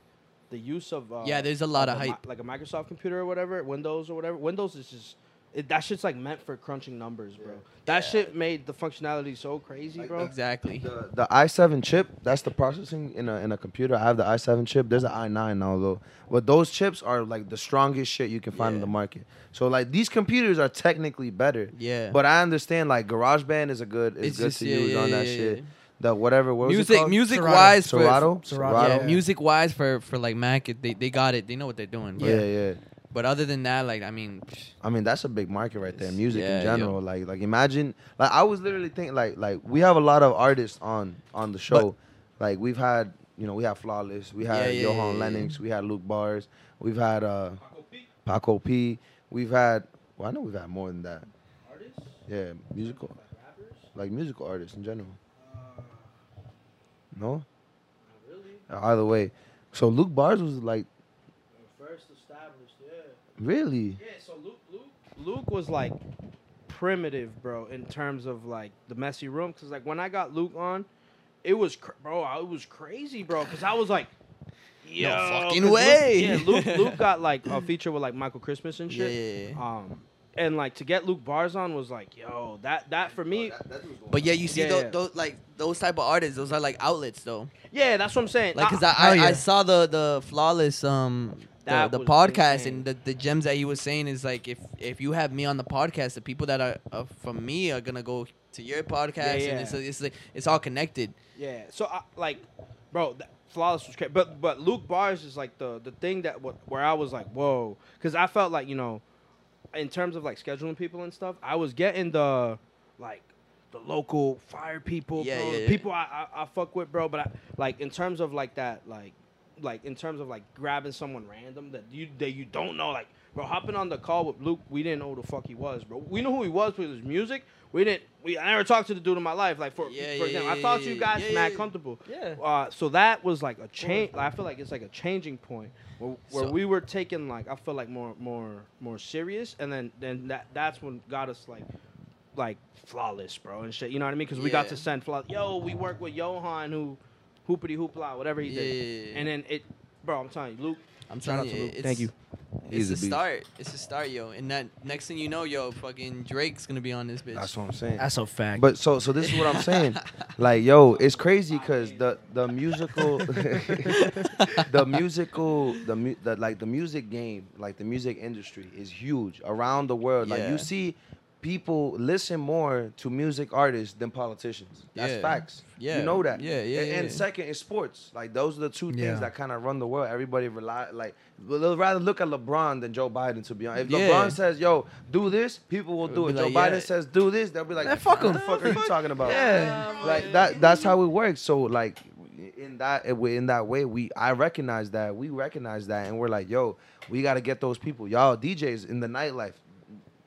the use of uh, Yeah, there's a lot of mi- hype. like a Microsoft computer or whatever, Windows or whatever. Windows is just it, that shit's like meant for crunching numbers, bro. That Yeah. shit made the functionality so crazy, Like bro. Exactly. The, the i7 chip, that's the processing in a in a computer. I have the i7 chip. There's an i9 now though. But those chips are like the strongest shit you can find in the market. So like these computers are technically better. Yeah. But I understand like GarageBand is a good is It's good just- to yeah, use yeah, on that yeah, shit. yeah. The whatever what was it music, called? music Serato. wise, for, Serato? Serato. yeah, Yeah. music wise for for like Mac, they they got it. They know what they're doing. But, Yeah, yeah. But other than that, like I mean, I mean that's a big market right there. Music yeah, in yo. general. Like like imagine like I was literally thinking like like we have a lot of artists on on the show. like we've had you know we have Flawless, we had Yeah, yeah, Johan yeah, yeah. Lennox, we had Luke Bars, we've had uh Paco P, we've had well I know we've had more than that. Artists. Yeah, musical like musical artists in general. No. Not really. Either way, so Luke Bars was like First established, yeah. Really. Yeah, so Luke, Luke, Luke was like primitive, bro, in terms of like the messy room. Cause like when I got Luke on, it was cr- bro, I- it was crazy, bro. Cause I was like, Yo, fucking 'cause Luke- way. yeah, Luke, Luke (laughs) got like a feature with like Michael Christmas and shit. yeah, yeah. Um, and like to get Luke Bars on was like, yo, that that for me, But yeah, you see Yeah, those, yeah. those like those type of artists. Those are like outlets though. yeah, that's what I'm saying. Like, cause I- I, I, yeah. I saw the the flawless um the, the podcast and the, the gems that he was saying is like if if you have me on the podcast, the people that are uh, from me are gonna go to your podcast Yeah, and yeah. it's it's like it's all connected. Yeah. So I, like, bro, flawless was crazy. But but Luke Bars is like the the thing that what where I was like, whoa, because I felt like you know, in terms of like scheduling people and stuff, I was getting the like the local fire people, Yeah, bro, yeah, yeah. people I, I I fuck with, bro. But I, like in terms of like that like like in terms of like grabbing someone random that you that you don't know, like bro, hopping on the call with Luke, we didn't know who the fuck he was, bro. We knew who he was with his music. We didn't. We I never talked to the dude in my life. Like for Yeah, for yeah, example, yeah, I talked to yeah, you guys yeah, mad yeah. comfortable. Yeah. Uh, so that was like a change. I feel like it's like a changing point where, where So- we were taking like I feel like more more more serious, and then then that that's when got us like like flawless, bro, and shit. You know what I mean? Because we got Yeah. to send flawless. Yo, we work with Johan who hoopity hoopla, whatever he Yeah, did, yeah, yeah. and then it, bro. I'm telling you, Luke. I'm Shout telling to you, Luke. Thank you. It's a a start. It's a start, yo. And that next thing you know, yo, fucking Drake's gonna be on this bitch. That's what I'm saying. That's a fact. But so so this is what I'm (laughs) saying. Like yo, it's crazy because the the musical, (laughs) the musical, the, mu- the like the music game, like the music industry is huge around the world. Like you see, people listen more to music artists than politicians. That's Yeah. facts. Yeah. you know that. Yeah, yeah, And, and yeah. second is sports. Like those are the two things Yeah. that kind of run the world. Everybody rely like they'll rather look at LeBron than Joe Biden. To be honest, if Yeah. LeBron says, "Yo, do this," people will do It'll it. Joe like, Biden yeah. says, "Do this," they'll be like, Man, fuck "What him. the fuck are you (laughs) talking about?" Yeah. like that. That's how it works. So like in that in that way, we I recognize that we recognize that, and we're like, "Yo, we got to get those people, y'all DJs in the nightlife."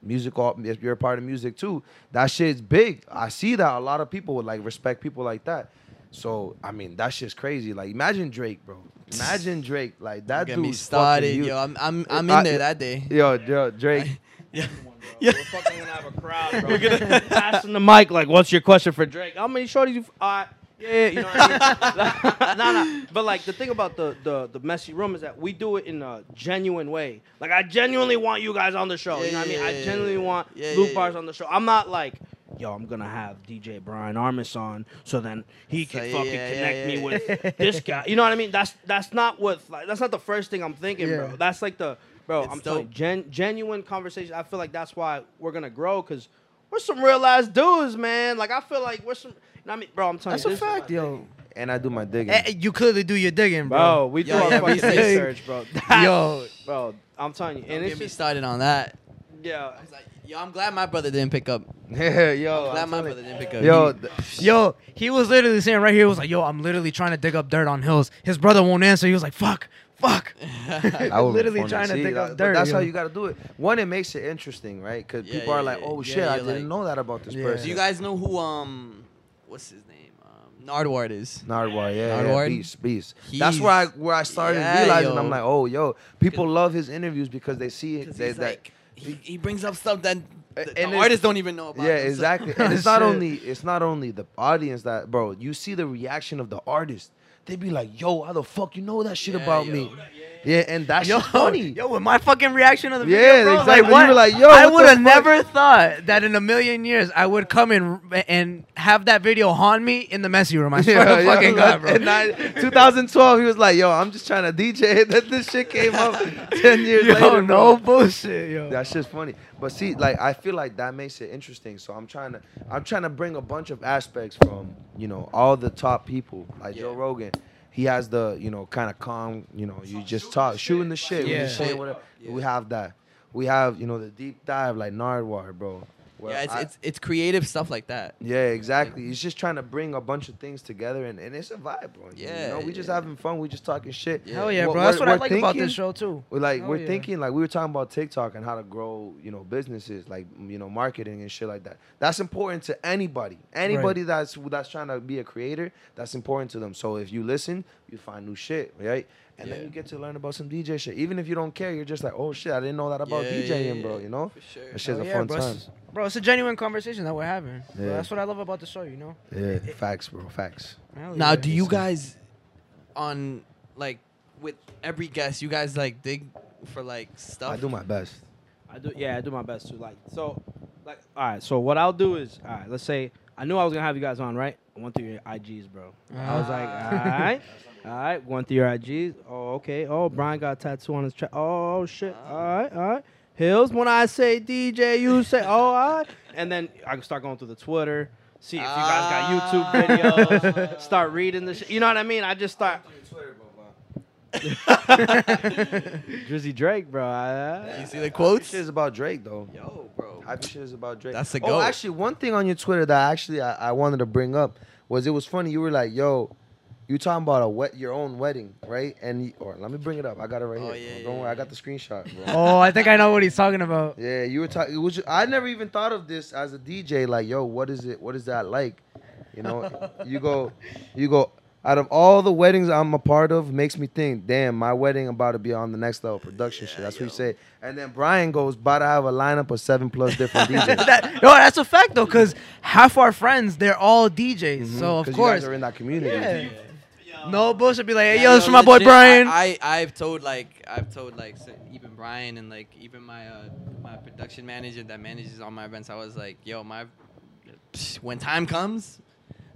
Music, all- if you're a part of music too, that shit's big. I see that a lot of people would like respect people like that. So I mean, that shit's crazy. Like imagine Drake, bro. Imagine Drake. Like that Get dude's me started, yo. you. I'm I'm I'm in I- there that day. Yo, yo, Drake. (laughs) Yeah. (laughs) Yeah. We're fucking gonna have a crowd, (laughs) bro. We're gonna passing the mic. Like, what's your question for Drake? How many shorties you? F- uh, yeah, yeah, you know what I mean. (laughs) nah, nah. But like the thing about the, the the messy room is that we do it in a genuine way. Like I genuinely want you guys on the show. you know what I mean? Yeah, I genuinely yeah. want Yeah, Luke yeah, Bars yeah. on the show. I'm not like. Yo, I'm gonna have DJ Brian Armis on, so then he can yeah, fucking yeah, connect yeah, me yeah. with (laughs) this guy. You know what I mean? That's that's not what like that's not the first thing I'm thinking, Yeah. bro. That's like the bro. It's I'm telling dope. gen, genuine conversation. I feel like that's why we're gonna grow because we're some real ass dudes, man. Like I feel like we're some. You know what I mean, bro, I'm telling That's you, a this- fact, yo. And I do my digging. Eh, You clearly do your digging, bro. bro. We do Yo, our yeah, fucking research, bro. (laughs) Yo. bro, I'm telling you, Don't and get it's me just started on that. yeah. I was like, yo, I'm glad my brother didn't pick up. Yeah, (laughs) yo, glad I'm my telling brother didn't pick up. yo, He- Yo, he was literally saying right here, he was like, yo, I'm literally trying to dig up dirt on hills. His brother won't answer. He was like, fuck, fuck. (laughs) I would literally trying to dig up But dirt. That's how you got to do it. One, it makes it interesting, right? Because Yeah, people are like, "Oh Yeah, shit, I didn't like- know that about this Yeah. person." Do you guys know who um, what's his name? Um, Nardwuar is. Nardwuar, yeah, yeah, Nardwuar? beast, beast. That's where I where I started Yeah, realizing. yo. I'm like, oh, yo, people love his interviews because they see it. They, that, like, he, he brings up stuff that the, And the it's- artists don't even know about. yeah, themselves. exactly. (laughs) And it's not only it's not only the audience that, bro. You see the reaction of the artist. They'd be like, yo, how the fuck you know that shit Yeah, about yo. me? Yeah, and that's Yo, funny. (laughs) yo, with my fucking reaction of the video, Yeah, bro, exactly. Like, You what? were like, yo, I would have never thought that in a million years I would come in and have that video haunt me in the messy room. I (laughs) swear Yeah, to yeah, fucking God, bro. in 2012, he was like, "Yo, I'm just trying to DJ." (laughs) That this shit came up ten years yo, later. no bro. bullshit, yo. That shit's funny. But see, like I feel like that makes it interesting. So I'm trying to I'm trying to bring a bunch of aspects from, you know, all the top people. Like Joe Rogan. He has the, you know, kind of calm, you know, you just talk, shooting the shit, Yeah. yeah. saying whatever. We have that. We have, you know, the deep dive like Nardwuar, bro. Where Yeah, it's, I- it's it's creative stuff like that. yeah, exactly. He's just trying to bring a bunch of things together, and, and it's a vibe, bro. you Yeah, know, we just having fun. We just talking shit. Yeah. Hell yeah, What- bro. That's what what I we're like about thinking- this show too. We're like Hell we're yeah. thinking like we were talking about TikTok and how to grow, you know, businesses like you know marketing and shit like that. That's important to anybody. Anybody that's that's trying to be a creator, that's important to them. So if you listen, you find new shit, right? And Yeah. then you get to learn about some DJ shit. Even if you don't care, you're just like, oh shit, I didn't know that about Yeah, DJing, yeah, bro. You know, For sure. that shit's Hell a yeah, fun bro. time. It's, bro, it's a genuine conversation that we're having. Bro, that's what I love about the show, you know. Yeah, facts, bro, facts. Now, do you guys, on like with every guest, you guys like dig for like stuff? I do my best. I do. Yeah, I do my best to like. So, like, all right. So what I'll do is, all right. Let's say I knew I was gonna have you guys on, right? I went through your IGs, bro. I was like, all right, all right. Went through your IGs. Oh, okay. Oh, Brian got a tattoo on his chest. Oh shit. All right, all right. Hills. When I say DJ, you say, oh, (laughs) all right. And then I can start going through the Twitter. See if you guys got YouTube videos. Start reading the shit. You know what I mean? I just start. Drizzy Drake, bro. I- You see the Hype quotes? shit is about Drake though. Yo, bro. Hype shit is about Drake. That's the Oh, actually, one thing on your Twitter that actually I, I wanted to bring up was it was funny. You were like, "Yo, You talking about a wet your own wedding, right? And you, or let me bring it up. I got it right Oh, here. yeah, Don't yeah, worry, I got the screenshot, bro. Oh, I think I know what he's talking about. Yeah, you were talking. I never even thought of this as a DJ. Like, yo, what is it? What is that like? You know, you go, you go. Out of all the weddings I'm a part of, makes me think, damn, my wedding about to be on the next level production shit. That's what you say. And then Brian goes, about to have a lineup of seven plus different (laughs) DJs. that, no, that's a fact though, because half our friends they're all DJs. So of 'Cause you course, guys are in that community. yeah. no bullshit. Be like, hey, Yeah, yo, no, this for my boy Brian. I, I I've told like I've told like even Brian and like even my uh my production manager that manages all my events. I was like, yo, my when time comes,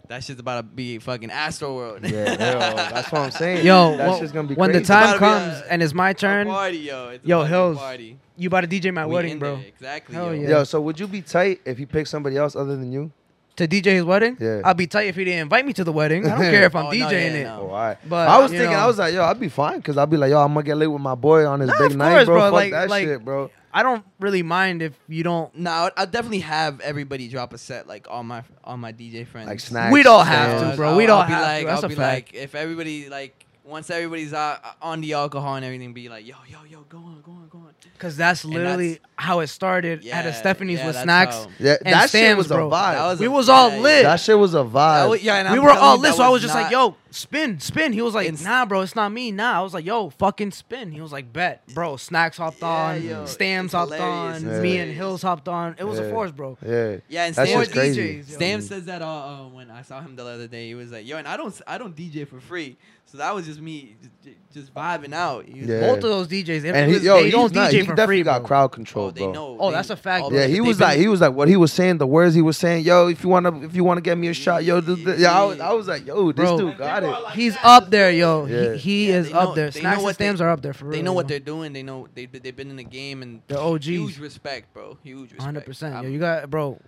that shit's about to be fucking Astro World. Yeah, (laughs) yo, that's what I'm saying. yo, that's wh- just gonna be when the time It's about to be comes a- and it's my A turn, party, yo. It's Yo, about to be a Hills, Party. you about to DJ my We wedding, bro. there, Exactly. Hell yo. yeah. Yo, so would you be tight if he picked somebody else other than you? To DJ his wedding, Yeah. I'll be tight if he didn't invite me to the wedding. I don't care if (laughs) I'm Oh, no, DJing yeah, it. no. Oh, all right. But, I was thinking, know- I was like, yo, I'd be fine because I'd be like, yo, I'm gonna get lit with my boy on his Nah, big of night, bro. bro. Fuck Like- that like- shit, bro. I don't really mind if you don't. No, I'll- I'll definitely have everybody drop a set like all my all my DJ friends. Like snacks. We'd all have to, bro. I'll- We'd all I'll be have like, to. That's I'll be fact. like, if everybody like once everybody's uh, on the alcohol and everything, be like, yo, yo, yo, go on, go on, go on. Cause that's literally that's- how it started at a Stephanie's yeah, with snacks. how- Yeah, and that shit Sam's, was a vibe. Was we a- was all yeah, lit. that shit was a vibe. was- yeah, and we I'm were all lit, so I was just not- like, "Yo, spin, spin." He was like, "Nah, bro, it's not me." Nah, I was like, "Yo, fucking spin." He was like, "Bet, bro." Snacks hopped Yeah, on, yo, Stams hopped on, it's me and. Hills hopped on. It was a force, bro. yeah. Yeah, and That's Stam, crazy. DJs. Stam says that uh, uh, when I saw him the other day, he was like, "Yo, and I don't, I don't DJ for free." So that was just me, just, just vibing out. He was Yeah. Both of those DJs, they, And he, they yo, you don't he's not, DJ he for definitely free, got bro. crowd Oh, control, they bro. know. Oh, they- that's a fact, all. Yeah, the- he they've was been- like, he was like, what he was saying, the words he was saying, yo, if you wanna, if you wanna get me a shot, yo, do this. yeah, I was, I was like, yo, this Bro. dude got it. He's up there, yo. Yeah. He, he Yeah, is they up know- there. they Snacks know and what they- Stams are up there for real. They know what they're doing. They know they they've been in the game and They're OGs. huge respect, bro. Huge respect. Hundred percent. Yo, I'm- you got, bro.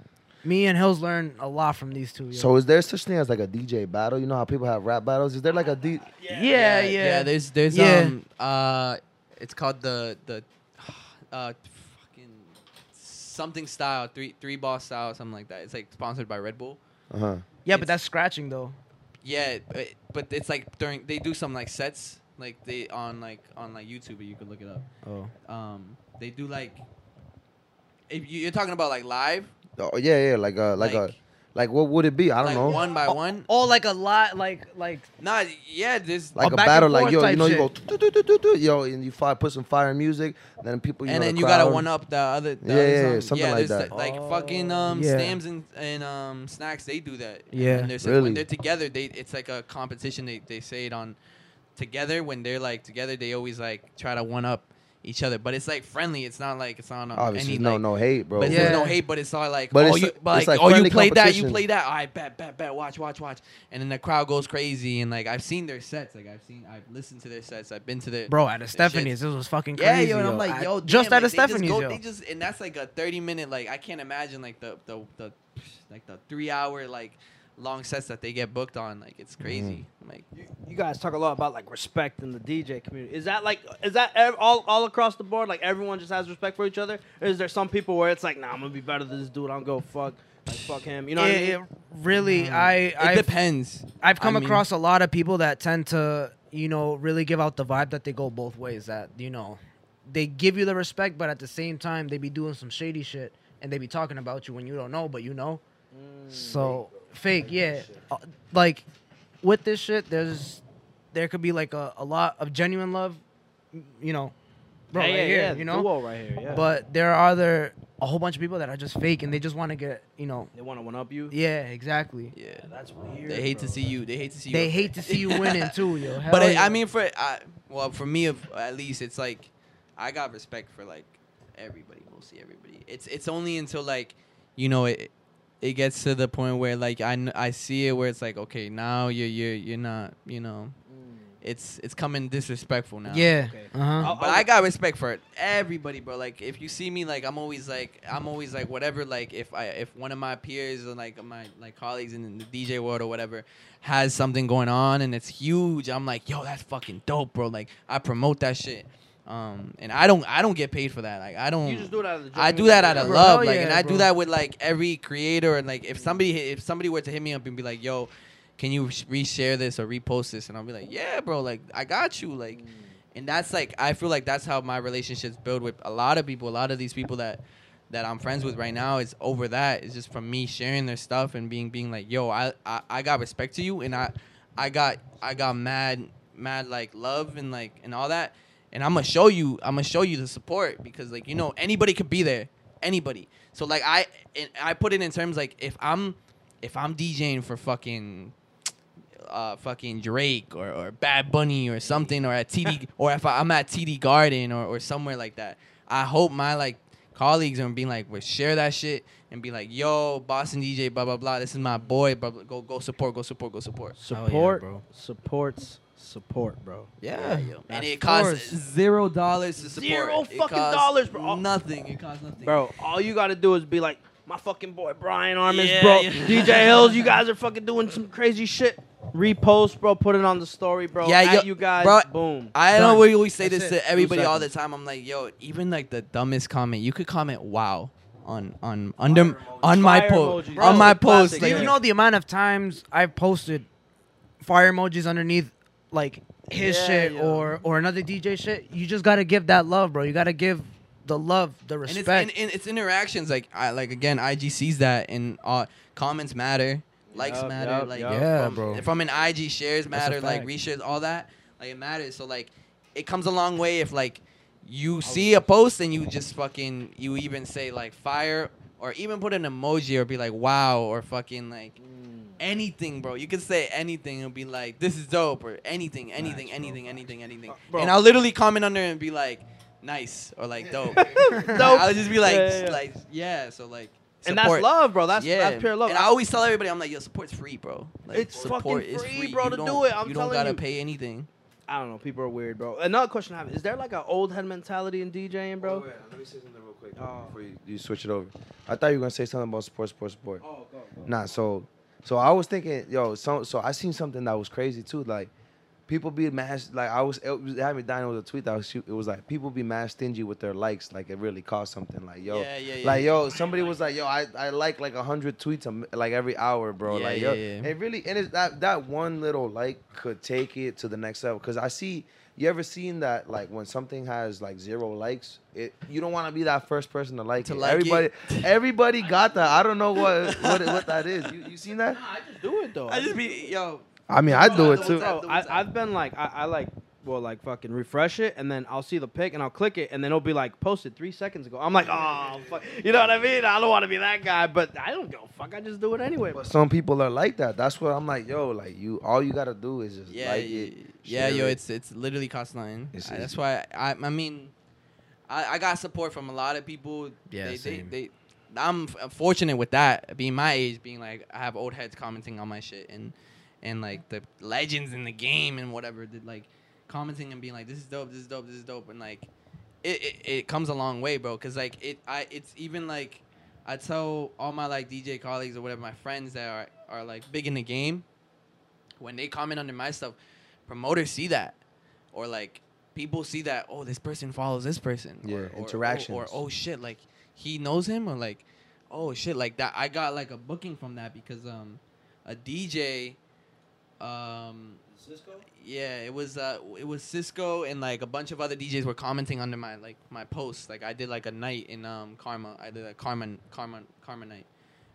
Me and Hills learned a lot from these two. Yo. So is there such thing as like a DJ battle? You know how people have rap battles? Is there like a D? yeah, yeah, yeah. There's there's Yeah. um uh it's called the the uh fucking something style three three ball style something like that. It's like sponsored by Red Bull. Uh huh. yeah, but that's scratching though. Yeah, but, but it's like during they do some like sets like they on like on like YouTube. You could look it up. Oh. Um, they do like if you, you're talking about like live, Oh yeah, yeah, like a like, a, like what would it be? I don't like know. one by one. Oh, like a lot, like like Nah, yeah, there's like a a, back battle, like forth yo, you type know, you go shit. do, do, do, do, do, yo, and you fire, put some fire music, then people, you and know, then the you gotta crowd- one up the other. The Yeah, other yeah, yeah, song. something yeah, like there's that. Like fucking um, Yeah. Stams and, and um, Snacks, they do that. Yeah. And there's Really? when they're together, they it's like a competition. They they say it on together when they're like together. They always like try to one up each other, but it's like friendly. It's not like it's not on Obviously, any no, like, no hate, bro. But Yeah. there's no hate, but it's all like, But oh, it's you, like- like, it's like oh, you played that, you competition. played that. All right, bet, bet, bet. Watch, watch, watch. And then the crowd goes crazy, and like I've seen their sets. Like I've seen, I've listened to their sets. I've been to their bro at a Stephanie's. This was fucking yeah, yo, and. I'm like, I- yo, just damn, at a like, they just Stephanie's, go- yo. They just, and that's like a 30 minute, like I can't imagine like the the the like the three hour like long sets that they get booked on. Like it's crazy. Like You guys talk a lot about like respect in the DJ community. Is that like is that ev- all all across the board? Like everyone just has respect for each other? Or is there some people where it's like, nah, I'm gonna be better than this dude. I'm gonna go fuck like fuck him. You know what I mean? it really, I it I've, depends. I've come I mean- across a lot of people that tend to, you know, really give out the vibe that they go both ways. That you know, they give you the respect, but at the same time, they be doing some shady shit and they be talking about you when you don't know, but you know. Mm, So fake, yeah. Uh, like with this shit, there's there could be like a, a lot of genuine love, you know, bro, yeah, right yeah, here, yeah, you know. duo right here. Yeah. But there are other a whole bunch of people that are just fake and they just want to get, you know, they want to one up you. yeah, exactly. Yeah, That's weird. they hate bro. to see you. They hate to see you. They up hate to see you (laughs) winning too, yo. Hell but I, yeah. I mean, for I, well, for me, of at least, it's like I got respect for like everybody, mostly everybody. It's it's only until like you know it it gets to the point where like I, kn- I see it where it's like okay now you're you're you're not you know it's it's coming disrespectful now. yeah, Okay. uh huh. But I got respect for it. Everybody, bro. Like if you see me, like I'm always like I'm always like whatever. Like if I if one of my peers or like my like colleagues in the DJ world or whatever has something going on and it's huge, I'm like, yo, that's fucking dope, bro. Like I promote that shit. Um, and I don't I don't get paid for that. Like I don't. You just do it out of the. I do that out of. Bro, love, hell like, yeah, and I bro. do that with like every creator, and like if somebody if somebody were to hit me up and be like, "Yo, can you re- reshare this or repost this? And I'll be like, yeah, bro, like I got you, like, and that's like I feel like that's how my relationships build with a lot of people. A lot of these people that that I'm friends with right now is over that. It's just from me sharing their stuff and being being like, yo, I I, I got respect to you, and I I got I got mad mad like love and like and all that. And I'm gonna show you. I'm gonna show you the support because like you know anybody could be there, anybody. So like I and I put it in terms like if I'm if I'm DJing for fucking uh, fucking Drake or, or Bad Bunny or something, or at TD, (laughs) or if I, I'm at TD Garden or, or somewhere like that. I hope my like colleagues are being like, well, share that shit and be like, yo, Boston DJ, blah blah blah. This is my boy, blah, blah, go go support, go support, go support. Hell yeah, Support bro. supports support, bro. Yeah, yo. and it costs zero dollars to support. Zero fucking costs dollars, bro. Nothing. It costs nothing. Bro, all you gotta do is be like, my fucking boy Brian Armis, Yeah, bro. yeah. (laughs) DJ Hills, you guys are fucking doing some crazy shit. Repost, bro. Put it on the story, bro. Yeah, yo- you guys. bro, boom. I Done. know we always say That's this it. to everybody all the time. I'm like, yo, even like the dumbest comment, you could comment "wow" on on under on my Fire post emojis. on my post. Do Do Like, you know the amount of times I've posted fire emojis underneath like his Yeah, shit yo. or or another DJ shit? You just gotta give that love, bro. You gotta give the love, the and it's, respect. and, and it's interactions. Like I like again, IG sees that, and uh, comments matter, likes Yup, matter. yup, like yup. Yeah, from, bro. From an IG shares matter, like reshares, all that. Like it matters. So like, it comes a long way if like you see a post and you just fucking you even say like fire or even put an emoji or be like wow or fucking like anything, bro. You can say anything and be like, "This is dope" or anything, anything, anything, anything, anything. Uh. And I'll literally comment under and be like, "Nice" or like "dope." (laughs) Dope. I'll just be like, Yeah, yeah, yeah. like yeah. So like, Support. and that's love, bro. That's yeah. that's pure love. And I always tell everybody, I'm like, yo, support's free, bro. Like, It's support fucking is free, free, bro, You to don't- do it. I'm you don't gotta you. pay anything. I don't know. People are weird, bro. Another question I have: Is there like an old head mentality in DJing, bro? Wait, wait, let me say something real quick Oh. before you, you switch it over. I thought you were gonna say something about sports, sports, sport. Oh, go. Nah, so so I was thinking, yo, so so I seen something that was crazy too. Like people be mad. Like I was, it, was, it had dying with a tweet that was shoot. It was like people be mad stingy with their likes. Like it really cost something. Like yo, Yeah, yeah, yeah. like yo, somebody was like, yo, I, I like like a hundred tweets a m like every hour, bro. Yeah, like yeah, yo, yeah. it really and it's that that one little like could take it to the next level. Cause I see. You ever seen that like when something has like zero likes, it you don't want to be that first person to like To it. like everybody, it. everybody got that. I don't know what what, what that is. You, you seen that? I just do it though. I just be yo. I mean, I do it too. I- Bro, I, I've been like, I, I like, well, like fucking refresh it, and then I'll see the pic, and I'll click it, and then it'll be like posted three seconds ago. I'm like, oh, fuck. you know what I mean? I don't want to be that guy, but I don't go fuck. I just do it anyway. But some people are like that. That's what I'm like, yo, like you, all you gotta do is just Yeah, like yeah, it. yeah, yo, it. it's it's literally cost nothing. It's- I- it's- that's why I I mean, I, I got support from a lot of people. Yeah, they, same. They, they, I'm f- uh, fortunate with that, being my age, being like I have old heads commenting on my shit and and like the legends in the game and whatever, did like commenting and being like, this is dope, this is dope, this is dope, and like it it, it comes a long way, bro. Cause like it I it's even like I tell all my like DJ colleagues or whatever, my friends that are are like big in the game, when they comment under my stuff, promoters see that, or like people see that. Oh, this person follows this person. Yeah, or, or. Or, oh shit, like he knows him, or like oh shit, like that. I got like a booking from that because um a DJ, um Cisco? yeah, it was uh it was Cisco and like a bunch of other DJs were commenting under my like my post. Like I did like a night in um Karma. I did a Karma Karma Karma night.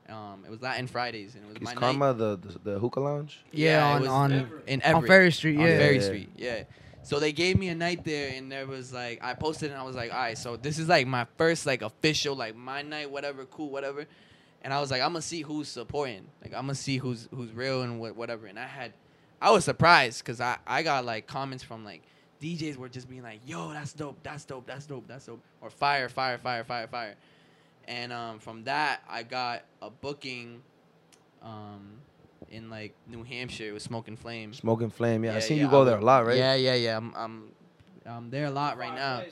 Um, it was Latin Fridays and it was Is my night. Karma the, the the hookah lounge? Yeah, it on- was on- in on Ferry Street, On yeah. Ferry Yeah. Street, yeah. So they gave me a night there, and there was like I posted, and I was like, all right, so this is like my first like official like my night, whatever, cool, whatever. And I was like, I'm gonna see who's supporting, like I'm gonna see who's who's real and what whatever. And I had, I was surprised because I I got like comments from like DJs were just being like, yo, that's dope, that's dope, that's dope, that's dope, or fire, fire, fire, fire, fire. And um, from that, I got a booking um, in like New Hampshire with Smoking Flame. Smoking Flame. Yeah, I seen yeah, you go I there a lot, right? Yeah, yeah, yeah. I'm, I'm, I'm there a lot right now.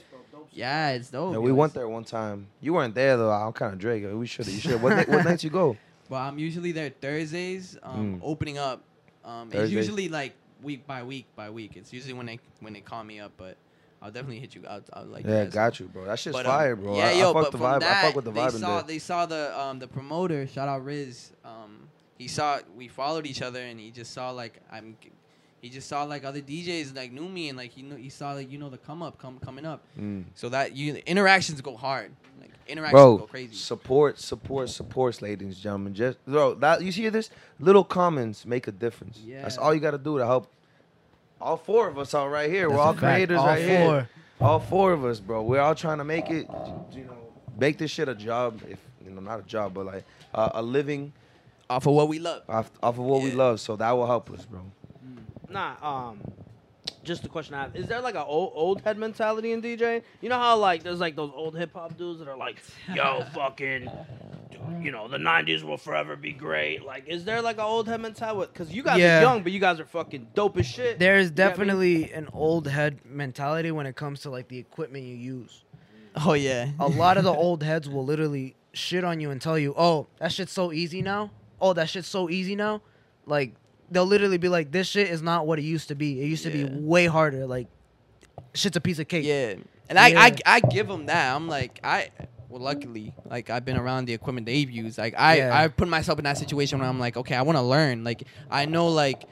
Yeah, it's dope. Yeah, we went there one time. You weren't there though. I'm kind of Drake. We should. You should. What, ni- what (laughs) nights you go? Well, I'm usually there Thursdays, um, Mm. opening up. Um, it's Thursdays? usually like week by week by week. It's usually when they when they call me up, but I'll definitely hit you. I'll, I'll like. Yeah, got you, bro. That shit's But, um, fire, bro. Yeah, I, yo, I fuck but the from vibe. that, I fuck with the vibe they in saw they saw the um the promoter. Shout out Riz. Um, he saw we followed each other, and he just saw like I'm. He just saw like other DJs like knew me and like he knew he saw like you know the come up come coming up. Mm. So that you interactions go hard. Like interactions Bro, go crazy. support, support, supports, ladies and gentlemen. Just bro, that you see this little comments make a difference. Yeah. That's all you got to do to help. All four of us are right here. We're all fact. creators All right four. here. All four of us, bro. We're all trying to make it. You know, make this shit a job. If you know, not a job, but like uh, a living Off of what we love. off, off of what we love. So that will help us, bro. Nah, um, just a question I have: Is there like an old old head mentality in DJ? You know how like there's like those old hip hop dudes that are like, "Yo, (laughs) fucking, you know, the '90s will forever be great." Like, is there like an old head mentality? Because you guys Yeah. are young, but you guys are fucking dope as shit. There's You get me? definitely an old head mentality when it comes to like the equipment you use. Oh yeah. A lot of the (laughs) old heads will literally shit on you and tell you, "Oh, that shit's so easy now. Oh, that shit's so easy now." Like they'll literally be like, "This shit is not what it used to be. It used to Yeah. be way harder. Like shit's a piece of cake." Yeah, and I, I Yeah. I give them that. I'm like I. Well, luckily, like I've been around the equipment they've used. Like I, Yeah. I put myself in that situation where I'm like, okay, I want to learn. Like I know, like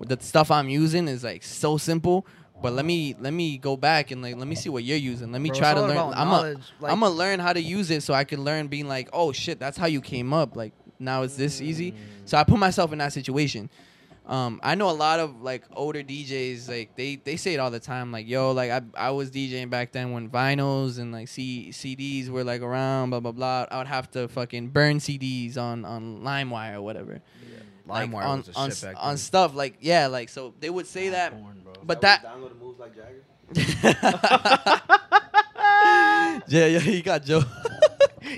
the stuff I'm using is like so simple. But let me let me go back and like let me see what you're using. Let me Bro, try to all learn. about I'm a, knowledge, like- I'm gonna learn how to use it so I can learn being like, oh shit, that's how you came up. Like now it's this easy. So I put myself in that situation. Um, I know a lot of like older DJs, like they, they say it all the time, like yo, like I, I was DJing back then when vinyls and like C, CDs were like around, blah blah blah. I would have to fucking burn CDs on on LimeWire or whatever. Like, LimeWire on was a on, shit back on then. stuff like yeah, like so they would say that, Porn, but that downloaded moves like Jagger. (laughs) yeah yeah you got Joe. (laughs)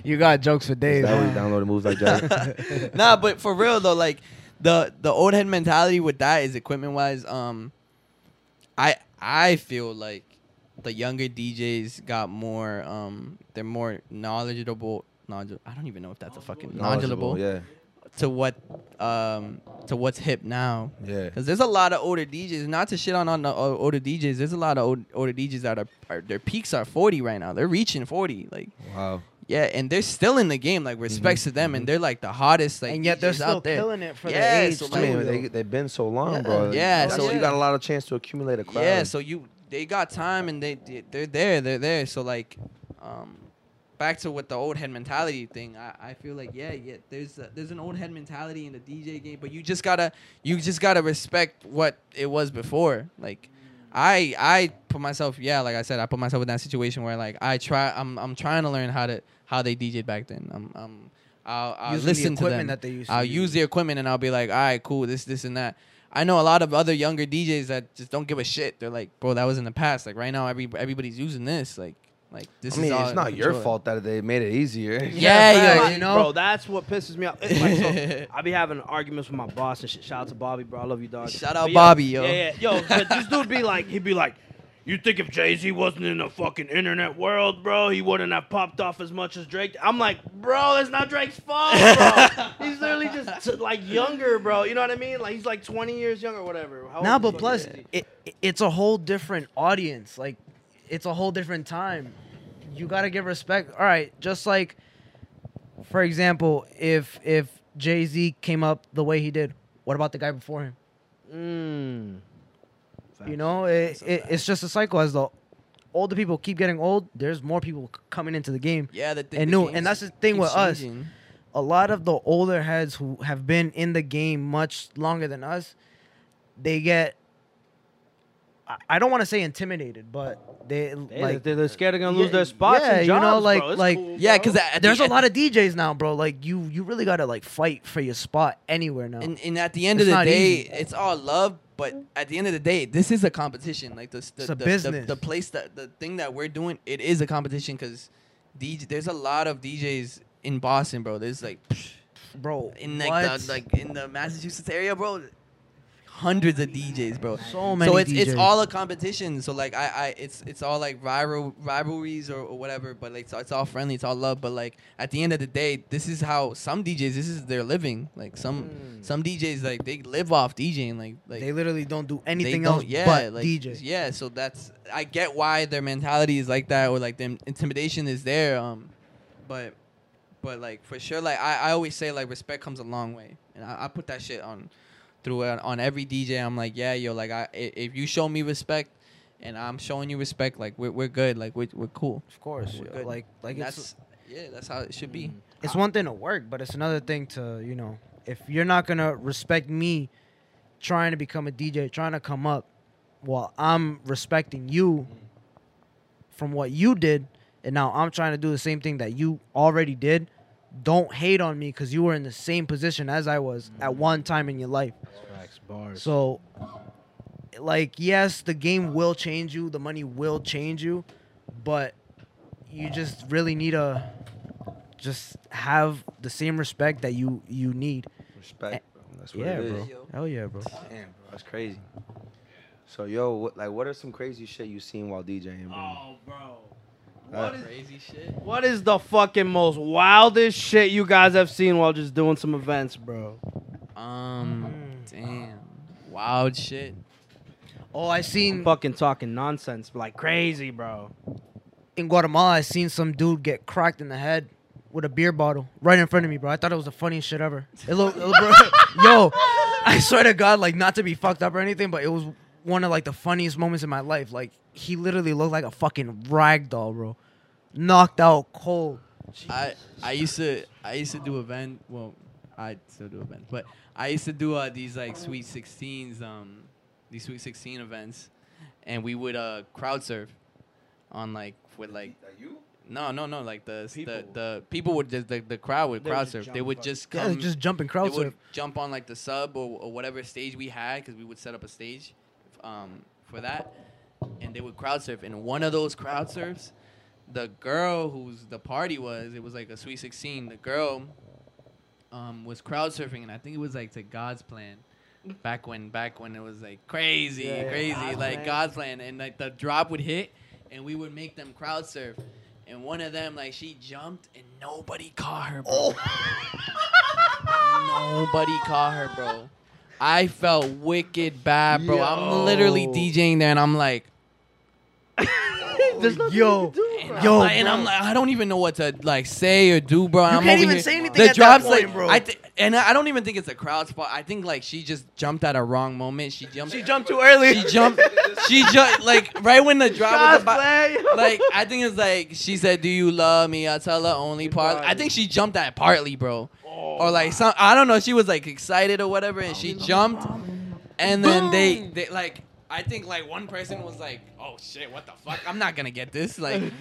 You got jokes for days. That huh? was downloaded moves like Jagger. (laughs) nah, but for real though, like the the old head mentality with that is equipment wise. Um, I I feel like the younger DJs got more. Um, they're more knowledgeable. Knowledgeable. I don't even know if that's a fucking knowledgeable Yeah, to what um to what's hip now. yeah. Cause there's a lot of older DJs. Not to shit on on the older DJs. There's a lot of old, older DJs that are, are their peaks are 40 right now. They're reaching 40. Like Wow. Yeah, and they're still in the game. Like respects to them, and they're like the hottest. Like and yet they're still out there. killing it for Yeah, their age. so, like- too, mean, they they've been so long, Yeah. bro. Yeah, That's so- you got a lot of chance to accumulate a crowd. Yeah, so you they got time and they they- they're there, they're there. So like, um, back to what the old head mentality thing. I, I feel like yeah, yeah. There's a, there's an old head mentality in the DJ game, but you just gotta you just gotta respect what it was before. Like, I I put myself yeah, like I said, I put myself in that situation where like I try I'm I'm trying to learn how to how they DJ back then. I'm I'm I'll, I'll Using the listen to equipment them. that they used to I'll use. use the equipment and I'll be like, all right, cool, this this and that. I know a lot of other younger DJs that just don't give a shit. They're like, bro, that was in the past. Like right now, every everybody's using this. Like, like this I mean, is all it's not your control. fault that they made it easier. Yeah, (laughs) facts, yo, you know? bro, that's what pisses me off. It's like, so, (laughs) I be having arguments with my boss and shit. Shout out to Bobby, bro. I love you, dog. Shout out But Bobby, yo. Yeah, yeah, yo. But this dude be like, he'd be like, you think if Jay Z wasn't in the fucking internet world, bro, he wouldn't have popped off as much as Drake. I'm like, bro, that's not Drake's fault, bro. (laughs) he's literally just t- like younger, bro. You know what I mean? Like he's like 20 years younger, or whatever. How Nah, but plus, is it, it's a whole different audience. Like, it's a whole different time. You gotta give respect. All right, just like, for example, if if Jay Z came up the way he did, what about the guy before him? Mm. You know, it, it, it's just a cycle. As the older people keep getting old, there's more people coming into the game. Yeah, the. And new- and that's the thing with us. A lot of the older heads who have been in the game much longer than us, they get. I- don't want to say intimidated, but they Hey, like they're, they're scared they're gonna Yeah, lose their spots. yeah, and you know, like- bro. Like- cool, Yeah, because there's a lot of DJs now, bro. Like you, you really gotta like fight for your spot anywhere now. And, and at the end It's of the day, easy. it's all love. But at the end of the day, this is a competition. Like the the, It's a the, business. the, the place that the thing that we're doing, it is a competition because DJ. There's a lot of DJs in Boston, bro. There's like bro, in like what? the like in the Massachusetts area, bro. Hundreds of DJs, bro. so many. so it's it's all a competition. So like I, I it's it's all like rival rivalries or, or whatever. But like so it's all friendly, it's all love. But like at the end of the day, this is how some DJs this is their living. Like some some DJs like they live off DJing. Like like they literally don't do anything don't- else yeah, but like, DJ. Yeah, so that's I get why their mentality is like that or like the intimidation is there. Um, but but like for sure, like I, I always say like respect comes a long way, and I, I put that shit on through uh, on every DJ. I'm like, yeah, yo, like I i- if you show me respect, and I'm showing you respect, like we're we're good, like we're we're cool. Of course, like like that's yeah, that's how it should be. it's one thing to work, but it's another thing to you know if you're not gonna respect me trying to become a DJ, trying to come up, while I'm respecting you from what you did, and now I'm trying to do the same thing that you already did. Don't hate on me because you were in the same position as I was at mm. one time in your life. Facts, bars. So, like, yes, the game will change you, the money will change you, but you just really need to just have the same respect that you you need. Respect, bro. That's what Yeah, it is. bro. Hell yeah, bro. Damn, bro, that's crazy. So, yo, what, like, what are some crazy shit you seen while DJing, bro? Oh, bro. What is, Crazy shit. what is the fucking most wildest shit you guys have seen while just doing some events, bro? Um, damn, wild shit. Oh, I seen Fucking talking nonsense, like crazy, bro. in Guatemala. I seen some dude get cracked in the head with a beer bottle right in front of me, bro. I thought it was the funniest shit ever. It looked, it looked- bro, (laughs) yo, I swear to God, like not to be fucked up or anything, but it was one of like the funniest moments in my life. Like he literally looked like a fucking rag doll, bro. Knocked out cold. I I used to I used to do event. Well, I still do events, but I used to do uh, these like sweet sixteens, um, these sweet sixteen events, and we would uh crowd surf on like with like you? no no no like the People. the the people would just the, the crowd would They crowd surf. They would up. just Yeah, come. just jumping crowd they would surf. jump on like the sub or, or whatever stage we had because we would set up a stage um, for that, and they would crowd surf. And one of those crowd surfs, the girl whose the party was, it was like a sweet sixteen. The girl um, was crowd surfing, and I think it was like to God's plan. Back when, back when it was like crazy, Yeah, yeah, crazy, God's like plan. God's plan, and like the drop would hit, and we would make them crowd surf, and one of them like she jumped, and nobody caught her, bro. (laughs) Nobody caught her, bro. I felt wicked bad, bro. I'm literally DJing there, and I'm like, There's nothing yo, you can do, bro. and, Yo, I'm, like, and I'm like, I don't even know what to like say or do, bro. You I'm can't over even here. say anything The at that drops, point, like, bro. I th- and I don't even think it's a crowd spot. I think like she just jumped at a wrong moment. She jumped. She jumped too early. She jumped. She jumped like right when the drop was about. Cosplay. (laughs) Like I think it's like she said, "Do you love me?" I tell her only part. I think she jumped at partly, bro, oh. or like some. I don't know. She was like excited or whatever, and she jumped, and then they they like. I think like one person was like, "Oh shit, what the fuck? I'm not gonna get this." Like, (laughs)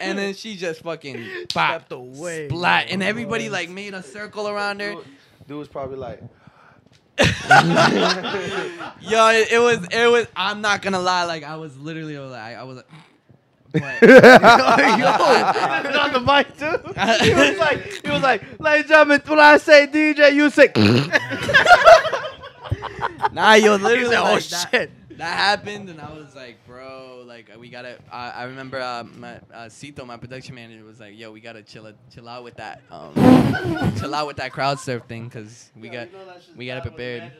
and then she just fucking bop, Stepped away. splat, and everybody like made a circle around her. Dude, dude was probably like, (laughs) Yo, it, it was it was. I'm not gonna lie. Like I was literally like I was. Like, but (laughs) on the mic too. He was like, he was like, ladies and gentlemen, when I say DJ, you say. nah, yo, He literally. said, oh like, shit. that happened, and I was like, bro, like we gotta. I I remember uh, my uh, Cito, my production manager, was like, yo, we gotta chill, chill out with that, um, (laughs) chill out with that crowd surf thing, cause we got, we got it prepared.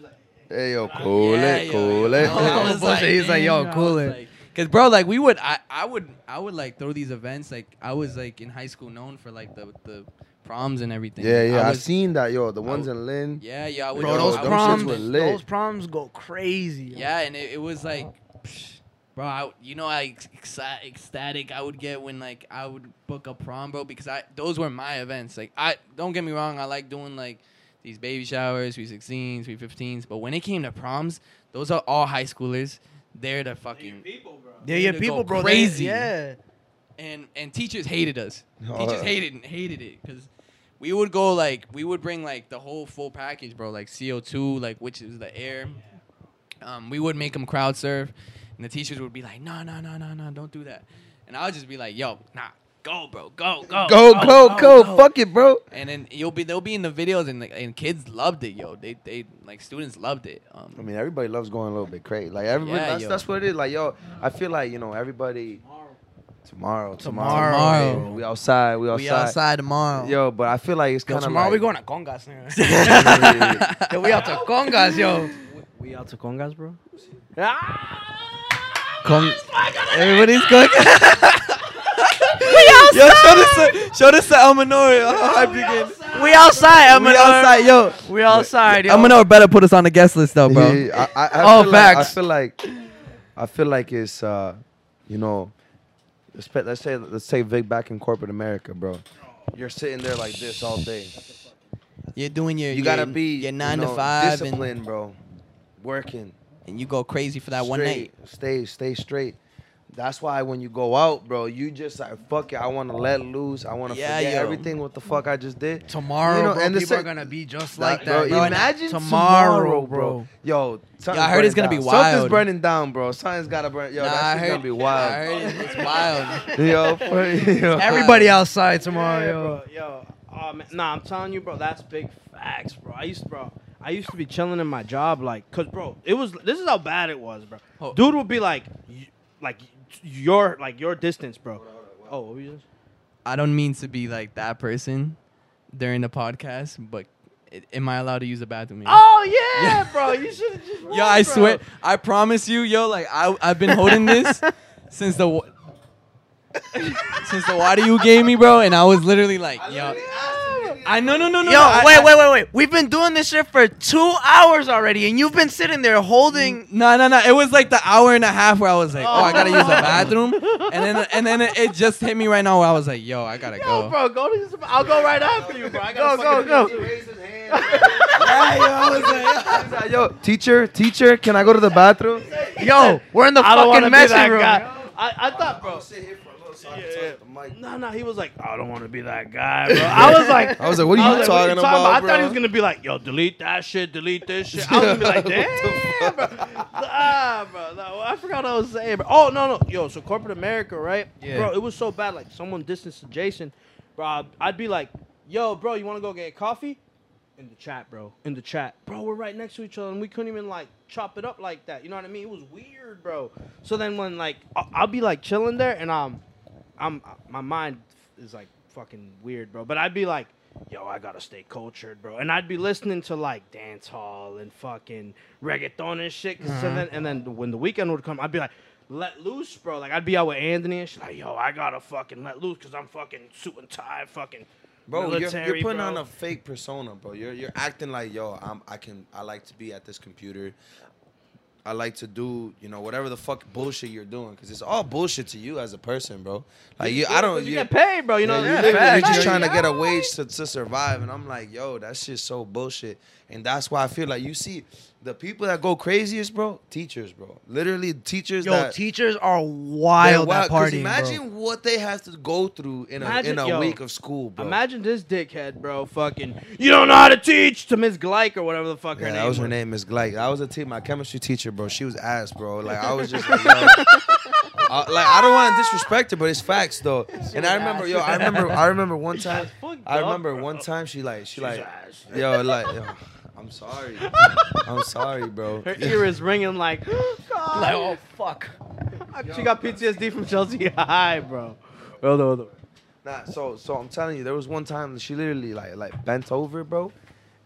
hey, yo, cool Yeah, it, yo, cool yo, it. I (laughs) was Bullshit, he's like, yo, cool it. like- Cause bro, like we would, I, I would, I would like throw these events. Like I was like in high school known for like the the proms and everything. Yeah, yeah, I I, was, seen that, yo. The ones would- in Lynn. Yeah, yeah, I would. Bro, Yo, those I them would- shits proms, were lit. those proms go crazy. yo. Yeah, and it, it was like, psh, bro, I, you know, I exci- ecstatic I would get when like I would book a prom, bro, because I those were my events. Like I don't get me wrong, I like doing like these baby showers, sweet sixteens, sweet fifteens, but when it came to proms, those are all high schoolers. They're the fucking they're people, bro. Yeah, yeah, to people, go bro. they- crazy. yeah. And and teachers hated us. Oh. Teachers hated and hated it because we would go like we would bring like the whole full package, bro. Like CO two, like which is the air. Um, we would make them crowd surf, and the teachers would be like, "No, no, no, no, no, don't do that." And I would just be like, "Yo, nah, go, bro, go, go, Go, go, go, fuck it, bro. And then you'll be they'll be in the videos, and like, and kids loved it, yo. They they like students loved it. Um, I mean, everybody loves going a little bit crazy. Like everybody, Yeah, that's, yo. that's what it is. Like yo, I feel like you know everybody. Tomorrow, tomorrow, Tomorrow. baby. We outside, we outside. we outside tomorrow. Yo, but I feel like it's Yo, kind of tomorrow like, we going to Congas. nigga. (laughs) yo, we out to Congas, yo. We out to Congas, bro. Con- Everybody's going. (laughs) Yo, show this to, show this to El Menor. How (laughs) hype you getting? We outside, We Eminor. outside, yo. We outside, yo. El Menor better put us on the guest list though, bro. Yeah, I, I, I Oh, feel like- facts. I feel like, I feel like it's, uh, you know, let's, say let's say Vic back in corporate America, bro. You're sitting there like this all day. You're doing your You gotta be your you nine know, to five and, disciplined, bro. Working. and you go crazy for that one night. Stay, stay straight. That's why when you go out, bro, you just like fuck it. I want to let loose. I want to Yeah, forget yo. everything. What the fuck I just did. Tomorrow, You know, bro, and the people are gonna be just That- like that, bro. Imagine tomorrow, tomorrow, bro. Yo, something's I heard it's gonna be wild. Something's wild. burning down, bro. Something's gotta burn. Yo, Nah, I that shit's heard, gonna be I wild. heard it's wild. (laughs) yo, for, yo. Everybody outside tomorrow, Yeah, yo. bro. Yo, oh man, nah, I'm telling you, bro, that's big facts, bro. I used, to, bro, I used to be chilling in my job, like, cause, bro, it was. This is how bad it was, bro. Dude would be like, like, your, like, your distance, bro. Oh, what were you just? I don't mean to be like that person during the podcast, but i- am I allowed to use the bathroom? here? Oh (laughs) yeah, bro. You should have just. Yo, I swear, I promise you, yo, like I I've been holding this (laughs) since the wa- (laughs) since the water you gave me, bro, and I was literally like, yo, I no no no no. Yo, no, wait, I- wait, wait, wait. We've been doing this shit for two hours already, and you've been sitting there holding. No, no, no. It was like the hour and a half where I was like, oh, I gotta use the oh. bathroom, and then and then it, it just hit me right now where I was like, yo, I gotta Yo, go. bro, go to. This, I'll go right after you, bro. I Go, gotta go, fucking- go. Yeah, yo, I was like, (laughs) yo, teacher, teacher, can I go to the bathroom? Yo, we're in the I don't want to fucking be that messy room. guy. I, I thought, bro. Sit here for a little so I Yeah, can yeah. talk to Mike. No, no, he was like, I don't want to be that guy, bro. I was like, (laughs) I was like, what are you like, talking about, I bro? thought he was gonna be like, yo, delete that shit, delete this shit. I was gonna be like, (laughs) damn, bro. Ah, bro. No, I forgot what I was saying, bro. Oh no, no, yo. So corporate America, right? Yeah. Bro, it was so bad. Like someone distanced Jason, bro. I'd be like, yo, bro, you want to go get coffee? In the chat, bro. In the chat, bro. We're right next to each other, and we couldn't even like chop it up like that. You know what I mean? It was weird, bro. So then when like I'll, I'll be like chilling there, and um, I'm my mind is like fucking weird, bro. But I'd be like, yo, I gotta stay cultured, bro. And I'd be listening to like dance hall and fucking reggaeton and shit. 'cause mm-hmm. so then, and then when the weekend would come, I'd be like, let loose, bro. Like I'd be out with Anthony and shit. Like, yo, I gotta fucking let loose because I'm fucking suit and tie, fucking. Bro, you're, you're putting bro. on a fake persona, bro. You're you're acting like, yo, I'm I can I like to be at this computer. I like to do, you know, whatever the fuck bullshit you're doing, because it's all bullshit to you as a person, bro. Like you, I don't. You you- get paid, bro. You know. yeah, yeah, you facts. you're just trying to get a wage to, to survive, and I'm like, yo, that shit's so bullshit, and that's why I feel like you see the people that go craziest, bro. Teachers, bro. Literally, teachers Yo, that teachers are wild wild- at partying, Imagine bro. what they have to go through in a in a yo, week of school, bro. Imagine this dickhead, bro. Fucking, you don't know how to teach to Miss Gleich or whatever the fuck her Yeah, name that was her name, Miss Gleich. I was a te- my chemistry teacher, bro. She was ass, bro. Like I was just like, yo. (laughs) Uh, like I don't want to disrespect her, but it's facts though. And I remember, yo, I remember, I remember one time. I remember bro. one time she like, she like, ass. yo, like, yo, I'm sorry, (laughs) I'm sorry, bro. Her ear is ringing like, (gasps) God. Like, oh fuck. She got PTSD from Chelsea (laughs) High, bro. Hold on, hold on. Nah, so so I'm telling you, there was one time she literally like like bent over, bro,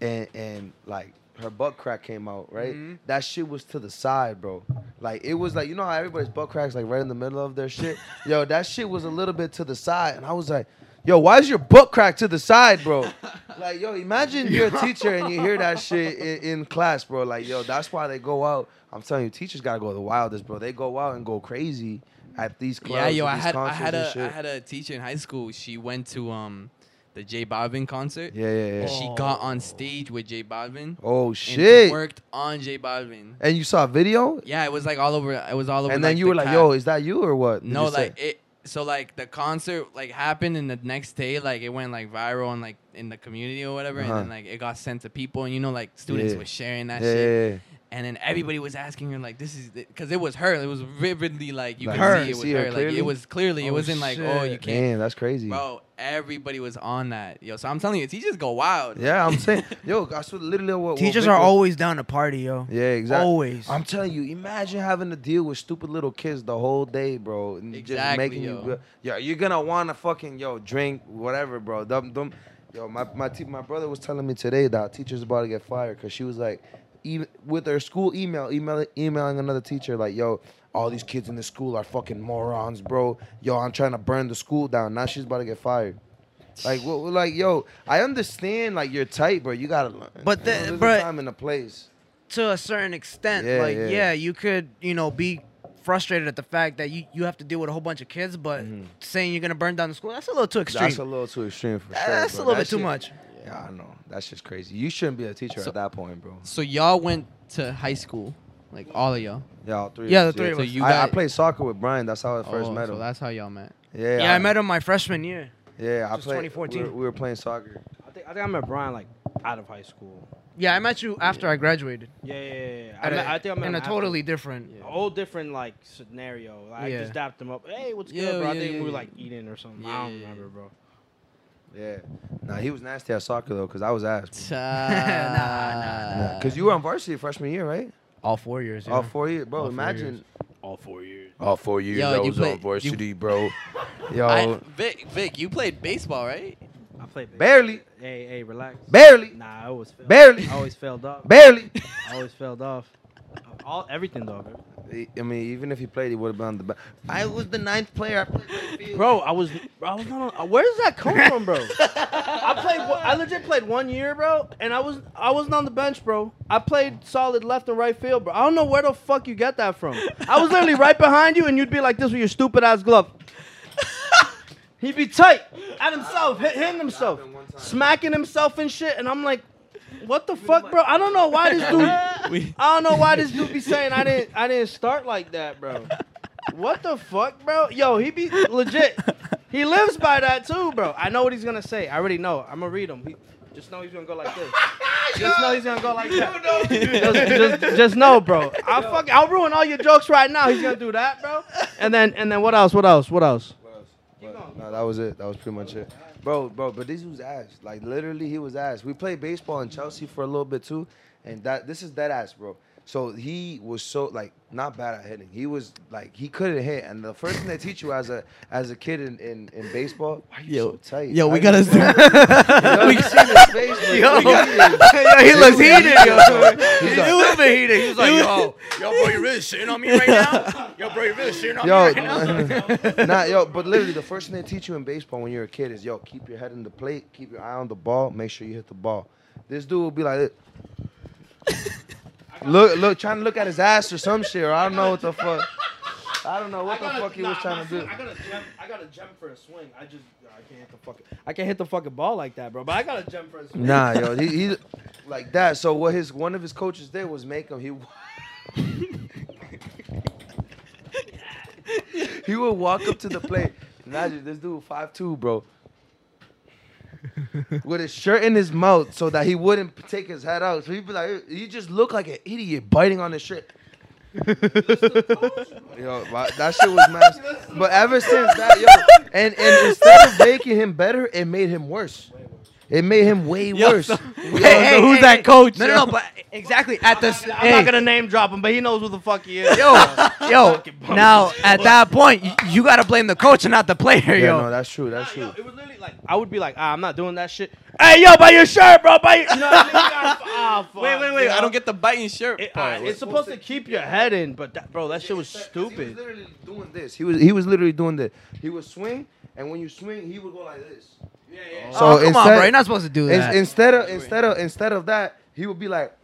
and and like her butt crack came out, right? Mm-hmm. That shit was to the side, bro. Like it was like you know how everybody's butt cracks like right in the middle of their shit. (laughs) Yo, that shit was a little bit to the side, and I was like, yo, why is your butt crack to the side, bro? (laughs) like yo, imagine you're a teacher and you hear that shit in, in class, bro. Like yo, that's why they go out. I'm telling you, teachers gotta go the wildest, bro. They go out and go crazy at these clubs. Yeah, yo, I had I had a I had a teacher in high school. She went to um the J Balvin concert. yeah, yeah, yeah. And she got on stage with J Balvin. Oh and shit! worked on J Balvin. And you saw a video, Yeah, it was like all over. It was all over. and then like, you the were like, cap. "Yo, is that you or what?" Did No, you say? like it. So like the concert like happened, and the next day like it went like viral and like in the community or whatever, Uh-huh. and then like it got sent to people, and you know like students Yeah. were sharing that yeah, shit, yeah, and then everybody was asking her like, "This is because it was her. It was vividly like you Like, could her. see it was See her her. Like it was clearly. It Oh, wasn't like oh you can't, Damn, that's crazy. bro. Everybody was on that, yo. So I'm telling you, teachers go wild. Yeah, I'm saying, (laughs) yo, that's what literally what what Teachers Vic are always down to party, yo. Yeah, exactly. Always. I'm telling you, imagine having to deal with stupid little kids the whole day, bro. And just Exactly, making yo. you, go- yo, you're gonna want to fucking yo drink whatever, bro. Them, them, yo, my my te- my brother was telling me today that teacher's about to get fired because she was like, e- with her school email, email emailing another teacher like, "Yo, all these kids in the school are fucking morons, bro. Yo, I'm trying to burn the school down. Now she's about to get fired." Like, well, like, yo, I understand, like, you're tight, bro. You gotta learn. But You the- know, there's a but- time and a place. to a certain extent, Yeah, like yeah. yeah. you could you know be frustrated at the fact that you, you have to deal with a whole bunch of kids, but saying you're gonna burn down the school that's a little too extreme. Mm-hmm. That's a little too extreme for sure. That's a little That bit too shit- much. Yeah, I know. That's just crazy. You shouldn't be a teacher So- at that point, bro. So y'all went to high school, like all of y'all. Yeah, all three. Yeah, the three of So us. you I, I got- played soccer with Brian. That's how I first oh, met so him. that's how y'all met. yeah, Yeah, I met him my freshman year. Yeah, I Just played. 2014. We were, we were playing soccer. I think I think I met Brian like out of high school. Yeah, I met you after I graduated. Yeah, yeah, yeah. yeah. I, At met, a- I think I met in him a after. totally different. a whole different like scenario. Like, I just dapped him up. Hey, what's Yeah, good, bro? I yeah, think yeah, we were yeah. like eating or something. Yeah, I don't yeah, remember, bro. Yeah. Nah, he was nasty at soccer though, cause I was ass. bro. (laughs) nah, Cause you were on varsity freshman year, right? All four years. Yeah. All four years, bro. All imagine. years. All four years. All four years. Yo, I you was play- on varsity, you- bro. (laughs) Yo, I, Vic, Vic, you played baseball, right? I played. big. barely, Hey, hey, relax. barely, Nah, I always failed. Barely. I always failed off. barely. (laughs) I always failed off. All everything though, I mean, even if he played, he would have been on the back. I was the ninth player. I played right field. bro. I was, bro, I was not. On, uh, where does that come from, bro? I played. I legit played one year, bro, and I was, I wasn't on the bench, bro. I played solid left and right field, bro. I don't know where the fuck you get that from. I was literally right behind you, and you'd be like this with your stupid ass glove. He'd be tight at himself, hit, hitting himself, smacking himself and shit, and I'm like. What the fuck, bro? I don't know why this (laughs) dude. I don't know why this dude be saying I didn't. I didn't start like that, bro. What the fuck, bro? Yo, he be legit. He lives by that too, bro. I know what he's gonna say. I already know. I'm gonna read him. He, just know he's gonna go like this. (laughs) Just know he's gonna go like that. Just, just, just know, bro. I'll fuck. I'll ruin all your jokes right now. He's gonna do that, bro. And then, and then, what else? What else? What else? But, no, that was it. That was pretty much it, bro. Bro, but this was ass. Like literally, he was ass. We played baseball in Chelsea for a little bit too, and that this is dead ass, bro. So he was so like not bad at hitting. He was like he couldn't hit, and the first thing they teach you as a as a kid in in, in baseball, why you Yo, so tight? yo, we gotta so- start. Yo, (laughs) you seen his face, bro. (laughs) Yo. (laughs) He heated. yo, he looks heated, yo. He's He like- was a heated. He was like, yo, yo, bro, you really shitting on me right now? Yo, bro, you really shitting on Yo, me right now? nah, yo, but literally the first thing they teach you in baseball when you're a kid is yo, keep your head in the plate, keep your eye on the ball, make sure you hit the ball. This dude will be like, look, look, trying to look at his ass or some shit, or I don't know what the fuck. I don't know what the fuck he was trying to do. I got a gem. I got a gem for a swing. I just I can't hit the fucking. I can't hit the fucking ball like that, bro. But I got a gem for a swing. Nah, yo, he, he (laughs) like that. So what his one of his coaches did was make him he. (laughs) he would walk up to the plate. Imagine this dude five two, bro. With his shirt in his mouth so that he wouldn't take his head out. So he'd be like, he just looked like an idiot biting on his shirt. Yo, that shit was mess. But ever since that, yo, and, and instead of making him better, it made him worse. It made him way Yo, worse. so- Yo, (laughs) Hey, who's hey, that hey. coach, No, no, no, but exactly at the. I'm hey, not gonna name drop him, but he knows who the fuck he is. Yo, (laughs) yo. Now at that point, you, you gotta blame the coach and not the player, yeah, yo. no, that's true. That's Nah, yo, true. it was literally like I would be like, ah, I'm not doing that shit. Hey, yo, buy your shirt, bro. Buy your. You know what I mean? You gotta- ah, (laughs) fuck, wait, wait, wait! you I don't get the biting shirt It, part. uh, it's supposed to keep your head in, but that, bro, that shit was stupid. He was stupid. literally doing this. He was he was literally doing this. He would swing, and when you swing, he would go like this. Yeah, yeah. Oh. So oh, come on, instead- bro. You're not supposed to do In- instead of instead of instead of that, he would be like. (laughs)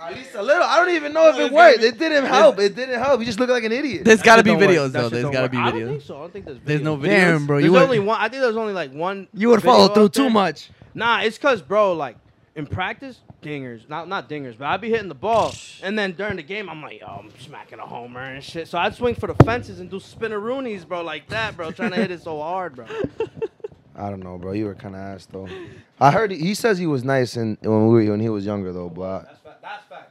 At least a little. I don't even know if it worked. It didn't help. It didn't help. He just looked like an idiot. There's got to be shit work. videos though. There's got to work. be I don't think videos. so. I don't think there's. Videos. There's no videos. videos. Damn, bro. There's You would only one. I think there's only like one. you would video follow through too much. Nah, it's cause bro, like in practice, dingers, not not dingers, but I'd be hitting the ball, and then during the game, I'm like, yo, I'm smacking a homer and shit. So I'd swing for the fences and do spinneroonies, bro, like that, bro, trying to hit it so hard, bro. (laughs) I don't know, bro. You were kind of ass though. I heard he, he says he was nice in, when we were, when he was younger though, but That's fa- that's facts.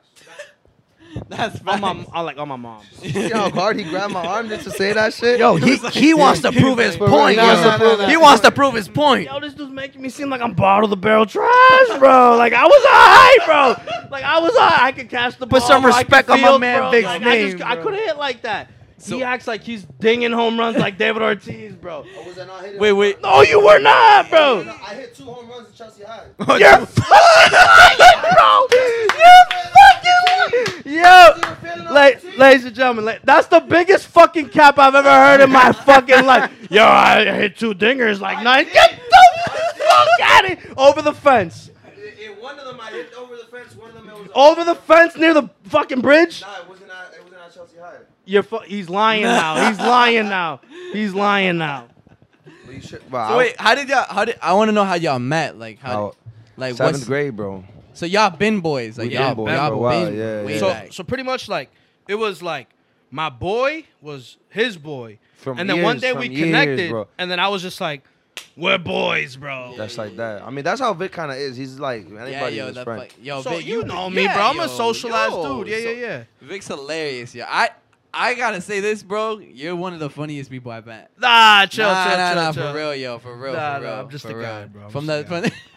(laughs) That's On my, I like on my mom. (laughs) see how hard he grabbed my arm just to say that shit. Yo, he he wants to prove his point. real, he yo. wants to prove his He wants to (laughs) prove his point. Yo, this dude's making me seem like I'm bottom of the barrel trash, bro. Like I was alright, bro. Like I was alright. I could catch the ball. Put some bro. I could respect on my man bro. Vic's Like, I, just, name, I couldn't hit like that. So- he acts like he's dinging home runs like David Ortiz, bro. Or oh, was I not hitting Wait, wait. runs? No, you were not, bro. I hit two home runs at Chelsea High. You're fucking bro. You're fucking Yo, la- ladies and gentlemen, la- that's the biggest fucking cap I've ever heard in my fucking life. Yo, I hit two dingers like nine. Get the fuck out of here. Over the fence. In one of them, I hit over the fence. One of them, it was Over the fence near the fucking bridge. Nah, it wasn't. At, it wasn't at Chelsea High. You're fu- he's lying now. He's lying now. He's lying now. But you should, bro, So wait, how did y'all? How did I want to know how y'all met? Like how? how- like seventh what's, grade, bro. So y'all been boys. Like We y'all, been boys y'all for a while, been yeah, way yeah. So back. so pretty much like it was like my boy was his boy, From and then one years, day from we years, connected, bro. and then I was just like, we're boys, bro. That's like that. I mean, that's how Vic kind of is. He's like anybody yeah, yo, his that friend. fuck- yo, so Vic, you know me, yeah, bro. I'm a yo, social ass yo, dude. Yeah, so- yeah, yeah. Vic's hilarious, yo. I I gotta say this, bro. You're one of the funniest people I've met. Nah, chill, nah, chill, nah, chill, nah, chill. for real, yo, for real, Nah, for nah, real. I'm just for a real. guy, bro. I'm From just the, a from the (laughs)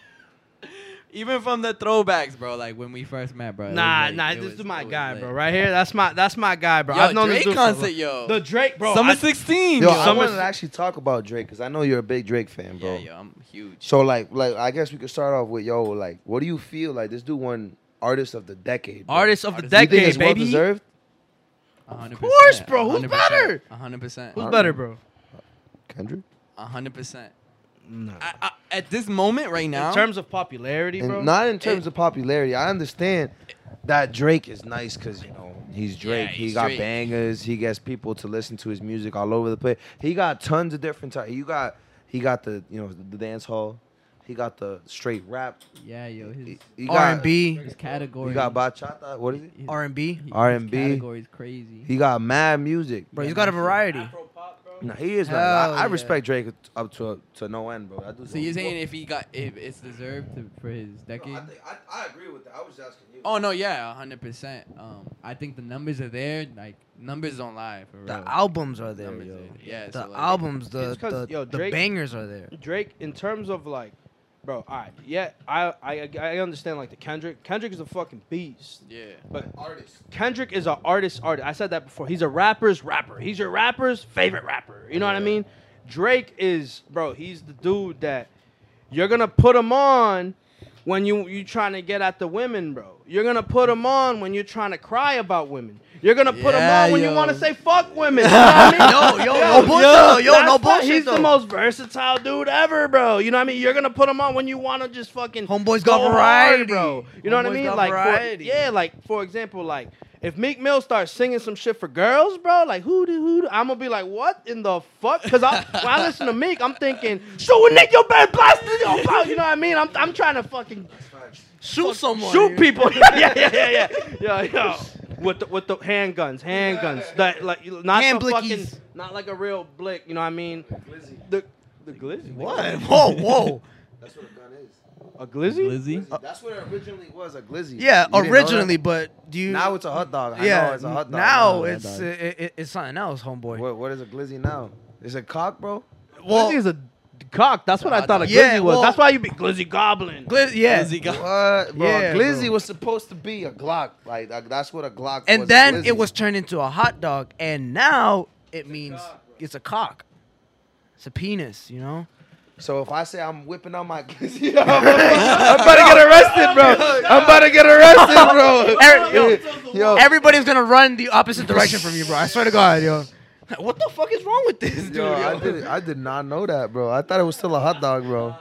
even from the throwbacks, bro. Like when we first met, bro. Nah, like- nah, this was- is my guy, lit. bro. Right here, that's my that's my guy, bro. Yo, I've known Drake this dude for- concert, yo. The Drake, bro. Summer I- 16, Yo, yo. I Summer- wanted to actually talk about Drake because I know you're a big Drake fan, bro. yeah, yo, I'm huge. So like, like I guess we could start off with yo, like, what do you feel like this dude won Artist of the Decade? bro? Artist of the Artist- Do you think decade, it's well baby. deserved? Of course, bro. Who's better? hundred percent. Who's better, bro? Kendrick. hundred percent. No. I- I- At this moment, right now, In terms of popularity, bro. not in terms of popularity. I understand that Drake is nice because you know he's Drake. he he's got Drake. bangers. He gets people to listen to his music all over the place. He got tons of different types. You got he got the you know the dance hall. He got the straight rap. yeah, yo, his, He, he got R&B, his category. He got bachata. What is it? R&B. R&B. category's crazy. He got mad music. Bro, he's got a variety. No, he is. Hell Nice. I, I yeah. respect Drake up to to no end, bro. I do. so you're saying if he got if it's deserved to, for his decade? I, think, I, I agree with that. I was just asking you. Oh no, yeah, hundred percent. Um, I think the numbers are there. Like numbers don't lie for real. The albums are there, Numbers yo. are- yeah, The so, like, albums, the It's 'cause, the, yo, the Drake- bangers are there. Drake, in terms of like, bro, all right, yeah, I, I, I understand like the Kendrick. Kendrick is a fucking beast, Yeah. but Artist. Kendrick is an artist. Artist. I said that before. He's a rapper's rapper. He's your rapper's favorite rapper. You know what I mean? Drake is, bro. He's the dude that you're gonna put him on when you you trying to get at the women, bro. You're gonna put him on when you're trying to cry about women. You're gonna put him Yeah, on when yo. you want to say fuck women. (laughs) You know what I mean? Yo, yo, no bullshit, though. Yo, no bullshit, He's the most versatile dude ever, bro. You know what I mean? You're gonna put him on when you want to just fucking Homeboy's go got hard, variety. bro. You know what I mean? got Like, for, yeah, like for example, like if Meek Mill starts singing some shit for girls, bro, like who do who? do- I'm gonna be like, what in the fuck? Because I, when I listen to Meek, I'm thinking, so Nick, your bad blast, you know what I mean? I'm, I'm trying to fucking Shoot someone. shoot people. (laughs) yeah, yeah, yeah, yeah, yeah, yeah. With the with the handguns, handguns. That like not Hand the fucking, blickies. not like a real blick. You know what I mean? The the glizzy. What? Whoa, (laughs) whoa. That's what a gun is. A glizzy? Lizzie. That's what it originally was. was a glizzy. Yeah, You didn't know originally, that? but do you? now it's a hot dog. I yeah, know it's a hot dog. now I it's uh, it, it- it's something else, homeboy. what, what is a glizzy now? Is it cock, bro? glizzy is a cock. That's what I thought a glizzy yeah, was. well- That's why you be glizzy goblin. Gli- yeah, Lizzie got- What, bro? Yeah, glizzy bro. was supposed to be a Glock. Like that's what a Glock. and was, a then glizzy. it was turned into a hot dog, and now it means it's a cock. It's a penis, you know. So if I say I'm whipping on my glizzy, (laughs) I'm (laughs) about to get arrested, bro. I'm about to get arrested, bro. Eric, yo, Yo, Everybody's gonna run the opposite direction from you, bro. I swear to God, yo. (laughs) What the fuck is wrong with this dude? yo, I did, I did not know that, bro. I thought it was still a hot dog, bro.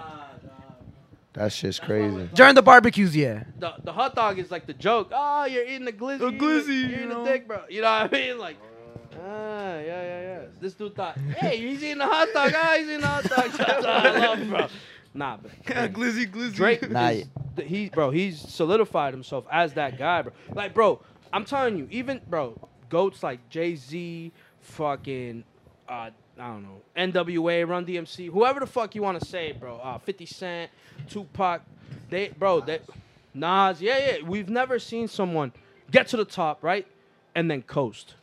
That shit's crazy. During the barbecues, yeah. The, the hot dog is like the joke. Oh, you're eating a glizzy. A glizzy, You're, you eating know? a dick, bro. You know what I mean? Like, ah, yeah, yeah, yeah. This dude thought, (laughs) hey, he's eating a hot dog. Ah, he's eating a hot dog. That's what I love, bro. Nah, but (laughs) glizzy, glizzy. Drake, Nah, is, he, bro, he's solidified himself as that guy, bro. Like, bro, I'm telling you, even, bro, goats like Jay Z, fucking, uh, I don't know, NWA, Run DMC, whoever the fuck you want to say, bro. Uh, 50 Cent, Tupac, they, bro, they, Nas, yeah, yeah. We've never seen someone get to the top, right, and then coast.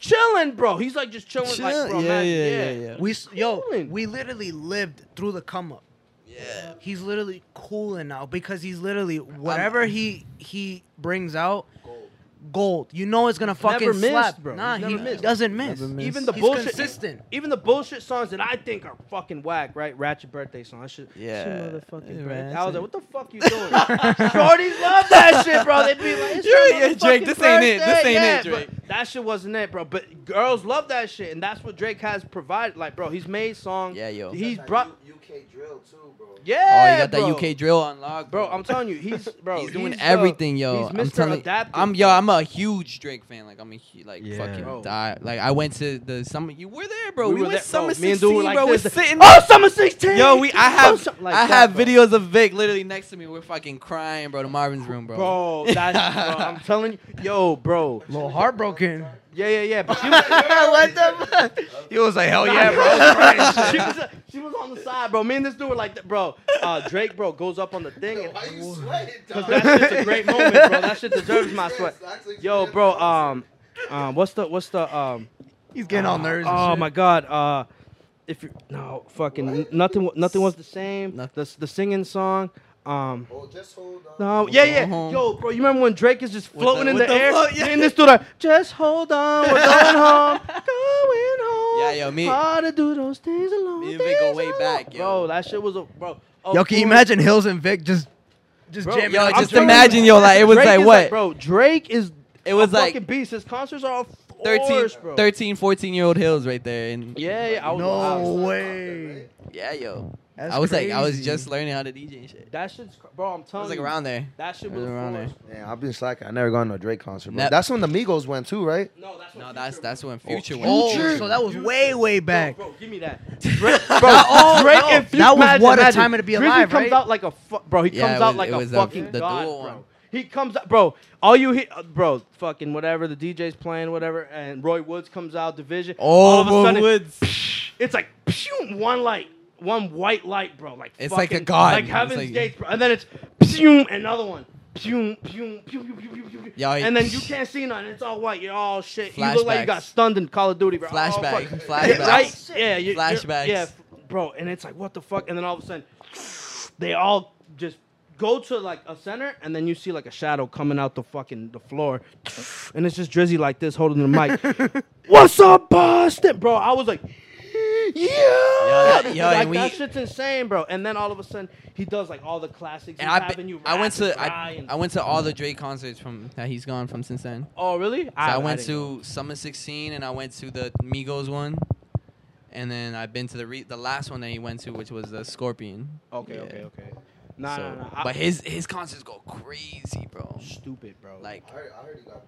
Chilling, bro. He's like just chilling, like, bro, yeah, man, yeah, yeah, yeah. We s- yo, Chilling. we literally lived through the come up. Yeah. He's literally cooling now because he's literally whatever he he brings out, gold. You know it's gonna fucking never missed, slap, bro. Nah, He's he never missed. doesn't miss. Never missed. Even the He's bullshit, consistent. even the bullshit songs that I think are fucking whack, right? Ratchet birthday song. I should, Yeah. motherfucking Yeah, birthday. I was like, what the fuck you doing? (laughs) Shorties love that shit, bro. They be like, it's Yeah, your yeah, Drake, motherfucking this ain't it. This birthday. ain't it, Drake. but That shit wasn't it, bro. But girls love that shit, and that's what Drake has provided. Like, bro, he's made songs. Yeah, yo. He's That brought. U- UK drill too, bro. Yeah, Oh, you got that. UK drill on lock, Bro, I'm telling you, he's bro. he's doing uh, everything, yo. He's I'm telling Adaptive. I'm yo, I'm a huge Drake fan. Like I'm a hu- like Yeah. fucking Bro. die. Like I went to the summer. You were there, bro. We, were went there- summer bro, 16, dude like bro. this. We're sitting. Oh, summer 16. Yo, we I Oh, have something like I that, have bro. videos of Vic literally next to me. We're fucking crying, bro. To Marvin's room, bro. Bro, that's bro, I'm (laughs) telling you, yo, bro. A little heartbroken. Yeah, yeah, yeah. But she (laughs) was, what the fuck? He was like, hell yeah, bro. (laughs) she, was, she was (laughs) on the side, bro. Me and this dude were like, that, bro. Uh, Drake, bro, goes up on the thing. And, Why you sweating, Cause dog? that shit's a great moment, bro. That shit deserves my sweat. Yo, bro. Um, um, what's the what's the um? He's getting all nervous. and Oh shit. my god. Uh, if you no fucking nothing nothing was the same. Nothing. The the singing song. Um. Oh, just hold on. No, yeah, yeah. Go home. Yo, bro, you remember when Drake is just With floating the- in the, the air? float, yeah. And this dude are, just hold on, we're (laughs) going home, going home. Yeah, yo, me- How to do those things alone. Me and Vic go way alone. back, yo. Bro, that shit was a bro. a Yo, can you imagine Hills and Vic just, just Bro, jamming? Yo, out? just Drake- imagine, yo, like it was Drake like is what? bro, Drake is It was a like fucking beast. His concerts are all 13, force, bro. 13, 14 year old hills right there, and Yeah, yeah. I was, No I was- way. yeah, yo. That's I was like, I was just learning how to DJ and shit. That shit's, cr- bro. I'm I telling was like around there. that shit I was was around force. Damn, I've been slacking. I never gone to a Drake concert. Bro. Nep- That's when the Migos went too, right? No, that's what No, that's Future that's when Oh, Future went. Oh, so that was way, way back. Bro, bro, give me that. (laughs) Drake, bro, oh, Drake no. and Future. That was imagine, What a imagine. Time to Be Drizzy Alive, comes right? out like a fu- bro. He Yeah, comes it out was- like it a was the- fucking the god, dual bro. one. He comes out, bro. All you hear, uh, bro, fucking whatever. The DJ's playing, whatever, and Roy Woods comes out, Division. all Oh, of a Roy sudden, Woods. It's like phew, one light, one white light, bro. Like It's like a god. like It's heaven's like- gates, bro. And then it's phew, another one. Pew, pew, pew, pew, pew, pew, pew. Yo, and then you (laughs) can't see nothing. It's all white. You're all shit. You look like you Flashbacks. got stunned in Call of Duty, bro. Oh, Flashback. fuck. Flashbacks. Yeah, right? Yeah, you, you're- Flashbacks. Yeah, f- bro. And it's like, what the fuck? And then all of a sudden, (sniffs) they all just go to like a center, and then you see like a shadow coming out the fucking the floor, (sniffs) and it's just Drizzy like this holding the mic. (laughs) What's up, Boston, bro? I was like. Yeah, that- yo, like and we- that shit's insane, bro. And then all of a sudden, he does like all the classics. And I, having be- you I went to I, and- I went to all the Drake concerts from that he's gone from since then. Oh, really? So I, went didn't to Summer 16 and I went to the Migos one. And then I've been to the re- the last one that he went to, which was the Scorpion. Okay, Yeah. okay, okay. Nah, So- nah, nah. I- But his his concerts go crazy, bro. stupid, bro. Like, I heard, I heard got.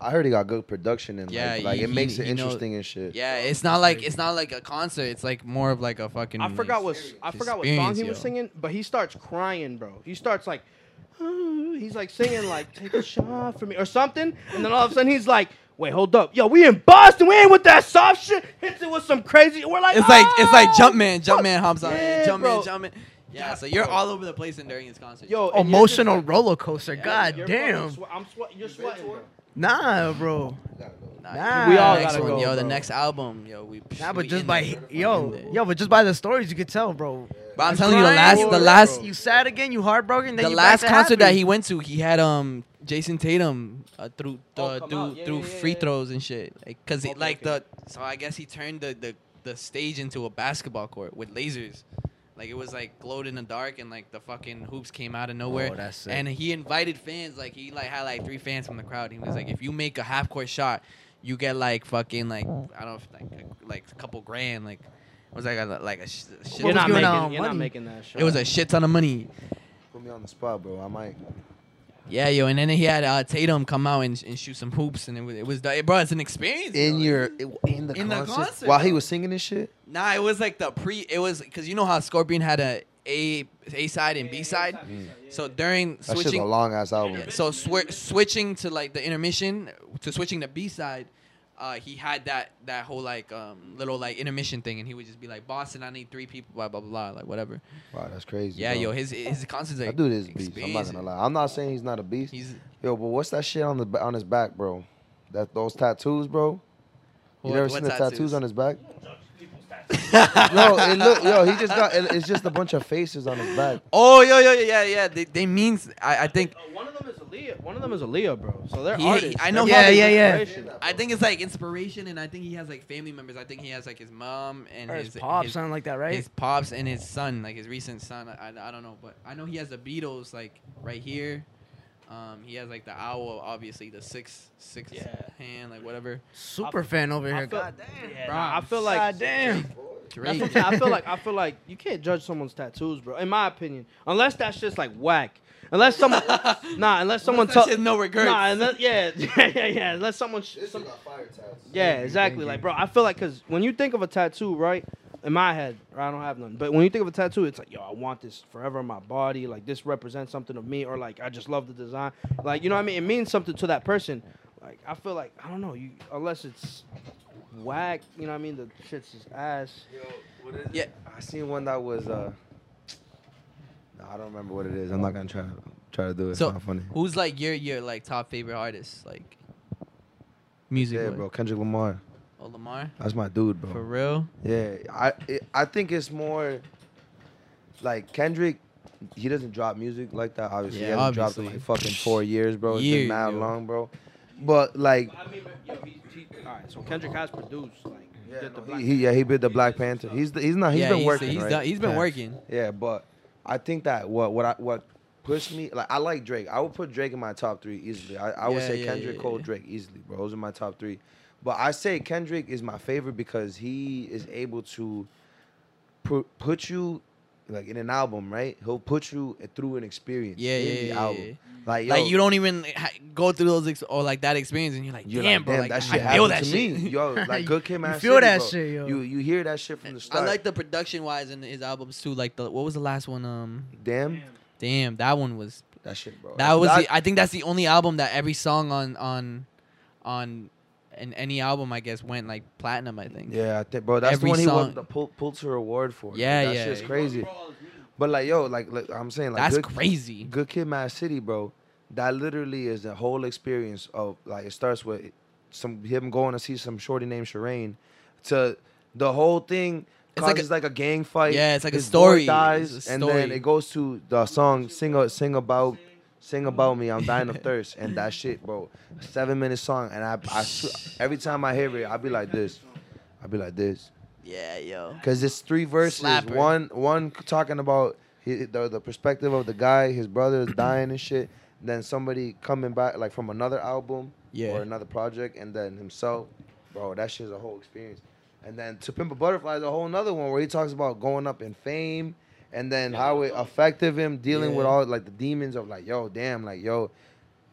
I heard he got good production and Yeah, like, like he- it makes he- it he knows- interesting and shit. yeah, it's not like it's not like a concert. It's like more of like a fucking. I forgot what I forgot what song experience, he was yo. singing, but he starts crying, bro. He starts like, (sighs) he's like singing like "Take a shot for me" or something, and then all of a sudden he's like, "Wait, hold up, yo, we in Boston, we ain't with that soft shit." Hits it with some crazy. We're like, It's like it's like ah, "Oh, Jumpman. fuck." Jumpman hops on. Yeah, it. Jumpman, bro. Jumpman. Yeah, so you're all over the place and during his concert. Yo, and you're just Emotional like- roller coaster. Yeah, God damn. swe- I'm sweat. You're sweating, bro. Nah, bro. Nah, Nah. we We all all next gotta one, go, yo. The bro. next album, yo. We. Nah, we but just by there. yo, yo, but just by the stories you could tell, bro. But I'm You telling you, the last, the last, you sad again, you heartbroken. Then the you last back to concert that he went to, he had um Jayson Tatum uh, through the Oh, through. Yeah, through yeah, yeah, free yeah. throws and shit. Like, cause he, Okay, like okay. the so I guess he turned the, the the stage into a basketball court with lasers. Like it was like glowed in the dark and like the fucking hoops came out of nowhere. Oh, that's sick. and he invited fans. Like he like had like three fans from the crowd. He was like, if you make a half court shot, you get like fucking like I don't know if like a, like a couple grand. Like it was like a like a, sh- a shit. You're not going making. on You're not making that shit. it was a shit ton of money. Put me on the spot, bro. I might. Yeah, yo, and then he had uh, Tatum come out and, and shoot some hoops, and it was, it was bro, it's an experience. In bro. your in the In the concert, concert, while he was singing this shit. nah, it was like the pre. It was because you know how Scorpion had a A A side and B side. So during That shit's a switching, long ass album. yeah, so swi- switching to like the intermission to switching to B side, uh, he had that that whole like um, little like intermission thing, and he would just be like, "Boston, I need three people," blah blah blah, like whatever. Wow, that's crazy. Yeah, bro. yo, his his concerts like that dude is a beast. I'm not gonna lie. I'm not saying he's not a beast. He's Yo, but what's that shit on the on his back, bro? That those tattoos, bro. You What- never what seen the tattoos? tattoos on his back? no, (laughs) it look, yo, he just got. It, it's just a bunch of faces on his back. oh, yo, yo, yo, yeah, yeah. They, they means I, I think Uh, one of them is Aaliyah. one of them is a Leo, bro. So they're He- artists. I know They're Yeah, yeah, yeah. I think it's like inspiration, and I think he has like family members. I think he has like his mom and his, his pop, his, something like that, right? his pops and his son, like his recent son. I, I, I don't know, but I know he has the Beatles like right here. Um, he has like the owl, obviously the six six Yeah. hand, like whatever. Super fan over I here. feel- God damn. Yeah, Bro, I feel like God damn. Drake. what I'm saying. I feel like I feel like you can't judge someone's tattoos, bro. In my opinion, unless that's just like whack. Unless someone, (laughs) nah, unless someone that tell, shit no regrets. Nah, unless, yeah, yeah, (laughs) yeah, yeah. Unless someone, sh- This some, is got fire tats. yeah, exactly. Like, bro, I feel like because when you think of a tattoo, right? In my head, I don't have none. But when you think of a tattoo, it's like, yo, I want this forever in my body. Like, this represents something of me, or like, I just love the design. Like, you know what I mean? It means something to that person. Like, I feel like I don't know. You unless it's whack, you know what I mean? The shit's just ass. Yo, what is Yeah. it? I seen one that was uh. No, I don't remember what it is. I'm not gonna try to try to do it. It's So not funny. who's like your your like top favorite artist, like music? Yeah, bro. Kendrick Lamar. Oh, Lamar. That's my dude, bro. For real? Yeah, I it, I think it's more like Kendrick. He doesn't drop music like that. Obviously, he hasn't dropped in like fucking four years, bro. It's Years, been mad yo. long, bro. But like, I mean, yo, he, he, all right. So Kendrick has produced, like, yeah, did no, he, he yeah he did the Black Panther. He's the, he's not he's yeah, been he's, working. He's, right? done, he's been Yeah. working. Yeah, but I think that what what I, what pushed me like I like Drake. I would put Drake in my top three easily. I, I would say yeah, Kendrick, yeah, Cole, yeah. Drake easily, bro. Those are my top three. But I say Kendrick is my favorite because he is able to put put you like in an album, right? He'll put you through an experience Yeah, in yeah, the yeah, album. yeah. Like, yo, Like you don't even ha- go through those ex- or like that experience, and you're like, You're damn, like, bro, damn, like that I feel that to shit. me. Yo, (laughs) like Good Kid, You Man feel City, that bro. shit, yo. You you hear that shit from the start. I like the production wise in his albums too. Like the what was the last one? Um, damn damn, that one was that shit, bro. that was. the, I think that's the only album that every song on on on in any album I guess went like platinum. I think. Yeah, I think, bro, that's Every the one he won the Pul- Pulitzer Award for. Like, Yeah, that yeah. shit's crazy. But like, yo, like, like I'm saying, like, that's good, crazy. Good Kid, Mad City, bro. That literally is the whole experience of like it starts with some him going to see some shorty named Sherane, to the whole thing. It's like a- like a, gang fight. Yeah, it's like a story. dies, It's a and then it goes to the song "Sing a- Sing About." Sing about me, I'm dying of thirst, and that shit, bro. Seven minute song, and I, I, every time I hear it, I'll be like this, I'll be like this, Yeah, yo. Cause it's three verses. Slapper. One one talking about hi- the the perspective of the guy, his brother is (clears throat) dying and shit. Then somebody coming back like from another album Yeah. or another project, and then himself, bro. That shit's a whole experience. And then To Pimp a Butterfly is a whole another one where he talks about going up in fame, and then how it affected him dealing with all like the demons of like, yo, damn, like yo.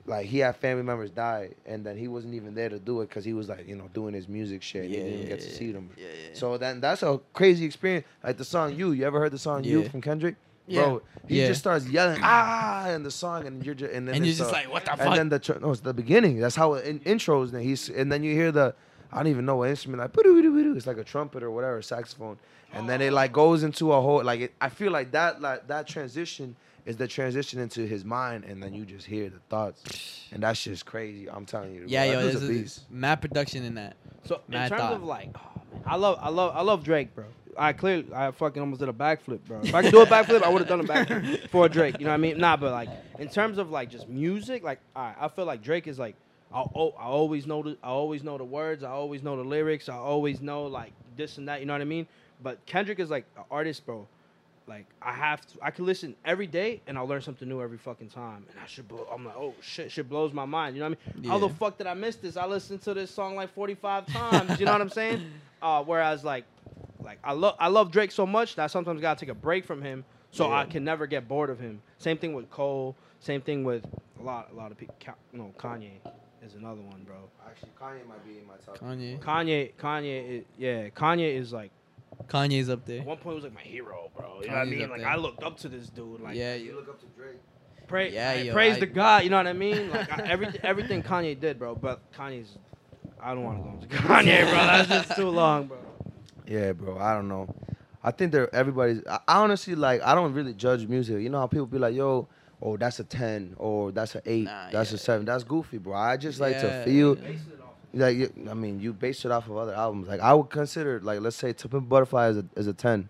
Like he had family members die, and then he wasn't even there to do it because he was like, you know, doing his music shit. and he didn't even get to see them. Yeah, yeah. So then that's a crazy experience. Like the song "You." You ever heard the song "You" from Kendrick? Yeah. Bro, he Yeah. just starts yelling ah in the song, and you're just and then and you're just uh, like, what the fuck? and then the no, it's the beginning. That's how it in, intros. And he's and then you hear the I don't even know what instrument like it's like a trumpet or whatever, saxophone, and then it like goes into a whole like it, I feel like that like that transition is the transition into his mind, and then you just hear the thoughts, and that's just crazy. I'm telling you, yeah, bro, yo, that dude's there's a a beast. mad production in that. So in terms thought. of like, oh, man, I love, I love, I love Drake, bro. I clearly, I fucking almost did a backflip, bro. If I could do a backflip, I would have done a backflip (laughs) for Drake. You know what I mean? Nah, but like in terms of like just music, like I, I feel like Drake is like, I, I always know the, I always know the words, I always know the lyrics, I always know like this and that. You know what I mean? But Kendrick is like an artist, bro. Like I have to, I can listen every day and I'll learn something new every fucking time. And I should, blow, I'm like, oh shit, shit blows my mind. You know what I mean? How the fuck did I miss this? I listened to this song like 45 (laughs) times. You know what I'm saying? Uh, whereas like, like I love, I love Drake so much that I sometimes gotta take a break from him, so I can never get bored of him. Same thing with Cole. Same thing with a lot, a lot of people. You know, Kanye is another one, bro. Actually, Kanye might be in my top. Kanye. Kanye, Kanye, is, yeah, Kanye is like Kanye's up there. at one point was like my hero, bro. You know what I Kanye's mean? up Like there. I looked up to this dude. Like yeah, You yo. look up to Drake. pray, Yeah, I yo, praise I- the God. You know what I mean? Like I, everything, everything Kanye did, bro. But Kanye's, I don't want to go into (laughs) Kanye, bro. That's just too long, bro. Yeah, bro. I don't know. I think they're everybody's. I, I honestly like. I don't really judge music. You know how people be like, "Yo, oh, that's a ten, or that's an eight, Nah, that's yeah. a seven. That's goofy, bro." I just like Yeah, to feel. yeah. Like, you- I mean, you base it off of other albums. Like, I would consider, like, let's say, To Pimp Butterfly is a, is a ten,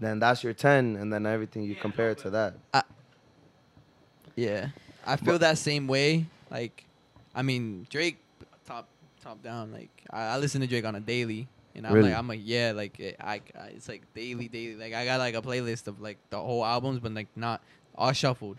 then that's your ten, and then everything you compare it to that. Yeah. I feel that same way. Like, I mean, Drake, top top down. Like, I, I listen to Drake on a daily, and I'm Really? like, I'm like, yeah, like it, I, I, it's like daily, daily. Like I got like a playlist of like the whole albums, but like not all shuffled.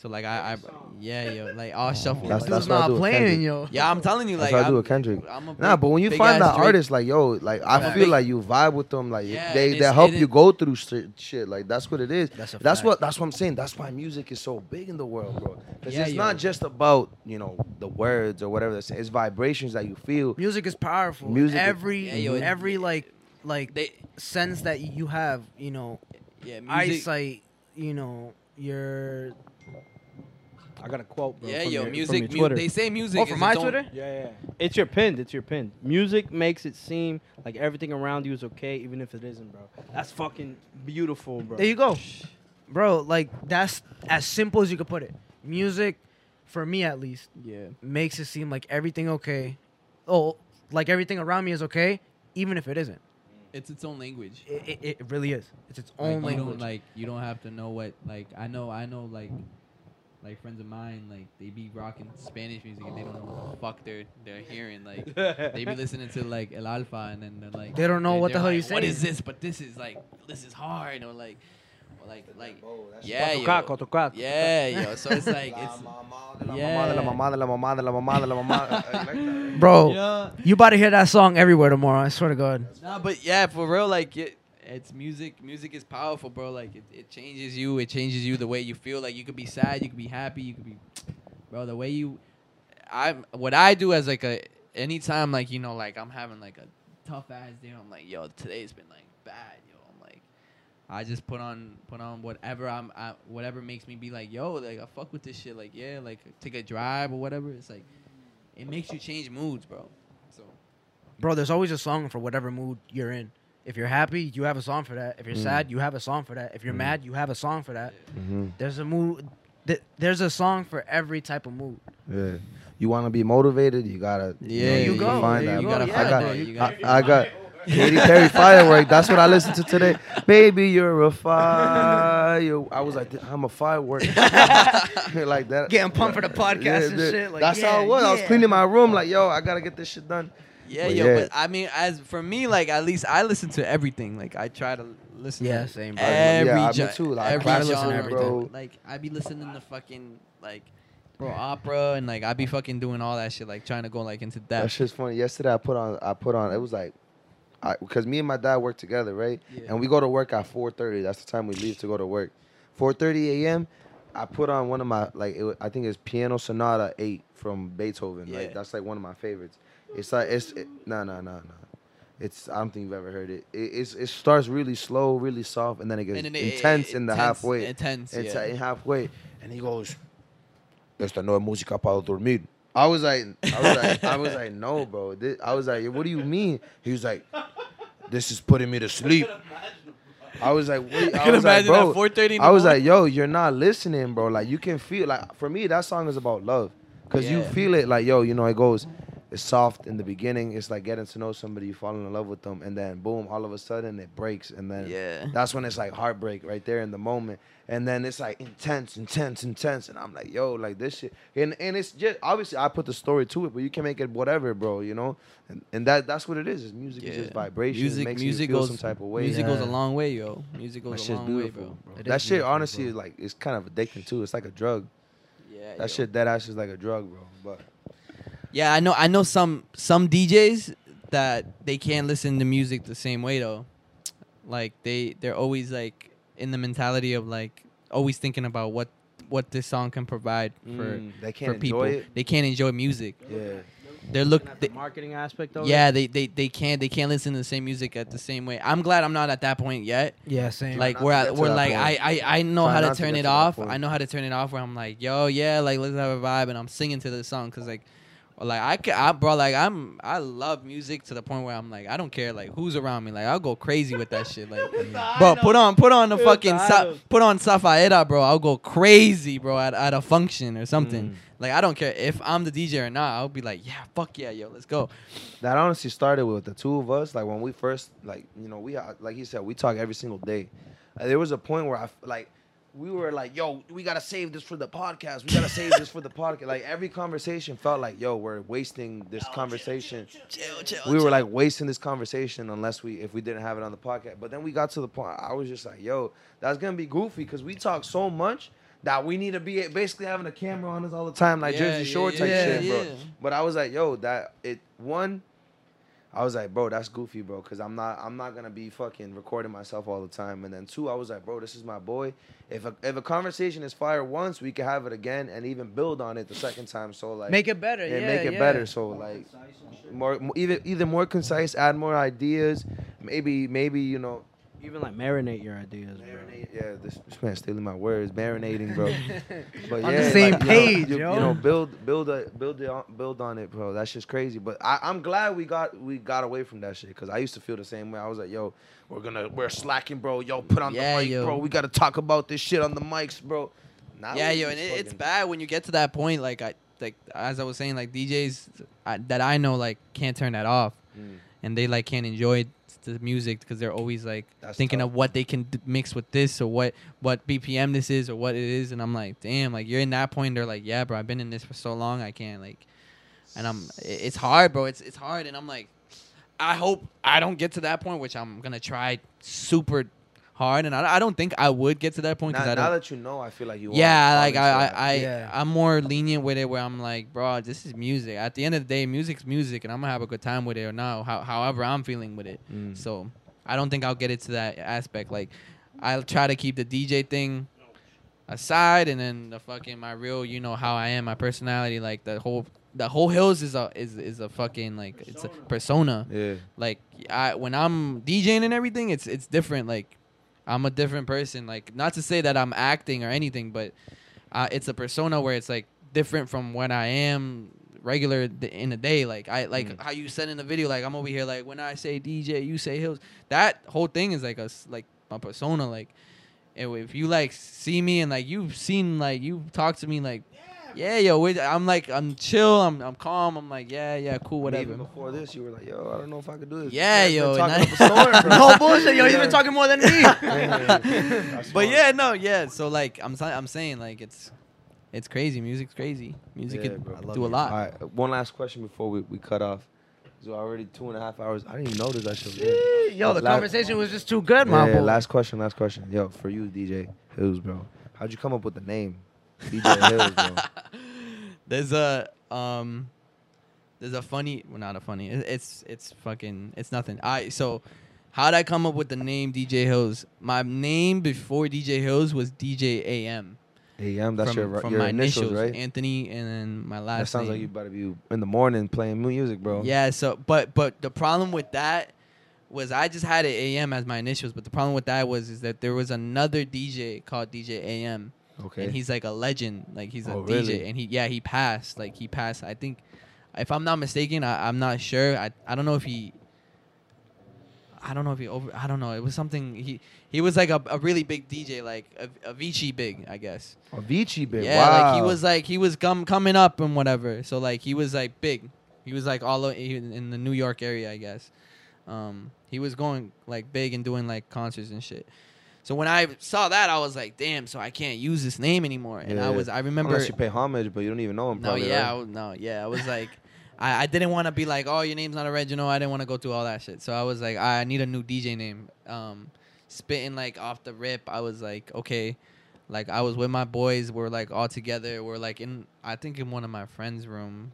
So like I, I yeah, yo, like all shuffle. That's- like- that's Dude's what I not playing, Kendrick. yo. yeah, I'm telling you, That's like what I do I'm- with Kendrick. I'm a Nah, but when you find ass that artist, like yo, like I Yeah. feel like you vibe with them, like Yeah, they they help you go through shit, shit. Like that's what it is. That's That's what that's what I'm saying. That's why music is so big in the world, bro. Because Yeah, it's yo. not just about you know the words or whatever. It's, it's vibrations that you feel. Music is powerful. Music every Yeah, yo, it- every like like They, sense that you have, you know, yeah, music. eyesight, you know, your I got a quote. Bro, Yeah, from yo, your, from music. your mu- they say music. Oh, from my Twitter? Yeah, yeah. It's your pinned. It's your pinned. Music makes it seem like everything around you is okay, even if it isn't, bro. That's fucking beautiful, bro. There you go. Bro, like that's as simple as you could put it. Music, for me at least, Yeah. makes it seem like everything okay. Oh, like everything around me is okay, even if it isn't. It's its own language. It, it, it really is. It's its Like, own you language. don't like you don't have to know what like I know I know like like friends of mine like they be rocking Spanish music and they don't know what the fuck they're they're hearing like they be listening to like El Alfa and then they're like They don't know what the hell like, you're What is this? But this is like this is hard or like or like like yeah yo. Tocar, tocar. yeah yo so it's (laughs) like it's (laughs) that. Bro, yeah you about to hear that song everywhere tomorrow. I swear to God. Nah, but yeah, for real, like it, it's music. Music is powerful, bro. Like it, it changes you. It changes you the way you feel. Like you could be sad, you could be happy, you could be, (tsk) bro. The way you, I'm what I do as like a anytime like you know like I'm having like a tough ass day. I'm like, yo, today's been like bad, yo. I'm like, I just put on put on whatever I'm I, whatever makes me be like, yo, like I fuck with this shit. Like yeah, like take a drive or whatever. It's like it makes you change moods, bro. So. Bro, there's always a song for whatever mood you're in. If you're happy, you have a song for that. If you're Mm. sad, you have a song for that. If you're Mm. mad, you have a song for that. Mhm. There's a mood. th- There's a song for every type of mood. Yeah. You want to be motivated? You gotta. Yeah, know, There you can go. Find There that. you bro. go. I Yeah, got. bro, you got- I, I got. Katy Perry firework. That's what I listened to today. Baby, you're a fire. I was like, I'm a firework. (laughs) like that. Getting pumped for the podcast and that- shit, like, that's how yeah, it was. I was cleaning my room. Like, yo, I gotta get this shit done. Yeah, But yo, yeah. but I mean, as for me, like at least I listen to everything. Like I try to listen. Yeah, to same, bro. Every Yeah, me gen- too, like, I every try to listen to everything. bro. Like I be listening to fucking like, bro, opera, and like I be fucking doing all that shit, like trying to go like into That depth. shit's funny. Yesterday, I put on. I put on. It was like, because me and my dad work together, right? Yeah. And we go to work at 4:30. That's the time we leave to go to work. 4:30 a.m. I put on one of my like. It, I think it's Piano Sonata Eight from Beethoven. Yeah. Like that's like one of my favorites. It's like it's it, no no no no. It's I don't think you've ever heard it. it it's, it starts really slow, really soft, and then it gets And then it- intense it- in the intense- halfway. intense, It's yeah. in halfway, and he goes, "Esta no es música para dormir." I was like, I was like, I was like, no, bro. This, I was like, what do you mean? He was like, this is putting me to sleep. I was like, wait, I can was like, imagine at bro. 4:30 in the I was morning. like, yo, you're not listening, bro. Like you can feel like for me that song is about love, cause you Yeah. feel it like yo, you know, it goes. It's soft in the beginning. It's like getting to know somebody, you fall in love with them, and then boom, all of a sudden it breaks, and then Yeah. that's when it's like heartbreak right there in the moment. And then it's like intense, intense, intense. And I'm like, yo, like this shit. And and it's just obviously I put the story to it, but you can make it whatever, bro, you know? And, and that that's what it is. Is music is just vibration. Music, it makes music you feel goes some type of way. Music goes a long way, yo. Music that goes a long way, bro. bro. It That is shit honestly bro. is like it's kind of addicting too. It's like a drug. Yeah, That yo. shit that ass is like a drug, bro. But Yeah, I know. I know some some DJs that they can't listen to music the same way though. Like they they're always like in the mentality of like always thinking about what what this song can provide for mm, they can't for people. enjoy it. They can't enjoy music. Yeah. They're look. Looking at They, the marketing aspect of yeah, it. they, they they can't they can't listen to the same music at the same way. I'm glad I'm not at that point yet. Yeah, same. Like we're to I, get to where that like I, point. I I know Try how to not to turn it to off. I know how to turn it off where I'm like, yo, yeah, like let's have a vibe, and I'm singing to the song because like, or, like I can, I bro, like I'm I love music to the point where I'm like I don't care like who's around me, like I'll go crazy with that shit, like. (laughs) Bro, put on put on the It's fucking the sa- put on Safaera, bro. I'll go crazy, bro, at, at a function or something. Mm. Like I don't care if I'm the DJ or not. I'll be like, yeah, fuck yeah, yo, let's go. That honestly started with the two of us. Like when we first, like you know, we like he said, we talk every single day. Uh, there was a point where I like we were like, yo, we gotta save this for the podcast. We gotta save this for the podcast. Like every conversation felt like, yo, we're wasting this conversation. we were like wasting this conversation unless we if we didn't have it on the podcast. But then we got to the point. I was just like, yo, that's gonna be goofy because we talk so much that we need to be basically having a camera on us all the time, like Yeah, Jersey yeah, Shore type yeah, shit, bro. But I was like, yo, that it one. I was like, bro, that's goofy, bro, because I'm not, I'm not gonna be fucking recording myself all the time. And then two, I was like, bro, this is my boy. If a, if a conversation is fire once, we can have it again and even build on it the second time. So like, Make it better. yeah, Yeah, make it yeah. better. So like, more, more either either more concise, add more ideas. Maybe maybe you know, Even like marinate your ideas, marinate. Yeah, this, this man stealing my words, marinating, bro. (laughs) But On the same like, you know, page, you, yo. you know, build build a build it on, build on it, bro. That's just crazy. But I, I'm glad we got we got away from that shit because I used to feel the same way. I was like, yo, we're gonna we're slacking, bro. Yo, put on Yeah, the mic, yo. bro. We gotta talk about this shit on the mics, bro. Now yeah, yo, and it, it's bad when you get to that point. Like I, like as I was saying, like DJs I, that I know like can't turn that off, Mm. and they like can't enjoy the music because they're always like That's thinking tough. of what they can d- mix with this or what what BPM this is or what it is, and I'm like, damn, like you're in that point. They're like, yeah, bro, I've been in this for so long, I can't like, and I'm it's hard, bro. It's it's hard, and I'm like, I hope I don't get to that point, which I'm gonna try super hard, and I, I don't think I would get to that point Now, I now that you know, I feel like you. Yeah, are like I, I, I, Yeah. I'm more lenient with it. Where I'm like, bro, this is music. At the end of the day, music's music, and I'm gonna have a good time with it or not. How, however, I'm feeling with it. Mm. So, I don't think I'll get it to that aspect. Like, I'll try to keep the DJ thing aside, and then the fucking my real, you know, how I am, my personality. Like the whole, the whole hills is a is is a fucking like it's a persona Yeah. like I when I'm DJing and everything, it's it's different. Like I'm a different person. Like not to say that I'm acting or anything, but uh, it's a persona where it's like different from when I am regular in the day. Like I like Mm. how you said in the video. Like I'm over here. Like when I say DJ, you say Hills. That whole thing is like a like my persona. Like if if you like see me and like you've seen like you talk to me like. Yeah, yo, we- I'm like, I'm chill, I'm, I'm calm, I'm like, yeah, yeah, cool, whatever. Even before this, you were like, "Yo, I don't know if I could do this." Yeah, This yo, been talking I- up a storm, (laughs) bro. no bullshit, yo. He's been talking more than me. (laughs) (laughs) That's but yeah, no, yeah. So like, I'm I'm saying like it's it's crazy. Music's crazy. Music Yeah, can bro. I do a lot. All right, one last question before we, we cut off. So already two and a half hours. I didn't even notice that shit. was yo, the La- conversation was just too good, my yeah, boy. last question, last question. Yo, for you, DJ Hills, bro. How'd you come up with the name, DJ Hills, bro? (laughs) There's a um, there's a funny, well, not a funny. it- It's it's fucking it's nothing. I so how'd I come up with the name DJ Hills? My name before DJ Hills was DJ AM. AM, that's from, your from your my initials, right? Anthony, and then my last. That sounds like name. you better be in the morning playing music, bro. Yeah, so but but the problem with that was I just had it AM as my initials, but the problem with that was is that there was another DJ called DJ AM, Okay. and he's like a legend, like he's a Oh, DJ, really? and he yeah he passed, like he passed. I think, if I'm not mistaken, I, I'm not sure. I I don't know if he. I don't know if he over. I don't know. It was something. He he was like a, a really big DJ, like a Avicii big, I guess. Avicii, big. Yeah, wow. like he was like he was come coming up and whatever. So like he was like big. He was like all in in the New York area, I guess. Um, he was going like big and doing like concerts and shit. So when I saw that, I was like, damn. So I can't use this name anymore. And I was I remember. Unless you pay homage, but you don't even know him. no, Probably, yeah, I right? was- no, yeah. I was like, (laughs) I, I didn't want to be like, oh, your name's not original. I didn't want to go through all that shit. So I was like, I need a new DJ name. Um, spitting like off the rip. I was like, okay. Like I was with my boys. We're like all together. We're like in, I think in one of my friends' room,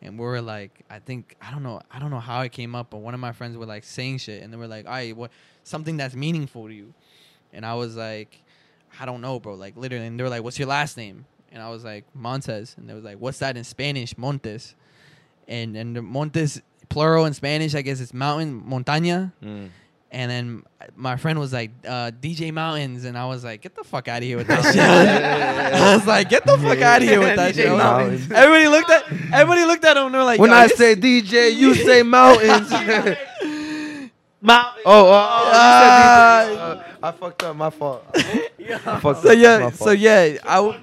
and we were like, I think I don't know, I don't know how it came up, but one of my friends were like saying shit, and they were like, all right, what something that's meaningful to you, and I was like, I don't know, bro. Like literally, and they were like, what's your last name? And I was like, Montes, and they was like, what's that in Spanish? Montes, and and the Montes plural in Spanish, I guess it's mountain, montaña. Mm. And then my friend was like, uh, DJ Mountains. And I was like, get the fuck out of here with (laughs) that shit. (laughs) I was like, get the fuck out of here with that (laughs) DJ shit. I was like- Mountains. everybody looked at everybody looked at him and they were like, When I say DJ, you say mountains. Mountain. Oh, oh, DJ. Uh, I fucked up. My fault. (laughs) I fucked So up. yeah, My so fault. yeah, I, w-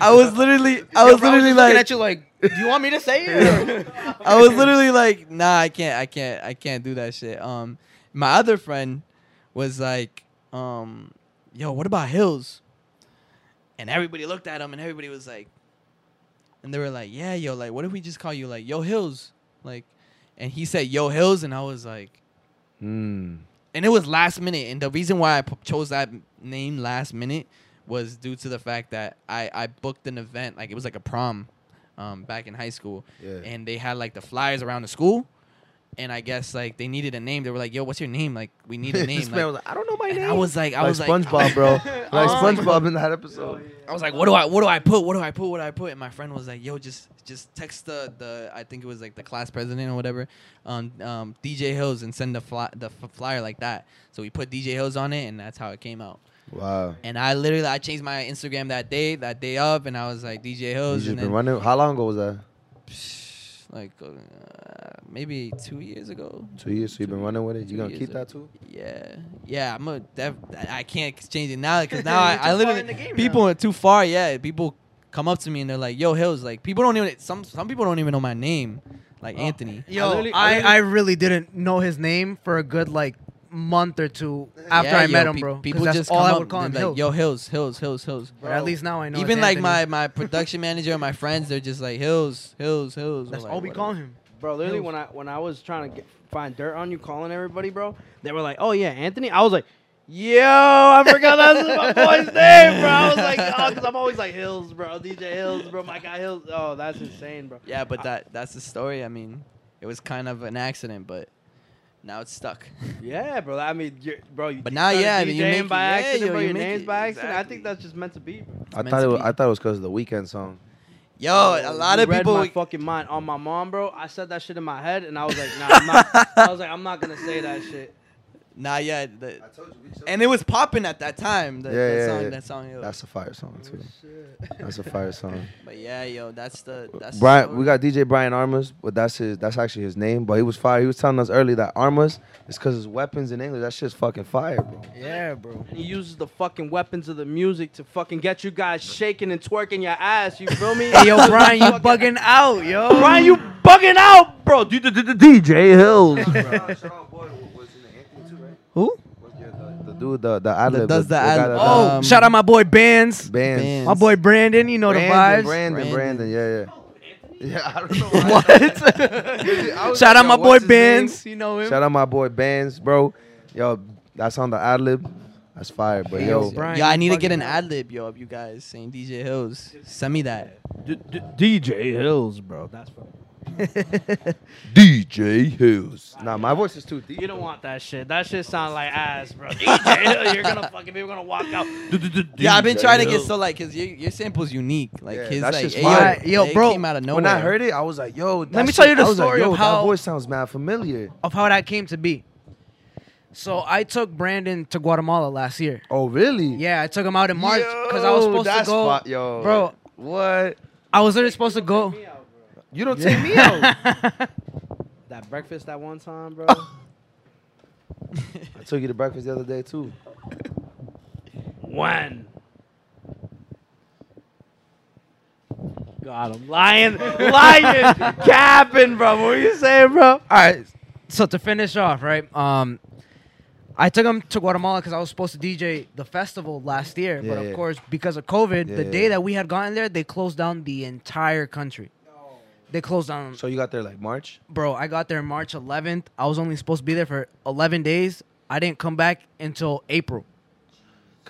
I was literally, I Yo, was bro, literally just looking like, at you like, do you want me to say it? (laughs) I was literally like, nah, I can't, I can't, I can't do that shit. Um, my other friend was like, um, yo, what about Hills? and everybody looked at him, and everybody was like, and they were like, "Yeah, yo, like, what if we just call you like Yo Hills?" Like, and he said Yo Hills, and I was like, Mm. And it was last minute, and the reason why I p- chose that name last minute was due to the fact that I I booked an event, like it was like a prom, um, back in high school, Yeah. and they had like the flyers around the school. And I guess like they needed a name. They were like, "Yo, what's your name? Like, we (laughs) need a name." this like- man was like, I don't know my and name. I was like, I like was like, SpongeBob, bro. (laughs) like. SpongeBob in that episode. I was like, what do I, what do I put? What do I put? What do I put? And my friend was like, yo, just, just text the, the, I think it was like the class president or whatever, um, um, DJ Hills and send the fly, the f- flyer like that. So we put DJ Hills on it, and that's how it came out. Wow. And I literally, I changed my Instagram that day, that day up, and I was like DJ You Hills, just and been running. How long ago was that? Like uh, maybe two years ago. Two years. So you've been running with it. Two You gonna keep ago. that too? Yeah, yeah. I'm a. Def, I can't change it now because (laughs) now I, I literally far in the game people now. are too far. Yeah, people come up to me and they're like, "Yo, Hills." Like people don't even some some people don't even know my name, like Anthony. Yo, I I, I, I really didn't know his name for a good like month or two after Yeah, I yo, met him, bro. People that's just all come I up, would call they're him. Like, Hills. Yo, Hills, Hills, Hills, Hills. But at least now I know. Even it's like my Anthony. my production manager and my friends, they're just like Hills, Hills, Hills. That's We're all like, we whatever. call him. Bro, literally Hills. when I when I was trying to get, find dirt on you, calling everybody, bro, they were like, "Oh yeah, Anthony." I was like, "Yo, I forgot that's my boy's (laughs) name, bro." I was like, "Oh, because I'm always like Hills, bro, DJ Hills, bro, my guy Hills." Oh, that's insane, bro. Yeah, but that that's the story. I mean, it was kind of an accident, but now it's stuck. Yeah, bro. I mean, you're, bro. You But now, started yeah, DJing you make it- by yeah, accident, yo, bro. you Your name's it, by accident. I think that's just meant to be. Bro. I thought it. Was, be. I thought it was because of the Weeknd song. Yo, a lot You of read people. my fucking mind on my mom, bro. I said that shit in my head, and I was like, (laughs) nah, I'm not. I was like, I'm not gonna say that shit. Nah, yeah, the, told you. and it was popping at that time. The, Yeah, that yeah, song, yeah. that song. Yo. That's a fire song too. Oh, that's a fire (laughs) song. but yeah, yo, that's the that's. Brian, story. we got DJ Brian Armas, but that's his. That's actually his name. But he was fire. He was telling us earlier that Armas is because his weapons in English. That shit's fucking fire, bro. Yeah, bro. And he uses the fucking weapons of the music to fucking get you guys shaking and twerking your ass. You feel me? (laughs) Hey, yo, Brian, you bugging out, yo. Brian, you bugging out, bro. D- d- d- d- DJ Hills. (laughs) Who? The dude, the the ad lib, does the ad- guy that Oh, Um, shout out my boy Bands. bands. Bands. My boy Brandon, you know Brandon, the vibes. Brandon, Brandon, Brandon. yeah, yeah. Yeah, I don't know why. what? (laughs) (laughs) Shout like, out my boy his? Bands. You know him. Shout out my boy Bands, bro. Yo, that's on the ad lib. That's fire. But Hey, yo, yo, Brian, Yeah, I need to get an ad lib, yo, of you guys saying DJ Hills. Send me that. DJ Hills, bro. That's fine. (laughs) DJ Hills. Nah, my voice is too deep. You don't want that shit. That shit sound like ass, bro. (laughs) DJ (laughs) Hills, you're gonna fucking people gonna walk out. Yeah, I've been DJ trying to get so like, cause your, your sample's unique. Like Yeah, his that like, shit's hey, fire. yo, Yo, bro, came out of nowhere. When I heard it, I was like, yo. that Let me tell shit- you the I was like, story yo, of how- that voice sounds mad familiar. Of how that came to be. So I took Brandon to Guatemala last year. Oh, really? Yeah, I took him out in March because I was Yo, supposed to that's go. fi- yo, Bro, What? I was literally supposed to go. You don't take me out. (laughs) That breakfast that one time, bro. I took you to breakfast the other day too. when? God, I'm lying, lying, (laughs) capping, bro. What are you saying, bro? All right. So to finish off, right? Um, I took him to Guatemala because I was supposed to DJ the festival last year, Yeah, but of yeah. course, because of COVID, Yeah, the yeah. day that we had gotten there, they closed down the entire country. They closed down. So you got there like March? Bro, I got there March 11th. I was only supposed to be there for 11 days. I didn't come back until April.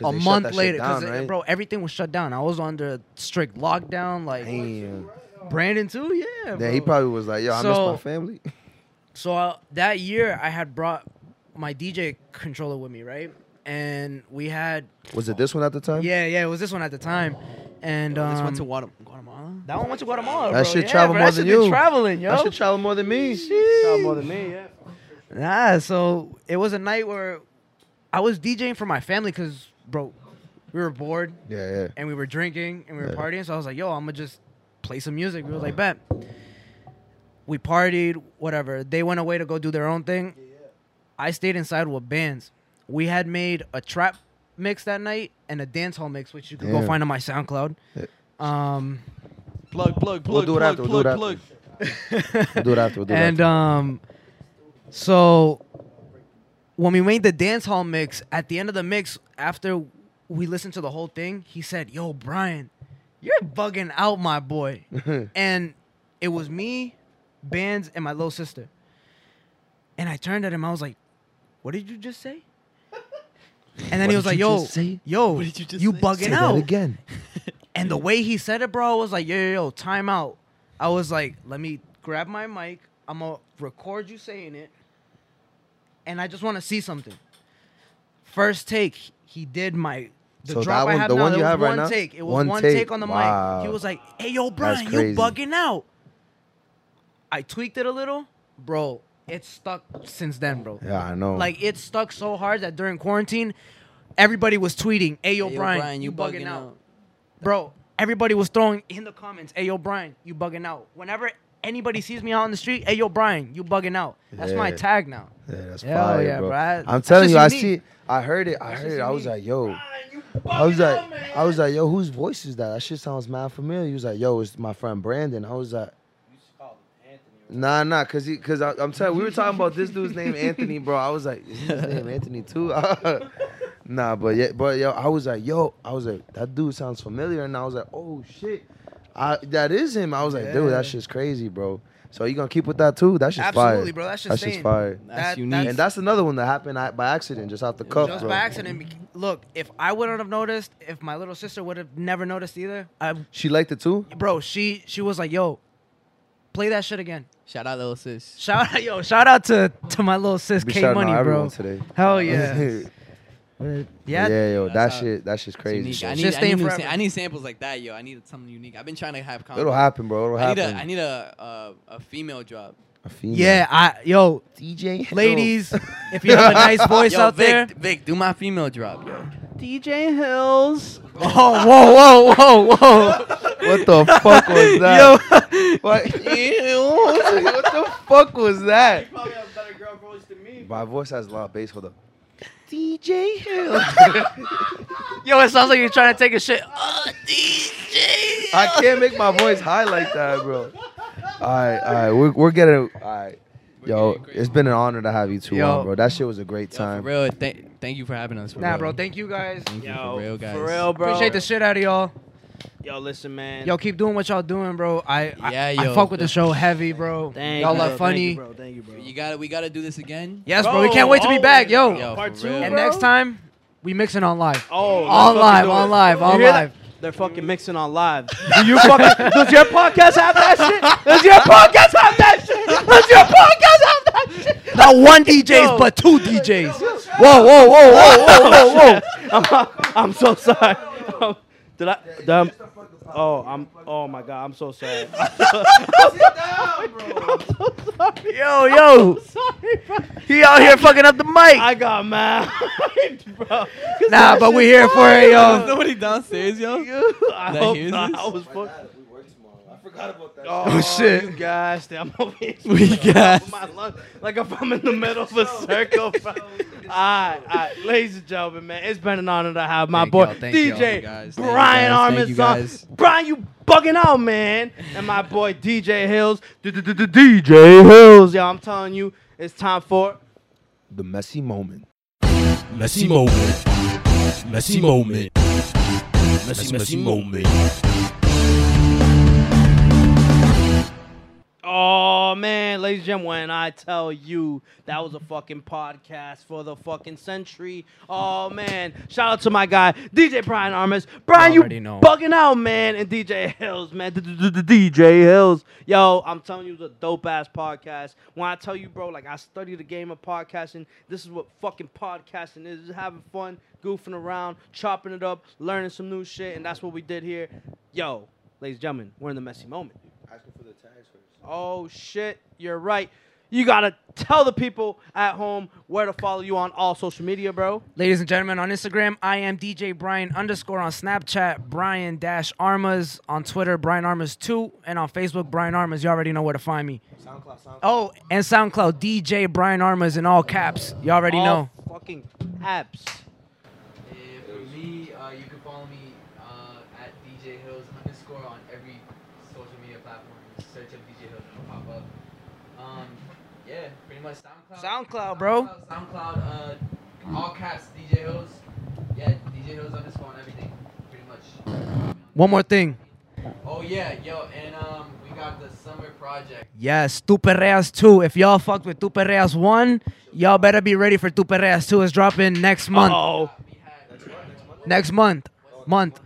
A month later, down, right? bro, everything was shut down. I was under strict lockdown. Like Damn. Brandon too, yeah. Yeah, he probably was like, yo, I miss my family. (laughs) So uh, that year, I had brought my DJ controller with me, right? And we had, Was it this one at the time? yeah, yeah, it was this one at the time, and um, this went to Guatem- Guatemala. that one went to Guatemala. That bro. shit yeah, travel bro, more that than shit been you. Traveling, yo. I should travel more than me. Sound more than me, yeah. Nah, so it was a night where I was DJing for my family because, bro, we were bored Yeah, yeah. and we were drinking and we were Yeah. partying. So I was like, yo, I'm gonna just play some music. We was like, bet. We partied, whatever. They went away to go do their own thing. I stayed inside with bands. We had made a trap mix that night and a dance hall mix, which you could go Damn. find on my SoundCloud. Um, Plug, plug, plug, We'll do it plug, after, we'll do plug, it plug. We'll do it after. We'll do it and after. um, so when we made the dance hall mix, at the end of the mix, after we listened to the whole thing. He said, "Yo, Brian, you're bugging out, my boy." (laughs) and it was me, Bands, and my little sister. And I turned at him. I was like, "What did you just say?" And then What he was like, "Yo, just say? yo, What did you just you say?" bugging Say that out." again. (laughs) And the way he said it, bro, I was like, yo, yo, yo, time out. I was like, let me grab my mic. I'm going to record you saying it. And I just want to see something. First take, he did my. The So drop that I have the now, one it you was have right one now? take. It was One one, take. take. on the Wow. mic. He was like, hey, yo, Brian, you bugging out. I tweaked it a little. Bro, it's stuck since then, bro. Yeah, I know. Like, it stuck so hard that during quarantine, everybody was tweeting, hey, yo, Hey, yo, Brian, you bugging, out bro, everybody was throwing in the comments, "Hey yo, Brian, you bugging out." Whenever anybody sees me out on the street, "Hey yo, Brian, you bugging out." That's my tag now. yeah, that's Hell fire, yeah, bro. bro. I- I'm telling just you, I unique. see. I heard it. I That's heard just it. I was like, yo. I was like, I was like, yo, whose voice is that? That shit sounds mad familiar. He was like, yo, it's my friend Brandon. I was like, nah, nah, cause he, cause I, I'm telling, we were talking about this dude's name Anthony, bro. I was like, is his name Anthony too? (laughs) nah, but yeah, but yo, I was like, yo, I was like, that dude sounds familiar, and I was like, oh shit, I, that is him. I was like, dude, Yeah. that shit's crazy, bro. So you gonna keep with that too? That's just fire. Absolutely, bro. That's just That's just fire. That's unique. And that's another one that happened by accident, just off the cuff, Just bro. by accident. Look, if I wouldn't have noticed, if my little sister would have never noticed either, I, She liked it too. bro, she she was like, "Yo, play that shit again." Shout out, little sis. Shout out, yo, shout out to to my little sis Be K Money, bro. everyone today. Hell yeah. (laughs) yeah, yeah, yo, That's that shit, that shit's crazy. Unique. I need, just I, need staying new forever. sa- I need samples like that, yo. I need something unique. I've been trying to have. It'll happen, bro. It'll I need happen. a, I need a, a, a female drop. A female. yeah. I yo, DJ. (laughs) ladies, if you have a nice (laughs) voice Yo, out Vic, there, Vic, do my female drop, yo. DJ Hills. (laughs) oh, whoa, whoa, whoa, whoa. What the fuck was that? what? what the fuck was that? Probably have a better girl voice than me. My voice has a lot of bass. Hold up. DJ Hill. (laughs) Yo, it sounds like you're trying to take a shit. Uh, DJ. I can't make my voice high like that, bro. All right, all right, we're we're getting. All right, yo, it's been an honor to have you two Yo. on, bro. That shit was a great Yo, for time. real, th- thank you for having us. For Nah, real. bro. Thank you guys. Thank you for real, guys. For real, bro. Appreciate the shit out of y'all. Yo, listen, man. Yo, keep doing what y'all doing, bro. I I, Yeah, I yo. fuck with the show heavy, bro. Thank y'all you, are funny. Thank you, bro. Thank you, bro. You gotta, we gotta do this again. Yes, bro. We can't wait to be back, oh, yo. Yo, Part two, real. and bro. next time, we mixing on live. Oh, On live, on live, on live. They're fucking mixing on live. (laughs) Do you fucking? does your podcast have that shit? Does your podcast have that shit? Does your podcast have that shit? Not one DJs, but two DJs. Whoa, whoa, whoa, whoa, whoa, whoa, whoa. I'm, I'm so sorry. Um, did I? Did I oh, I'm. Oh my god, I'm so sorry. (laughs) Yo, yo. sorry, bro. He out here fucking up the mic. I got mad, (laughs) bro. 'Cause Nah, but we shit's here for it, yo. nobody downstairs, yo. I That hope hears not. I was fuck- I forgot about that. Oh, shit. You guys, I'm over here. We gas. My lungs, like if I'm in the middle of a circle. (laughs) bro. Alright, alright, ladies and gentlemen, man, it's been an honor to have my Thank boy thank DJ guys. You, Brian guys. Thank you, Armstrong. Brian, you bugging out, man, and my boy DJ Hills, DJ Hills. Yo, I'm telling you, it's time for The messy moment. Messy moment. Messy moment. Messy, messy moment. Oh man, ladies and gentlemen, when I tell you that was a fucking podcast for the fucking century. Oh man, shout out to my guy DJ Brian Armas. Brian, you already know. bugging out, man, and DJ Hills, man. DJ Hills, yo, I'm telling you, it's a dope ass podcast. When I tell you, bro, like I study the game of podcasting. This is what fucking podcasting is: Just having fun, goofing around, chopping it up, learning some new shit, and that's what we did here. Yo, ladies and gentlemen, we're in the messy moment. Asking for the tags first. Oh shit, you're right. You gotta tell the people at home where to follow you on all social media, bro. Ladies and gentlemen, on Instagram, I am DJ Brian underscore on Snapchat, Brian dash Armas on Twitter, Brian Armas two, and on Facebook, Brian Armas. You already know where to find me. SoundCloud, SoundCloud. Oh, and SoundCloud, DJ Brian Armas in all caps. You already all know. Fucking apps. And for me, uh, you can follow me uh, at DJ Hills underscore on every social media platform. Just search up DJ Hills and it'll pop up. Um, yeah, pretty much SoundCloud. SoundCloud, bro. SoundCloud, SoundCloud uh, all caps DJ Hills. Yeah, DJ Hills underscore on everything, pretty much. One more thing. Oh yeah, yo, and um, we got the summer project. Yes, Tu Perreas 2. If y'all fucked with Tu Perreas 1, y'all better be ready for Tu Perreas 2. It's dropping next month. Oh, Next month. Month.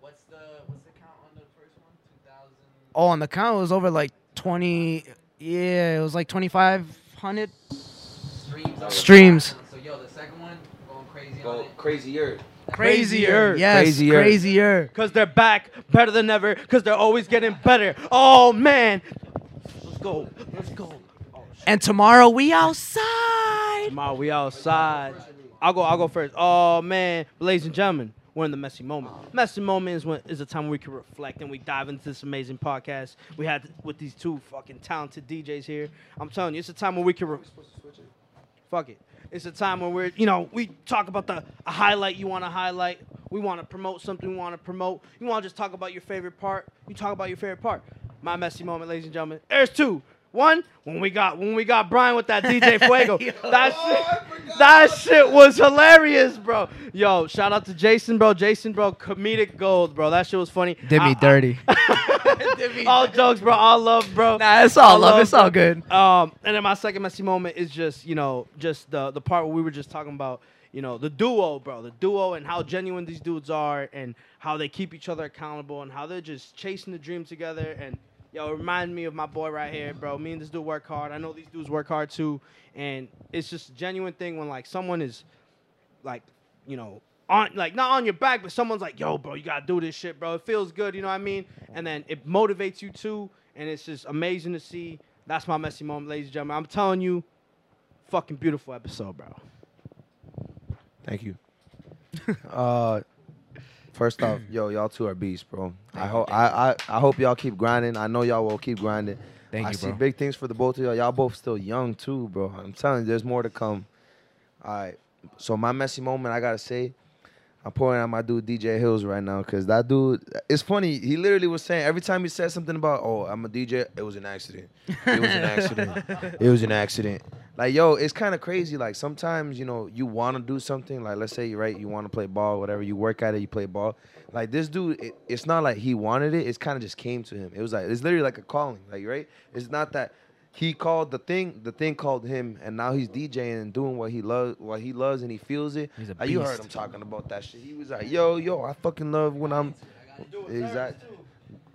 what's the what's the count on the first one? Two thousand. Oh, on the count, it was over like 20. Yeah, it was like 2,500. Streams. on the Streams. So yo, the second one going crazy on Go it. crazier. Crazier. Yes, Crazier. crazier. Cause they're back better than ever. Cause they're always getting better. Oh man, let's go. Let's go. Oh, and tomorrow we outside. Tomorrow we outside. I'll go. I'll go first. Oh man, ladies and gentlemen, we're in the messy moment. Messy moment is when is a time where we can reflect and we dive into this amazing podcast we had with these two fucking talented DJs here. I'm telling you, it's a time where we can. Re- Fuck it. It's a time where we're, you know, we talk about the a highlight you want to highlight. We want to promote something we want to promote. You want to just talk about your favorite part. You talk about your favorite part. My messy moment, ladies and gentlemen. There's two. One, when we got when we got Brian with that (laughs) DJ Fuego. that shit, that shit was hilarious, bro. Yo, shout out to Jason, bro. Jason, bro, comedic gold, bro. That shit was funny. Did me I- dirty. (laughs) I- all jokes, bro. All love, bro. Nah, it's all All love. love, It's all good. Um, and then my second messy moment is just you know just the the part where we were just talking about you know the duo, bro, the duo and how genuine these dudes are and how they keep each other accountable and how they're just chasing the dream together and. Yo, it remind me of my boy right here, bro. Me and this dude work hard. I know these dudes work hard too, and it's just a genuine thing when like someone is, like, you know, on like not on your back, but someone's like, "Yo, bro, you gotta do this shit, bro. It feels good, you know what I mean?" And then it motivates you too, and it's just amazing to see. That's my messy moment, ladies and gentlemen. I'm telling you, fucking beautiful episode, bro. Thank you. (laughs) uh, first off, (clears throat) yo, y'all two are beasts, bro. I hope I, I I hope y'all keep grinding. I know y'all will keep grinding. Thank I you, see big things for the both of y'all. Y'all both still young too, bro. I'm telling you, there's more to come. All right. So my messy moment, I gotta say, I'm pouring out my dude DJ Hills right now because that dude. It's funny. He literally was saying every time he said something about, "Oh, I'm a DJ," it was an accident. It was an accident. (laughs) it was an accident. Like yo, it's kind of crazy. Like sometimes you know you want to do something. Like let's say you're right, you want to play ball, whatever. You work at it, you play ball. Like this dude, it, it's not like he wanted it. It's kind of just came to him. It was like it's literally like a calling. Like right, it's not that he called the thing. The thing called him, and now he's DJing and doing what he loves, what he loves, and he feels it. He's a Like, you heard him talking about that shit. He was like, "Yo, yo, I fucking love when I'm." Exactly.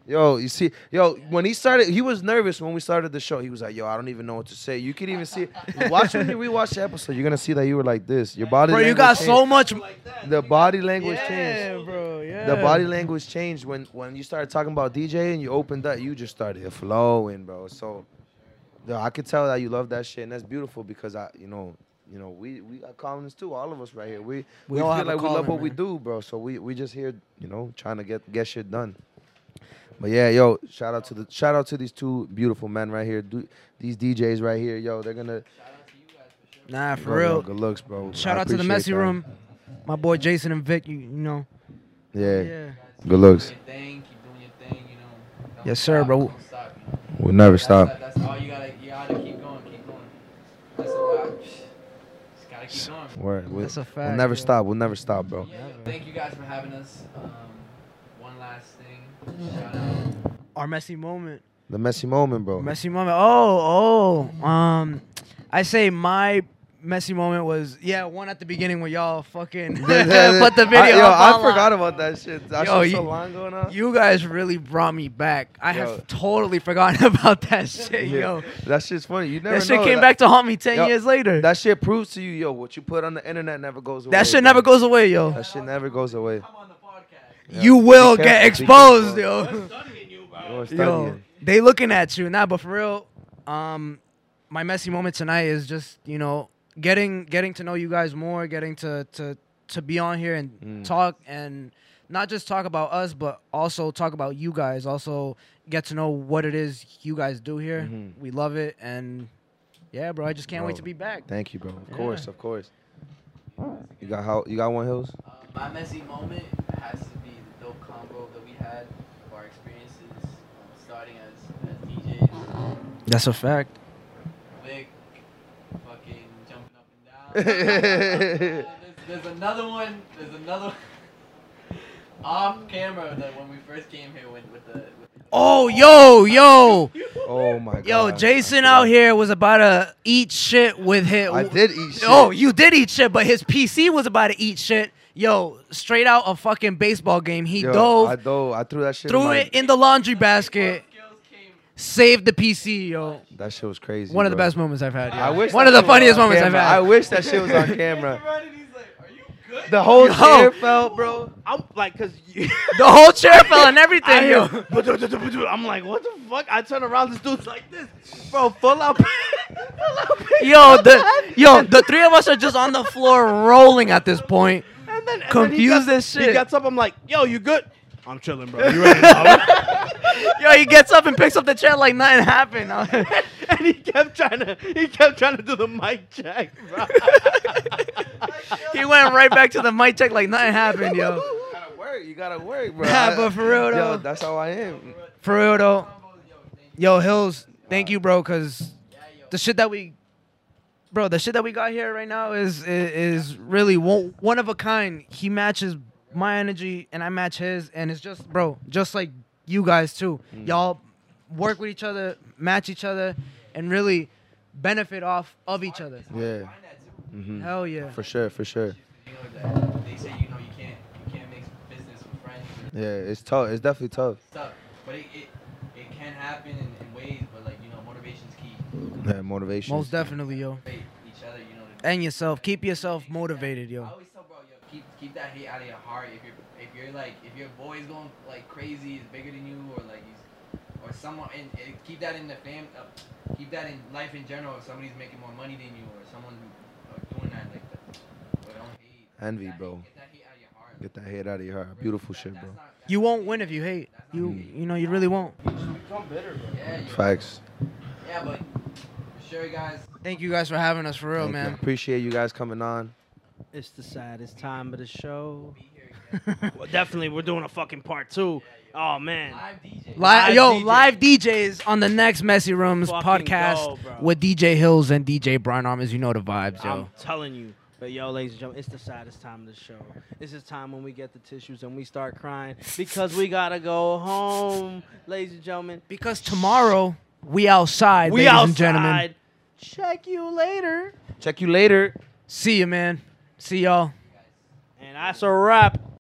Yo, you see, yo, when he started, he was nervous when we started the show. He was like, "Yo, I don't even know what to say." You could even see, (laughs) watch when you rewatch the episode. You're gonna see that you were like this. Your body. Bro, you got changed. so much. The body language changed. Bro. Yeah. The body language changed when when you started talking about DJ and you opened up. You just started flowing, bro. So, yo, I could tell that you love that shit, and that's beautiful because I, you know, you know, we we got callings too. All of us right here. We We we, all feel like we love what we do, bro. So we we just here, you know, trying to get get shit done. But yeah, yo, shout out to the shout out to these two beautiful men right here. Du- these DJs right here, yo, they're gonna Nah, for bro, yo, real. good looks, bro. Shout I out to the messy that. room. My boy Jason and Vic. You, you know. Yeah, Yeah. good looks. Keep thing, keep doing your thing, you know. Yes, sir, stop, bro. Stop, you know. We'll never That's, stop. That's all you gotta. You gotta keep going, keep going. That's what. Just gotta keep going. Word. We'll, That's a fact. we'll never yo. stop. We'll never stop, bro. Yeah, thank you guys for having us. Um, Our messy moment. The messy moment, bro. Messy moment. Oh, oh. Um, I say my messy moment was yeah one at the beginning where y'all fucking (laughs) (laughs) put the video. I, yo, up I forgot about that shit. That Yo, shit so you- long ago now. You guys really brought me back. I Yo. have totally forgotten (laughs) about that shit, Yeah. yo. That shit's funny. You never That shit know. came that, back to haunt me ten Yo, years later. That shit proves to you, yo, what you put on the internet never goes away. that shit bro. never goes away, yo. That shit never goes away. I'm on the podcast. Yeah. You will Be get exposed, careful. yo. You're Yo, they looking at you. Nah, but for real, um, my messy moment tonight is just you know getting getting to know you guys more, getting to to to be on here and Mm. talk and not just talk about us, but also talk about you guys. Also get to know what it is you guys do here. Mhm. We love it, and yeah, bro, I just can't wait to be back. Thank you, bro. Of Yeah. course, of course. You got how? You got one hills? Uh, my messy moment has to be the dope combo that we had of our experiences um, starting as, as DJs. That's a fact. Vic fucking jumping up and down. (laughs) there's another one. There's another off camera that when we first came here with, with the. With Oh, yo, yo, (laughs) Oh my god. yo! Jason out here was about to eat shit with his. I did eat shit. Oh, you did eat shit, but his PC was about to eat shit. Yo, straight out of a fucking baseball game. He Yo, dove, I dove. I threw that shit. in threw my- it in the laundry basket, skills saved the PC. Yo, That shit was crazy. one of the bro. best moments I've had. yo. I wish one that of the shit was funniest on moments I've camera. had. I wish that shit was on camera. (laughs) Around and he's like, "Are you good?" The whole Yo. chair fell, bro. I'm like, cause you, (laughs) (laughs) the whole chair fell and everything. I, yo. I'm like, what the fuck? I turn around, this dude's like this, bro, full out, full out. Yo, the yo, the three of us are just on the floor rolling at this point. And then, and then he Confused got- as shit. He gets up. I'm like, yo, you good? I'm chilling, bro. You ready? (laughs) Yo, he gets up and picks up the chair like nothing happened. (laughs) and he kept trying to, he kept trying to do the mic check, bro. (laughs) he went right back to the mic check like nothing happened, yo. You gotta work. You gotta work, bro. Yeah, but for real though, Yo, though, that's how I am. for real though. Yo, Hills, thank you, bro, cause the shit that we, bro, the shit that we got here right now is is, is really one, one of a kind. He matches my energy and I match his, and it's just, bro, just like you guys too. Y'all work with each other, match each other, and really benefit off of each other. Yeah. hmm Hell yeah. For sure, for sure. You know that they say you know you can't you can't make business with friends. Or Yeah, it's tough. It's definitely tough. stuff, but it, it it can happen in, in ways. But like you know, motivation's key. (laughs) Yeah, motivation. Most definitely, yo. Motivate each other. You know. to- And yourself. Keep yourself motivated, I yo. always tell bro, yo, keep keep that hate out of your heart. If you're if you're like if your boy's going like crazy, is bigger than you, or like he's or someone and, and keep that in the fam, uh, keep that in life in general. If somebody's making more money than you, or someone who uh, doing that like that, but don't hate. Envy, That bro. hate- Get that hate out of your heart. Get that hate out of your heart. Beautiful shit, bro. not- You won't win if you hate. You you know you really won't. Yeah, you- Facts. Yeah, but for sure, guys. Thank you guys for having us for real, Thank you. man. Appreciate you guys coming on. It's the saddest time of the show. Be here again. (laughs) Well, definitely, we're doing a fucking part two. Oh man. Live DJ. Live, Live yo, DJ. live DJs on the next Messy Rooms Fucking podcast go, with DJ Hills and DJ Brian Armas. You know the vibes, yo. I'm telling you. But yo, ladies and gentlemen, it's the saddest time of the show. This is time when we get the tissues and we start crying because we gotta go home, ladies and gentlemen. Because tomorrow we outside, We ladies outside. and gentlemen. Check you later. Check you later. See you, man. See y'all. And that's a wrap.